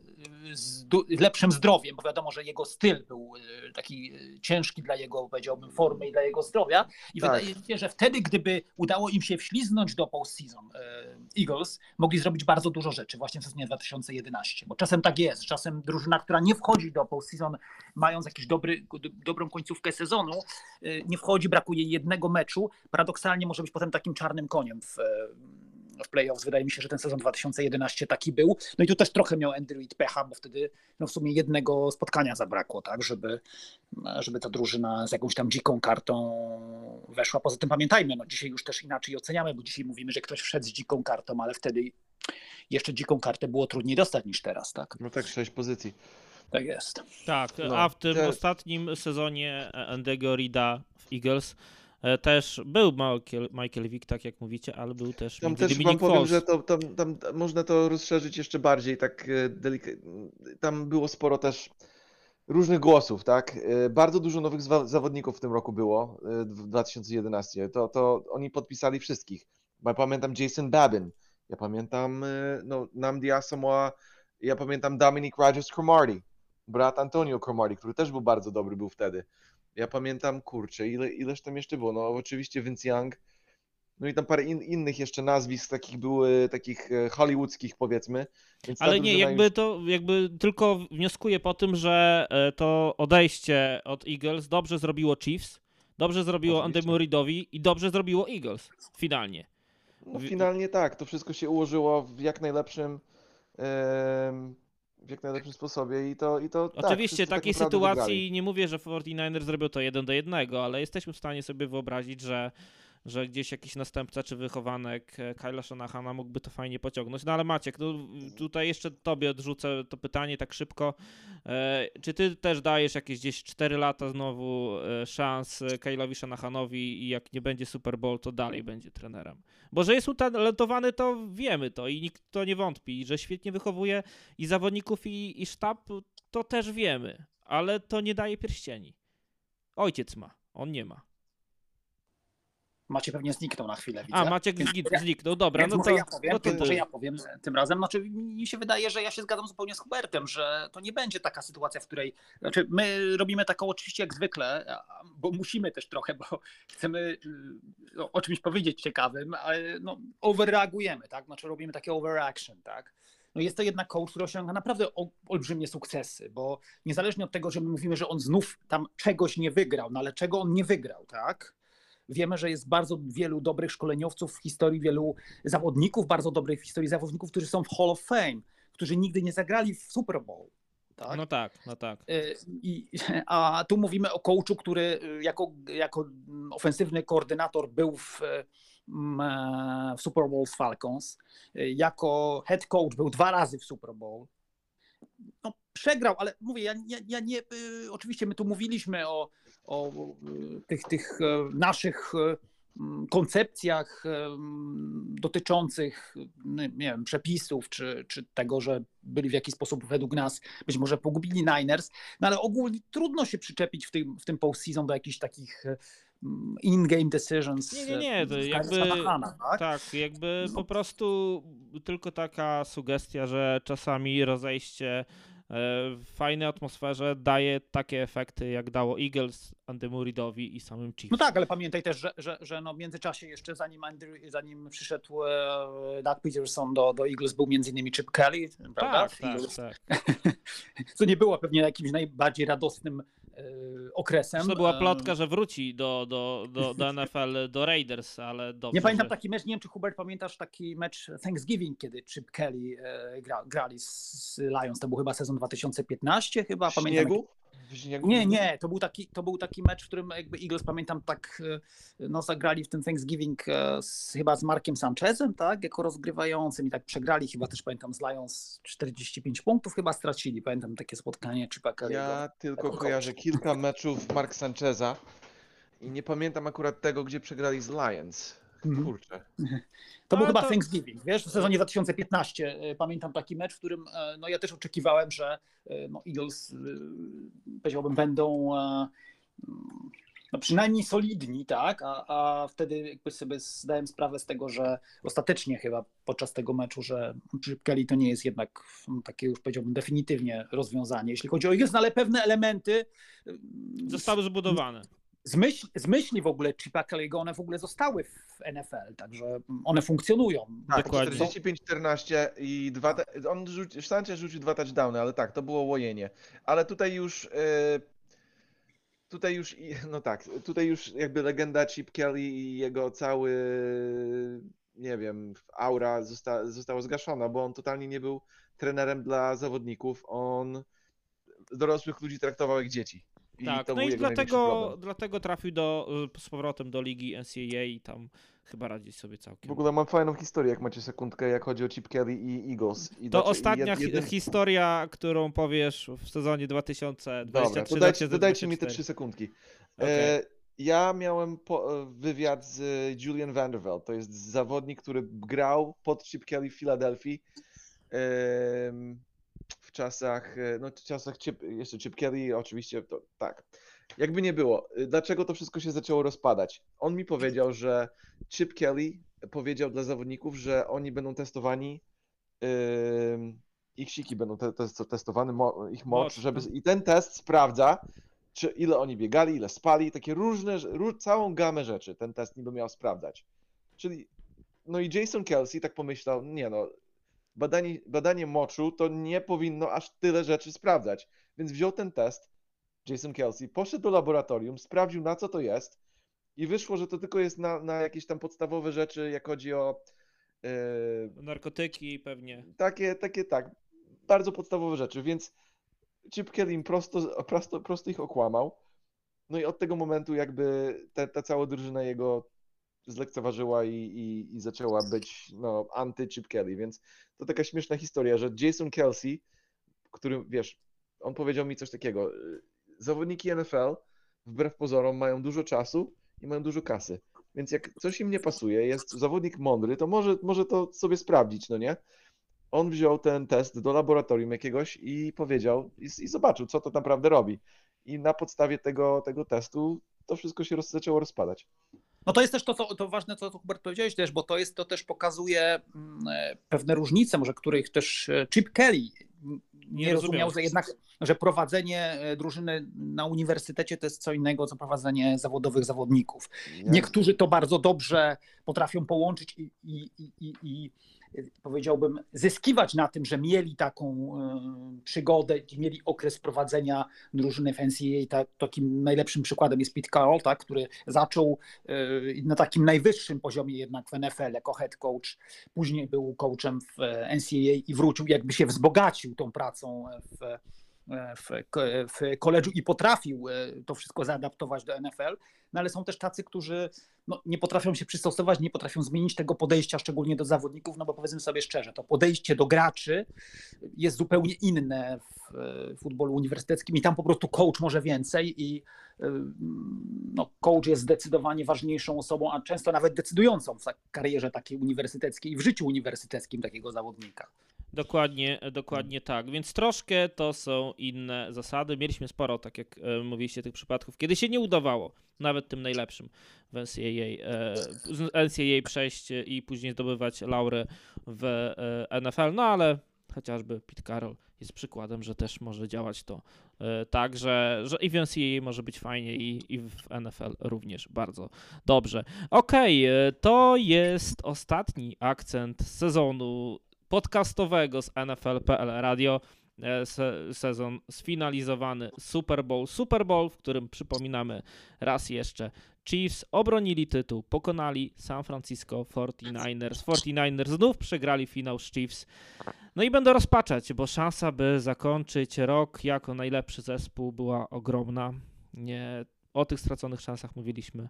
Speaker 4: z lepszym zdrowiem, bo wiadomo, że jego styl był e, taki e, ciężki dla jego, powiedziałbym, formy i dla jego zdrowia. I
Speaker 3: Tak.
Speaker 4: wydaje mi się, że wtedy, gdyby udało im się wśliznąć do postseason e, Eagles, mogli zrobić bardzo dużo rzeczy właśnie w sezonie 2011, bo czasem tak jest, czasem drużyna, która nie wchodzi do postseason, mając jakiś dobry, dobrą końcówkę sezonu, nie wchodzi, brakuje jednego meczu, paradoksalnie może być potem takim czarnym koniem w, w playoffs. Wydaje mi się, że ten sezon 2011 taki był. No i tu też trochę miał Andy Reid pecha, bo wtedy no w sumie jednego spotkania zabrakło, tak, żeby, żeby ta drużyna z jakąś tam dziką kartą weszła. Poza tym pamiętajmy, no dzisiaj już też inaczej oceniamy, bo dzisiaj mówimy, że ktoś wszedł z dziką kartą, ale wtedy jeszcze dziką kartę było trudniej dostać niż teraz, tak?
Speaker 3: No tak, sześć pozycji.
Speaker 4: Tak jest.
Speaker 1: Tak,
Speaker 3: No,
Speaker 1: a w tym
Speaker 3: te-
Speaker 1: ostatnim sezonie Andy'ego Reida w Eagles też był Michael, Michael Vick, tak jak mówicie, ale był też
Speaker 3: Tam też
Speaker 1: Nick
Speaker 3: powiem,
Speaker 1: Foles.
Speaker 3: że to, tam, tam można to rozszerzyć jeszcze bardziej, tak e, delikatnie. Tam było sporo też różnych głosów, tak? E, Bardzo dużo nowych zawodników w tym roku było, e, w 2011. To, to oni podpisali wszystkich. Ja pamiętam Jason Babin, ja pamiętam e, no, Namdi Asamoah, ja pamiętam Dominic Rogers Cromartie, brat Antonio Cromartie, który też był bardzo dobry był wtedy. Ja pamiętam, kurczę, ile, ileż tam jeszcze było? No oczywiście Vince Young, no i tam parę in, innych jeszcze nazwisk takich były, takich e, hollywoodzkich powiedzmy. Więc
Speaker 1: Ale nie, jakby
Speaker 3: już-
Speaker 1: to, jakby tylko wnioskuję po tym, że e, to odejście od Eagles dobrze zrobiło Chiefs, dobrze zrobiło
Speaker 3: Oczywiście.
Speaker 1: Andy'emu Reidowi i dobrze zrobiło Eagles finalnie.
Speaker 3: No, finalnie tak, to wszystko się ułożyło w jak najlepszym em, w jak najlepszym sposobie i to, i to tak,
Speaker 1: Oczywiście
Speaker 3: tak
Speaker 1: takiej sytuacji
Speaker 3: wygrali.
Speaker 1: nie mówię, że 49ers zrobił to jeden do jednego, ale jesteśmy w stanie sobie wyobrazić, że, że gdzieś jakiś następca czy wychowanek e, Kyla Shanahana mógłby to fajnie pociągnąć. No ale Maciek, no, tutaj jeszcze tobie odrzucę to pytanie tak szybko. E, czy ty też dajesz jakieś gdzieś 4 lata znowu e, szans Kylowi Shanahanowi i jak nie będzie Super Bowl, to dalej będzie trenerem? Bo że jest utalentowany, to wiemy to i nikt to nie wątpi. Że świetnie wychowuje i zawodników, i, i sztab, to też wiemy. Ale to nie daje pierścieni. Ojciec ma, on nie ma.
Speaker 4: Macie pewnie zniknął na chwilę, widzę.
Speaker 1: A, Maciek zgi- zniknął, dobra,
Speaker 4: Więc
Speaker 1: no
Speaker 4: może
Speaker 1: to,
Speaker 4: ja powiem,
Speaker 1: no to
Speaker 4: może ja powiem tym razem. Znaczy, mi się wydaje, że ja się zgadzam zupełnie z Hubertem, że to nie będzie taka sytuacja, w której. Znaczy, my robimy taką oczywiście jak zwykle, bo musimy też trochę, bo chcemy y, o- czymś powiedzieć ciekawym, ale no, overreagujemy, tak? Znaczy robimy takie overaction, tak? No jest to jednak coach, który osiąga naprawdę olbrzymie sukcesy, bo niezależnie od tego, że my mówimy, że on znów tam czegoś nie wygrał, no ale czego on nie wygrał, tak? Wiemy, że jest bardzo wielu dobrych szkoleniowców w historii, wielu zawodników bardzo dobrych w historii, zawodników, którzy są w Hall of Fame, którzy nigdy nie zagrali w Super Bowl. Tak?
Speaker 1: No tak, no tak.
Speaker 4: Y, I, a tu mówimy o coachu, który y, jako, jako mm, ofensywny koordynator był w, mm, e, w Super Bowl z Falcons. Jako head coach był dwa razy w Super Bowl. no, przegrał, ale mówię, ja, ja, ja nie, oczywiście my tu mówiliśmy o, o tych, tych e, naszych e, koncepcjach em, dotyczących nie wiem, przepisów, czy, czy tego, że byli w jakiś sposób według nas być może pogubili Niners, no ale ogólnie trudno się przyczepić w tym, w tym postseason do jakichś takich e, in-game decisions.
Speaker 1: Nie, nie, nie, to
Speaker 4: e,
Speaker 1: jakby-
Speaker 4: Shanahana, tak?
Speaker 1: Tak, jakby
Speaker 4: No.
Speaker 1: po prostu tylko taka sugestia, że czasami rozejście e, w fajnej atmosferze daje takie efekty, jak dało Eagles, Andemuridowi i samym Chiefs.
Speaker 4: No tak, ale pamiętaj też, że, że, że no w międzyczasie jeszcze zanim, Andrew, zanim przyszedł e, Doug Peterson do, do Eagles był między innymi Chip Kelly, prawda?
Speaker 1: tak, tak, tak.
Speaker 4: Co nie było pewnie jakimś najbardziej radosnym e, okresem.
Speaker 1: To była plotka, że wróci do, do, do, do NFL, do Raiders, ale dobrze,
Speaker 4: Nie pamiętam
Speaker 1: że...
Speaker 4: taki mecz, nie wiem czy Hubert pamiętasz taki mecz Thanksgiving, kiedy Chip Kelly e, gra, grali z, Lions, to był chyba sezon 2015 chyba,
Speaker 3: W
Speaker 4: pamiętam. Nie, nie, to był taki, to był taki mecz, w którym jakby Eagles, pamiętam, tak e, no, zagrali w tym Thanksgiving e, z, chyba z Markiem Sanchezem, tak, jako rozgrywającym i tak przegrali chyba też, pamiętam, z Lions 45 punktów chyba stracili, pamiętam takie spotkanie Chipa Kelly'ego.
Speaker 3: Ja tylko kojarzę kilka meczów Mark Sancheza i nie pamiętam akurat tego, gdzie przegrali z Lions.
Speaker 4: Mhm.
Speaker 3: Kurczę.
Speaker 4: To był chyba
Speaker 1: to-
Speaker 4: Thanksgiving, wiesz, w sezonie 2015 e, pamiętam taki mecz, w którym e, no, ja też oczekiwałem, że e, no, Eagles, powiedziałbym, będą mm, no, przynajmniej solidni, tak, a, a wtedy jakby sobie zdałem sprawę z tego, że ostatecznie chyba podczas tego meczu, że Kelly to nie jest jednak no, takie już powiedziałbym definitywnie rozwiązanie, jeśli chodzi o Eagles, no, ale pewne elementy
Speaker 1: Zostały zbudowane.
Speaker 4: Z, myśl, z myśli w ogóle Chipa Kelly'ego one w ogóle zostały w NFL, także one funkcjonują.
Speaker 3: Tak,
Speaker 1: Dokładnie.
Speaker 3: 45-14 i dwa. On rzucił, Sanchez rzucił dwa touchdowny, ale tak, to było łojenie. Ale tutaj już. e, Tutaj już, no tak, tutaj już jakby legenda Chip Kelly i jego cały, nie wiem, aura zosta, została zgaszona, bo on totalnie nie był trenerem dla zawodników. On dorosłych ludzi traktował jak dzieci. I
Speaker 1: tak, no i dlatego, dlatego trafił do, z powrotem do ligi NCAA i tam chyba radzi sobie
Speaker 3: W
Speaker 1: całkiem.
Speaker 3: ogóle mam fajną historię, jak macie sekundkę, jak chodzi o Chip Kelly i Eagles. I
Speaker 1: To
Speaker 3: i
Speaker 1: ostatnia
Speaker 3: jed- jeden-
Speaker 1: hi- historia, którą powiesz w sezonie 2023
Speaker 3: Dobra, to dajcie, to dajcie mi te
Speaker 1: 2024.
Speaker 3: trzy sekundki.
Speaker 1: Okej.
Speaker 3: E, ja miałem po, e, wywiad z e, Julian Vanderveld. To jest zawodnik, który grał pod Chip Kelly w Filadelfii w czasach, e, no czasach Chip, jeszcze Chip Kelly, oczywiście, to tak. Jakby nie było, e, dlaczego to wszystko się zaczęło rozpadać? On mi powiedział, że Chip Kelly powiedział dla zawodników, że oni będą testowani, em, ich siki będą te, te, testowane, mo, ich mocz,
Speaker 1: Mocz,
Speaker 3: żeby,
Speaker 1: no.
Speaker 3: i ten test sprawdza, czy ile oni biegali, ile spali, takie różne, ró, całą gamę rzeczy ten test niby miał sprawdzać. Czyli, no i Jason Kelsey tak pomyślał, nie no, badanie, badanie moczu to nie powinno aż tyle rzeczy sprawdzać, więc wziął ten test, Jason Kelsey, poszedł do laboratorium, sprawdził na co to jest i wyszło, że to tylko jest na, na jakieś tam podstawowe rzeczy, jak chodzi o yy,
Speaker 1: Narkotyki pewnie.
Speaker 3: takie, takie tak, bardzo podstawowe rzeczy, więc Chip Kelly im prosto, prosto, prosto ich okłamał. No i od tego momentu jakby ta, ta cała drużyna jego zlekceważyła i, i, i zaczęła być no, anty-Chip Kelly, więc to taka śmieszna historia, że Jason Kelsey, który, wiesz, on powiedział mi coś takiego, y, zawodniki NFL wbrew pozorom mają dużo czasu i mają dużo kasy, więc jak coś im nie pasuje, jest zawodnik mądry, to może, może to sobie sprawdzić, no nie? On wziął ten test do laboratorium jakiegoś i powiedział i, i zobaczył, co to naprawdę robi. I na podstawie tego, tego testu to wszystko się roz, zaczęło rozpadać.
Speaker 4: No to jest też to, co, to ważne, co Hubert powiedziałeś też, bo to jest, to też pokazuje mm, e, pewne różnice, może których też e, Chip Kelly nie,
Speaker 1: Nie
Speaker 4: rozumiał, że jednak, że prowadzenie e, drużyny na uniwersytecie to jest co innego, co prowadzenie zawodowych zawodników. Niektórzy to bardzo dobrze potrafią połączyć i, i, i, i, i powiedziałbym, zyskiwać na tym, że mieli taką e, przygodę, mieli okres prowadzenia drużyny NCAA. Tak, takim najlepszym przykładem jest Pete Carroll, tak, który zaczął e, na takim najwyższym poziomie jednak w NFL jako head coach. Później był coachem w NCAA i wrócił, jakby się wzbogacił tą pracą w e, w, w koledżu i potrafił e, to wszystko zaadaptować do NFL, no ale są też tacy, którzy no, nie potrafią się przystosować, nie potrafią zmienić tego podejścia, szczególnie do zawodników, no bo powiedzmy sobie szczerze, to podejście do graczy jest zupełnie inne w futbolu uniwersyteckim i tam po prostu coach może więcej i no, coach jest zdecydowanie ważniejszą osobą, a często nawet decydującą w karierze takiej uniwersyteckiej i w życiu uniwersyteckim takiego zawodnika.
Speaker 1: Dokładnie, dokładnie tak. Więc troszkę to są inne zasady. Mieliśmy sporo, tak jak e, mówiliście, tych przypadków, kiedy się nie udawało, nawet tym najlepszym w NCAA, e, NCAA przejść i później zdobywać laury w e, NFL. No ale chociażby Pete Carroll jest przykładem, że też może działać to tak, że, że i w NCAA może być fajnie i, i w NFL również bardzo dobrze. Okej, okay, to jest ostatni akcent sezonu podcastowego z NFL.pl Radio. E, se sezon sfinalizowany Super Bowl. Super Bowl, w którym przypominamy raz jeszcze Chiefs obronili tytuł, pokonali San Francisco 49ers. 49ers znów przegrali finał z Chiefs. No i będę rozpaczać, bo szansa, by zakończyć rok jako najlepszy zespół była ogromna. Nie, o tych straconych szansach mówiliśmy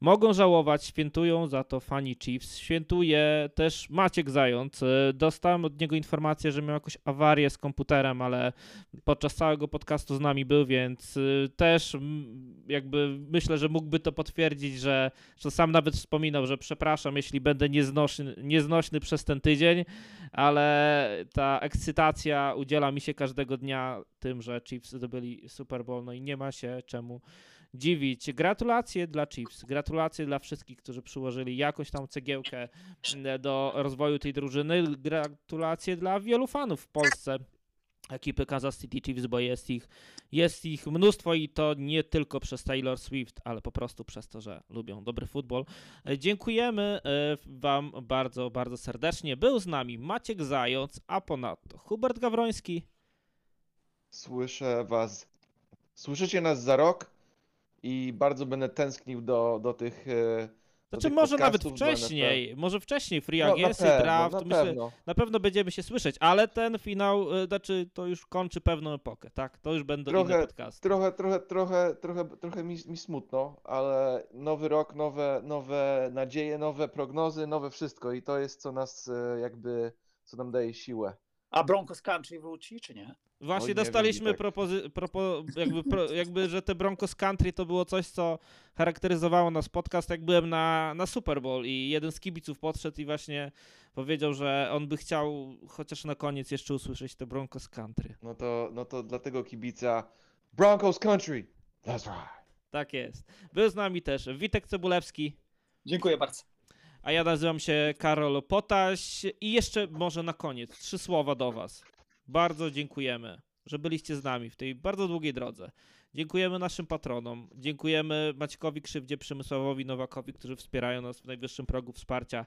Speaker 1: mogą żałować, świętują za to fani Chiefs, świętuje też Maciek Zając. E, dostałem od niego informację, że miał jakąś awarię z komputerem, ale podczas całego podcastu z nami był, więc e, też jakby myślę, że mógłby to potwierdzić, że, że sam nawet wspominał, że przepraszam, jeśli będę nieznośny, nieznośny przez ten tydzień, ale ta ekscytacja udziela mi się każdego dnia tym, że Chiefs zdobyli Super Bowl, no i nie ma się czemu dziwić. Gratulacje dla Chiefs, gratulacje dla wszystkich, którzy przyłożyli jakąś tam cegiełkę mm, do rozwoju tej drużyny. Gratulacje dla wielu fanów w Polsce ekipy Kansas City Chiefs, bo jest ich, jest ich mnóstwo i to nie tylko przez Taylor Swift, ale po prostu przez to, że lubią dobry futbol. Dziękujemy e, Wam bardzo, bardzo serdecznie. Był z nami Maciek Zając, a ponadto Hubert Gawroński.
Speaker 3: Słyszę Was. Słyszycie nas za rok? I bardzo będę tęsknił do, do tych. E,
Speaker 1: do znaczy, może nawet wcześniej, może wcześniej Free no, Agency, no, Draft, na myślę, pewno. na pewno będziemy się słyszeć, ale ten finał, e, znaczy to już kończy pewną epokę, tak? To już będą trochę, inne podcasty.
Speaker 3: Trochę, trochę, trochę, trochę, trochę mi, mi smutno, ale nowy rok, nowe, nowe nadzieje, nowe prognozy, nowe wszystko i to jest co nas e, jakby, co nam daje siłę.
Speaker 4: A Broncos Country wróci, czy nie?
Speaker 1: Właśnie Oj, dostaliśmy tak. propozy- propo- jakby, pro, jakby, że te Broncos Country to było coś, co charakteryzowało nas podcast, jak byłem na, na Super Bowl i jeden z kibiców podszedł i właśnie powiedział, że on by chciał chociaż na koniec jeszcze usłyszeć te Broncos Country.
Speaker 3: No to, no to dla tego kibica Broncos Country, that's right.
Speaker 1: Tak jest. Był z nami też Witek Cebulewski.
Speaker 4: Dziękuję bardzo
Speaker 1: a ja nazywam się Karol Potaś i jeszcze może na koniec trzy słowa do Was. Bardzo dziękujemy, że byliście z nami w tej bardzo długiej drodze. Dziękujemy naszym patronom, dziękujemy Maćkowi Krzywdzie, Przemysławowi Nowakowi, którzy wspierają nas w najwyższym progu wsparcia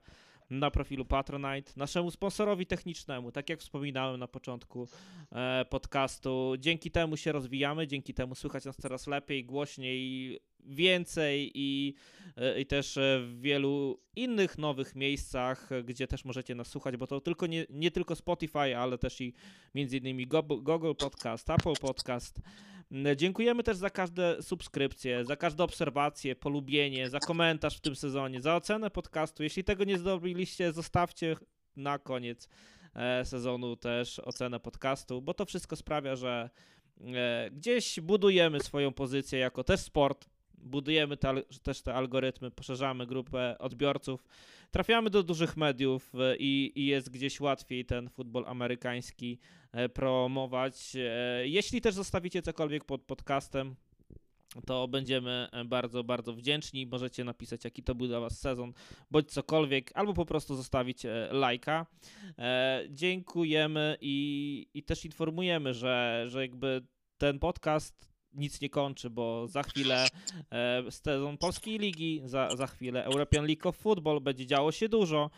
Speaker 1: na profilu Patronite, naszemu sponsorowi technicznemu, tak jak wspominałem na początku e, podcastu. Dzięki temu się rozwijamy, dzięki temu słychać nas coraz lepiej, głośniej, więcej i, e, i też w wielu innych nowych miejscach, gdzie też możecie nas słuchać, bo to tylko nie, nie tylko Spotify, ale też i między innymi Google Podcast, Apple Podcast. Dziękujemy też za każde subskrypcje, za każde obserwacje, polubienie, za komentarz w tym sezonie, za ocenę podcastu. Jeśli tego nie zrobiliście, zostawcie na koniec e, sezonu też ocenę podcastu, bo to wszystko sprawia, że e, gdzieś budujemy swoją pozycję jako też sport, budujemy te, też te algorytmy, poszerzamy grupę odbiorców, trafiamy do dużych mediów e, i, i jest gdzieś łatwiej ten futbol amerykański e, promować. E, jeśli też zostawicie cokolwiek pod podcastem, to będziemy bardzo, bardzo wdzięczni. Możecie napisać, jaki to był dla Was sezon, bądź cokolwiek, albo po prostu zostawić lajka. Dziękujemy i, i też informujemy, że, że jakby ten podcast nic nie kończy, bo za chwilę e, sezon Polskiej Ligi, za, za chwilę European League of Football, będzie działo się dużo,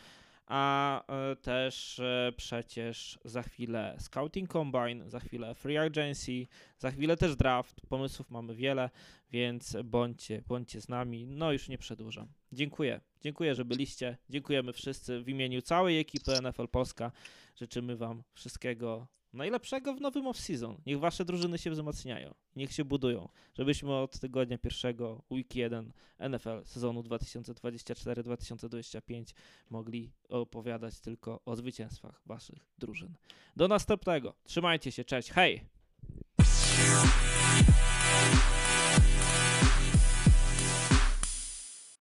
Speaker 1: a e, też e, przecież za chwilę Scouting Combine, za chwilę Free Agency, za chwilę też draft, pomysłów mamy wiele, więc bądźcie, bądźcie z nami, no już nie przedłużam. Dziękuję, dziękuję, że byliście, dziękujemy wszyscy w imieniu całej ekipy NFL Polska, życzymy Wam wszystkiego najlepszego w nowym off-season. Niech Wasze drużyny się wzmacniają, niech się budują, żebyśmy od tygodnia pierwszego, week 1 NFL sezonu 2024-2025 mogli opowiadać tylko o zwycięstwach Waszych drużyn. Do następnego. Trzymajcie się, cześć, hej!